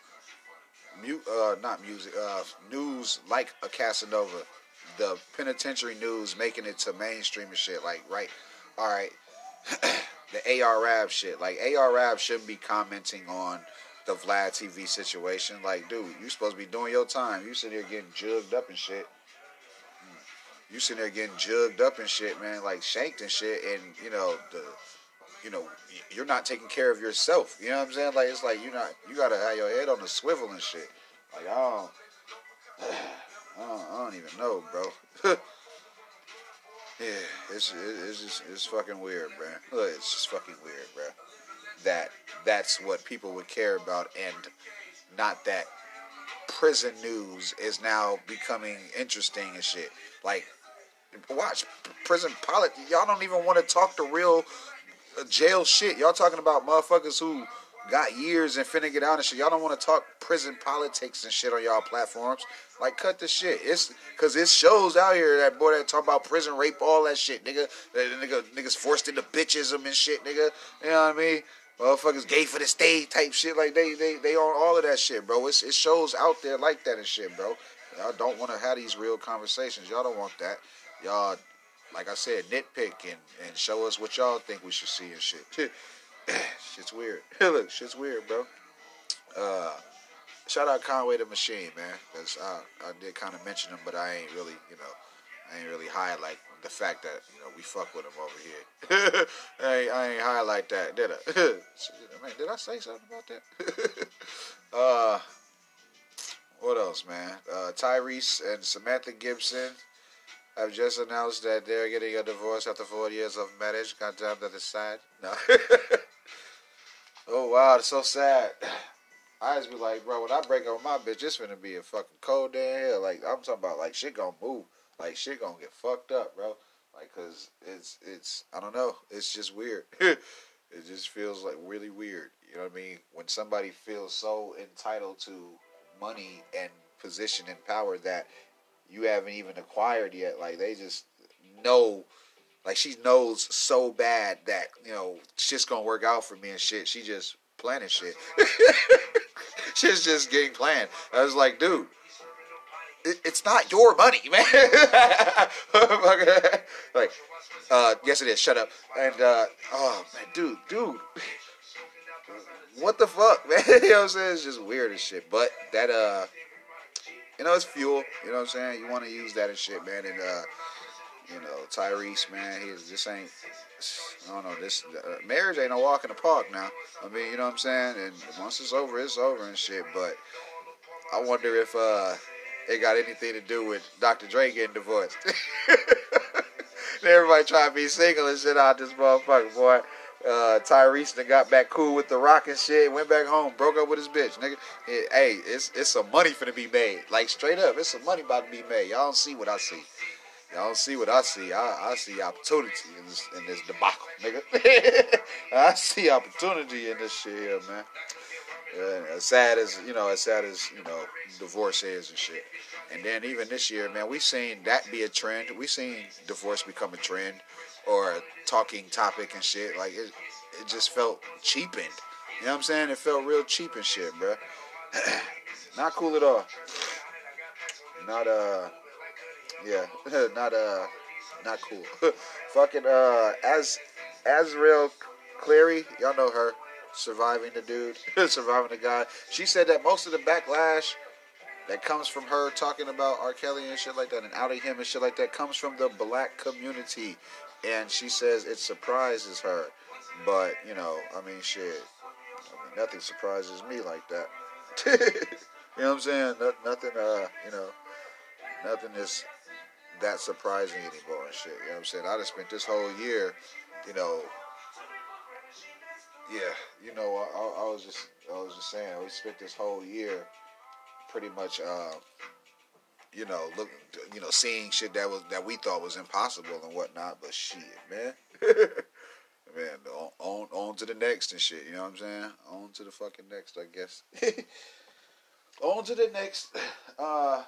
mute, uh, not music, uh, news like a Casanova, the penitentiary news making it to mainstream and shit. Like, right, all right. the AR shit. Like AR shouldn't be commenting on the Vlad TV situation. Like, dude, you supposed to be doing your time. You sitting here getting jugged up and shit. You sitting there getting jugged up and shit, man, like shanked and shit, and you know the, you know, you're not taking care of yourself. You know what I'm saying? Like it's like you're not, you gotta have your head on the swivel and shit. Like I don't, I don't, I don't even know, bro. Yeah, it's it's just it's fucking weird, bro. Look, it's just fucking weird, bro. That that's what people would care about, and not that prison news is now becoming interesting and shit. Like, watch prison politics. Y'all don't even want to talk the real uh, jail shit. Y'all talking about motherfuckers who got years and finna get out and shit. Y'all don't want to talk prison politics and shit on y'all platforms. Like, cut the shit. It's because it shows out here that boy that talk about prison rape, all that shit, nigga. That nigga niggas forced into bitchism and shit, nigga. You know what I mean? Motherfuckers gay for the stage type shit. Like they they they on all of that shit, bro. It's, it shows out there like that and shit, bro. Y'all don't want to have these real conversations. Y'all don't want that. Y'all, like I said, nitpick and, and show us what y'all think we should see and shit. shit's weird. Look, shit's weird, bro. Uh, shout out Conway the Machine, man. Cause I, I did kind of mention him, but I ain't really, you know, I ain't really highlight the fact that you know we fuck with him over here. I, ain't, I ain't highlight that, did I? man, did I say something about that? uh, what else, man? Uh, Tyrese and Samantha Gibson have just announced that they're getting a divorce after four years of marriage. Goddamn, that is sad. No. oh wow, it's so sad. I just be like, bro, when I break up with my bitch, it's gonna be a fucking cold day in here. Like I'm talking about, like shit gonna move, like shit gonna get fucked up, bro. Like, cause it's it's I don't know, it's just weird. it just feels like really weird. You know what I mean? When somebody feels so entitled to money and position and power that you haven't even acquired yet, like they just know. Like she knows so bad that you know shit's gonna work out for me and shit. She just planning shit. She's just getting planned. I was like, dude, it, it's not your money, man. like, uh, yes, it is. Shut up. And uh, oh man, dude, dude, what the fuck, man? you know what I'm saying? It's just weird as shit. But that, uh, you know, it's fuel. You know what I'm saying? You want to use that and shit, man. And uh, you know, Tyrese, man, he's just ain't. I don't know. This uh, marriage ain't no walk in the park now. I mean, you know what I'm saying? And once it's over, it's over and shit. But I wonder if uh, it got anything to do with Dr. Dre getting divorced. Everybody trying to be single and shit out this motherfucker, boy. Uh, Tyrese then got back cool with the rock and shit. Went back home, broke up with his bitch, nigga. It, hey, it's it's some money finna be made. Like straight up, it's some money about to be made. Y'all don't see what I see. Y'all see what I see. I, I see opportunity in this in this debacle, nigga. I see opportunity in this shit here, man. Yeah, as sad as you know, as sad as you know, divorce is and shit. And then even this year, man, we seen that be a trend. We seen divorce become a trend or a talking topic and shit. Like it, it just felt cheapened. You know what I'm saying? It felt real cheap and shit, bro. Not cool at all. Not uh, yeah, not uh, not cool. Fucking uh, as Azriel Clary, y'all know her, surviving the dude, surviving the guy. She said that most of the backlash that comes from her talking about R. Kelly and shit like that and outing him and shit like that comes from the black community. And she says it surprises her. But, you know, I mean, shit. I mean, nothing surprises me like that. you know what I'm saying? No, nothing, uh, you know, nothing is that surprising anymore and shit. You know what I'm saying? I just spent this whole year, you know, yeah, you know, I, I was just, I was just saying, we spent this whole year pretty much, uh, you know, look, you know, seeing shit that was that we thought was impossible and whatnot. But shit, man, man, on, on on to the next and shit. You know what I'm saying? On to the fucking next, I guess. on to the next. Uh,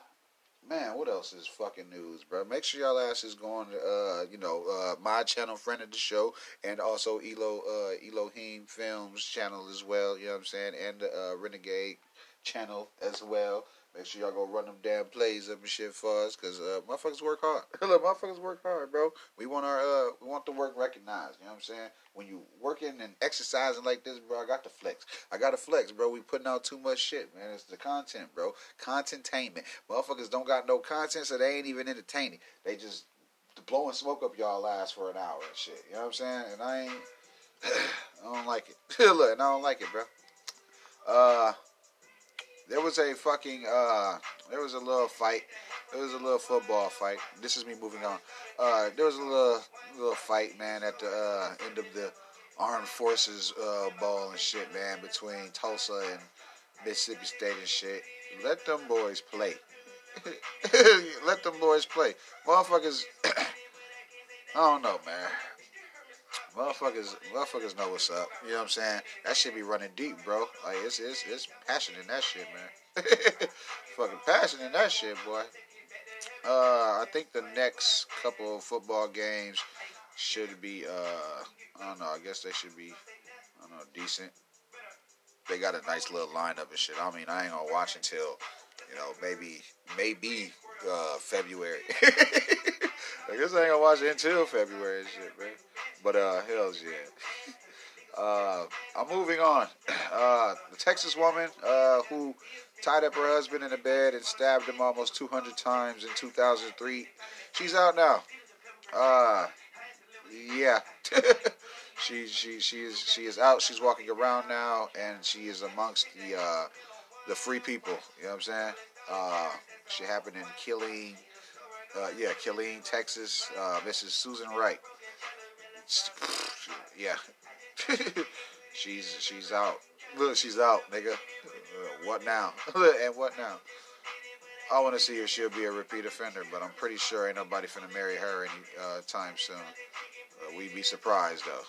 man, what else is fucking news, bro? Make sure y'all asses go on, uh, you know, uh, my channel, friend of the show, and also Elo, uh, Elohim Films channel as well. You know what I'm saying? And uh, Renegade channel as well. Make sure y'all go run them damn plays up and shit for us, cause uh, motherfuckers work hard. Look, motherfuckers work hard, bro. We want our uh, we want the work recognized. You know what I'm saying? When you working and exercising like this, bro, I got the flex. I got to flex, bro. We putting out too much shit, man. It's the content, bro. Contentainment. Motherfuckers don't got no content, so they ain't even entertaining. They just blowing smoke up y'all ass for an hour and shit. You know what I'm saying? And I ain't. I don't like it. Look, and I don't like it, bro. Uh there was a fucking uh, there was a little fight It was a little football fight. This is me moving on. Uh, there was a little little fight, man, at the uh, end of the Armed Forces uh, Bowl and shit, man, between Tulsa and Mississippi State and shit. Let them boys play. Let them boys play. Motherfuckers, I don't know, man. Motherfuckers, motherfuckers know what's up. You know what I'm saying? That shit be running deep, bro. Like it's it's it's passion in that shit, man. Fucking passion in that shit, boy. Uh, I think the next couple of football games should be. Uh, I don't know. I guess they should be. I don't know, decent. They got a nice little lineup and shit. I mean, I ain't gonna watch until you know maybe maybe uh, February. I guess I ain't gonna watch it until February and shit, man. But uh, hell's yeah. Uh, I'm moving on. Uh, the Texas woman uh, who tied up her husband in a bed and stabbed him almost 200 times in 2003. She's out now. Uh, yeah. she she she is she is out. She's walking around now, and she is amongst the uh, the free people. You know what I'm saying? Uh, she happened in Killeen, uh, yeah, Killeen, Texas. Uh, Mrs. Susan Wright. Yeah, she's she's out. Look, she's out, nigga. Uh, what now? and what now? I want to see if she'll be a repeat offender, but I'm pretty sure ain't nobody finna marry her any uh, time soon. Uh, we'd be surprised though.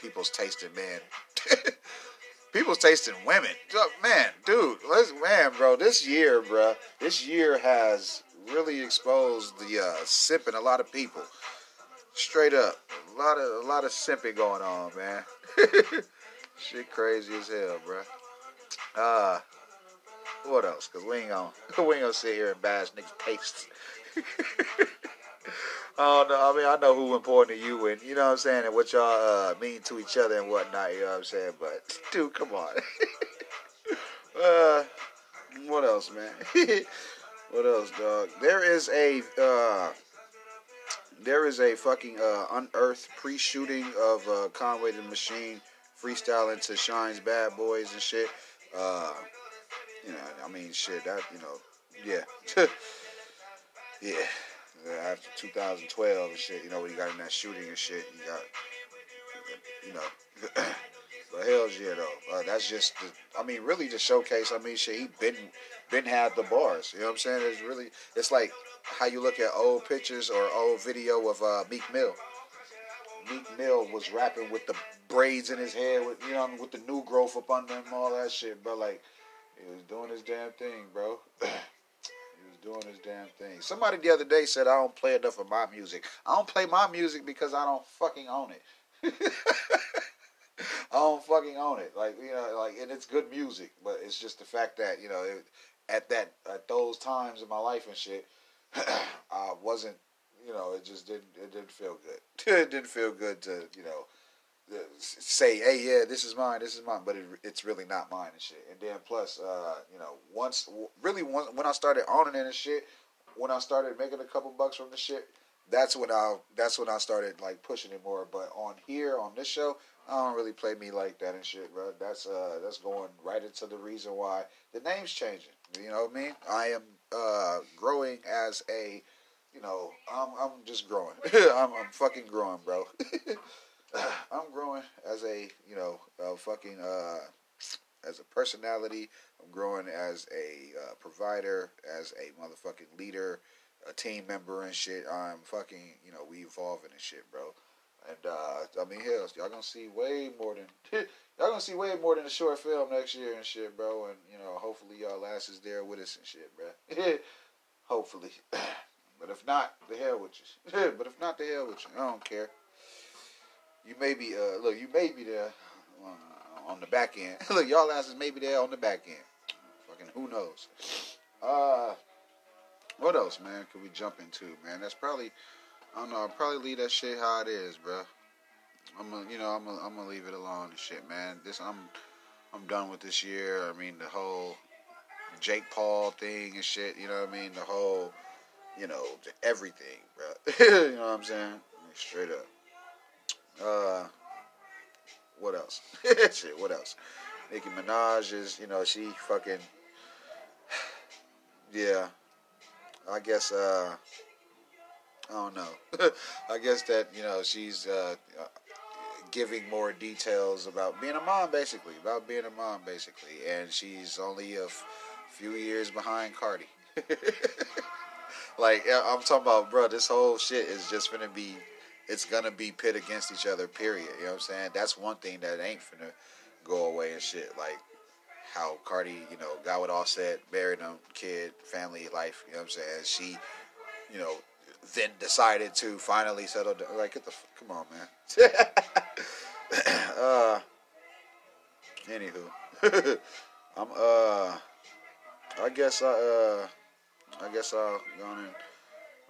People's taste in men. People's taste in women. Man, dude, let's man, bro. This year, bro, this year has really exposed the uh, simp in a lot of people. Straight up, a lot of a lot of simping going on, man. Shit crazy as hell, bro. Uh, what else? Cause we ain't gonna we ain't gonna sit here and bash niggas' tastes. Oh no, I mean I know who important to you and you know what I'm saying and what y'all uh, mean to each other and whatnot. You know what I'm saying? But dude, come on. uh, what else, man? what else, dog? There is a uh, there is a fucking uh, unearthed pre-shooting of uh, Conway the Machine freestyling to Shyne's Bad Boys and shit. Uh, you know, I mean, shit. That you know, yeah, yeah. After 2012 and shit, you know, when you got in that shooting and shit, you got, you know. but hell's yeah, though. Uh, that's just, the, I mean, really to showcase. I mean, shit, he been been had the bars. You know what I'm saying? It's really, it's like how you look at old pictures or old video of uh, Meek Mill. Meek Mill was rapping with the braids in his hair, with you know, with the new growth up under him, all that shit. But like, he was doing his damn thing, bro. he was doing his damn thing. Somebody the other day said I don't play enough of my music. I don't play my music because I don't fucking own it. I don't fucking own it. Like you know, like and it's good music, but it's just the fact that you know, it, at that at those times in my life and shit, I wasn't. You know, it just didn't. It didn't feel good. it didn't feel good to you know say, hey, yeah, this is mine, this is mine, but it, it's really not mine and shit. And then plus, uh, you know, once really once, when I started owning it and shit, when I started making a couple bucks from the shit, that's when I that's when I started like pushing it more. But on here on this show, I don't really play me like that and shit, bro. That's uh that's going right into the reason why the name's changing. You know what I mean? I am uh growing as a you know, I'm I'm just growing. I'm I'm fucking growing, bro. I'm growing as a, you know, a fucking uh as a personality. I'm growing as a uh, provider, as a motherfucking leader, a team member and shit. I'm fucking, you know, we evolving and shit, bro. And uh, I mean, hell, y'all gonna see way more than y'all gonna see way more than a short film next year and shit, bro. And you know, hopefully y'all asses there with us and shit, bro. hopefully, but if not, the hell with you. but if not, the hell with you. I don't care. You may be, uh, look, you may be there uh, on the back end. look, y'all asses may be there on the back end. Fucking who knows? Uh, what else, man? Could we jump into, man? That's probably I don't know. I'll probably leave that shit how it is, bro. I'm gonna, you know, I'm I'm gonna leave it alone and shit, man. This, I'm, I'm done with this year. I mean, the whole Jake Paul thing and shit. You know what I mean? The whole, you know, everything, bro. you know what I'm saying? Straight up. Uh, what else? shit. What else? Nicki Minaj is, you know, she fucking, yeah. I guess uh, I don't know. I guess that you know she's uh, uh, giving more details about being a mom, basically about being a mom, basically, and she's only a f- few years behind Cardi. like I'm talking about, bro. This whole shit is just gonna be, it's gonna be pit against each other. Period. You know what I'm saying? That's one thing that ain't finna go away and shit. Like how Cardi, you know, got with Offset, married him, kid, family life. You know what I'm saying? She, you know, then decided to finally settle down. Like, get the come on, man. uh, anywho, I'm uh, I guess I uh, I guess I'll go on and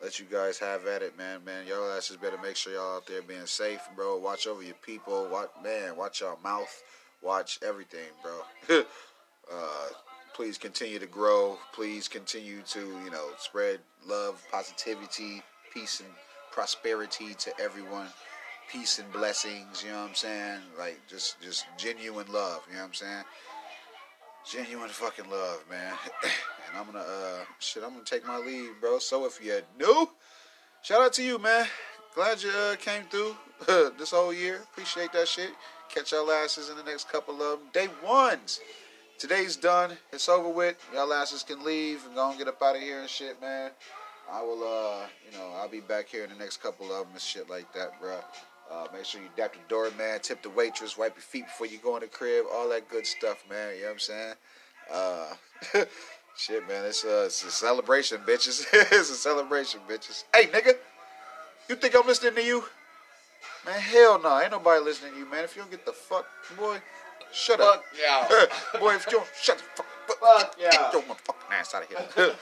let you guys have at it, man. Man, y'all asses better make sure y'all out there being safe, bro. Watch over your people. Watch, man, watch y'all mouth. Watch everything, bro. uh, please continue to grow. Please continue to, you know, spread love, positivity, peace, and prosperity to everyone. Peace and blessings, you know what I'm saying? Like just just genuine love, you know what I'm saying? Genuine fucking love, man. and I'm gonna uh shit, I'm gonna take my leave, bro. So if you're new, shout out to you, man. Glad you uh, came through this whole year. Appreciate that shit. Catch y'all asses in the next couple of day ones. Today's done. It's over with. Y'all asses can leave and go and get up out of here and shit, man. I will, uh, you know, I'll be back here in the next couple of them and shit like that, bro. Uh, make sure you dap the doorman, tip the waitress, wipe your feet before you go in the crib, all that good stuff, man. You know what I'm saying? Uh, shit, man, it's, it's a celebration, bitches. it's a celebration, bitches. Hey, nigga, you think I'm listening to you? Man, hell no, ain't nobody listening to you, man. If you don't get the fuck, boy, shut Fuck up. y'all. boy, if you don't shut the fuck, Fuck get y'all. your motherfucking ass out of here.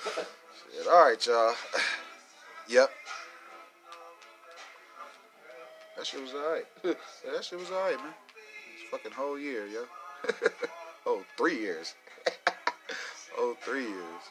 Shit, all right, y'all. Yep. That shit was alright. Yeah, that shit was alright, man. It's fucking whole year, yo. oh, three years. oh, three years.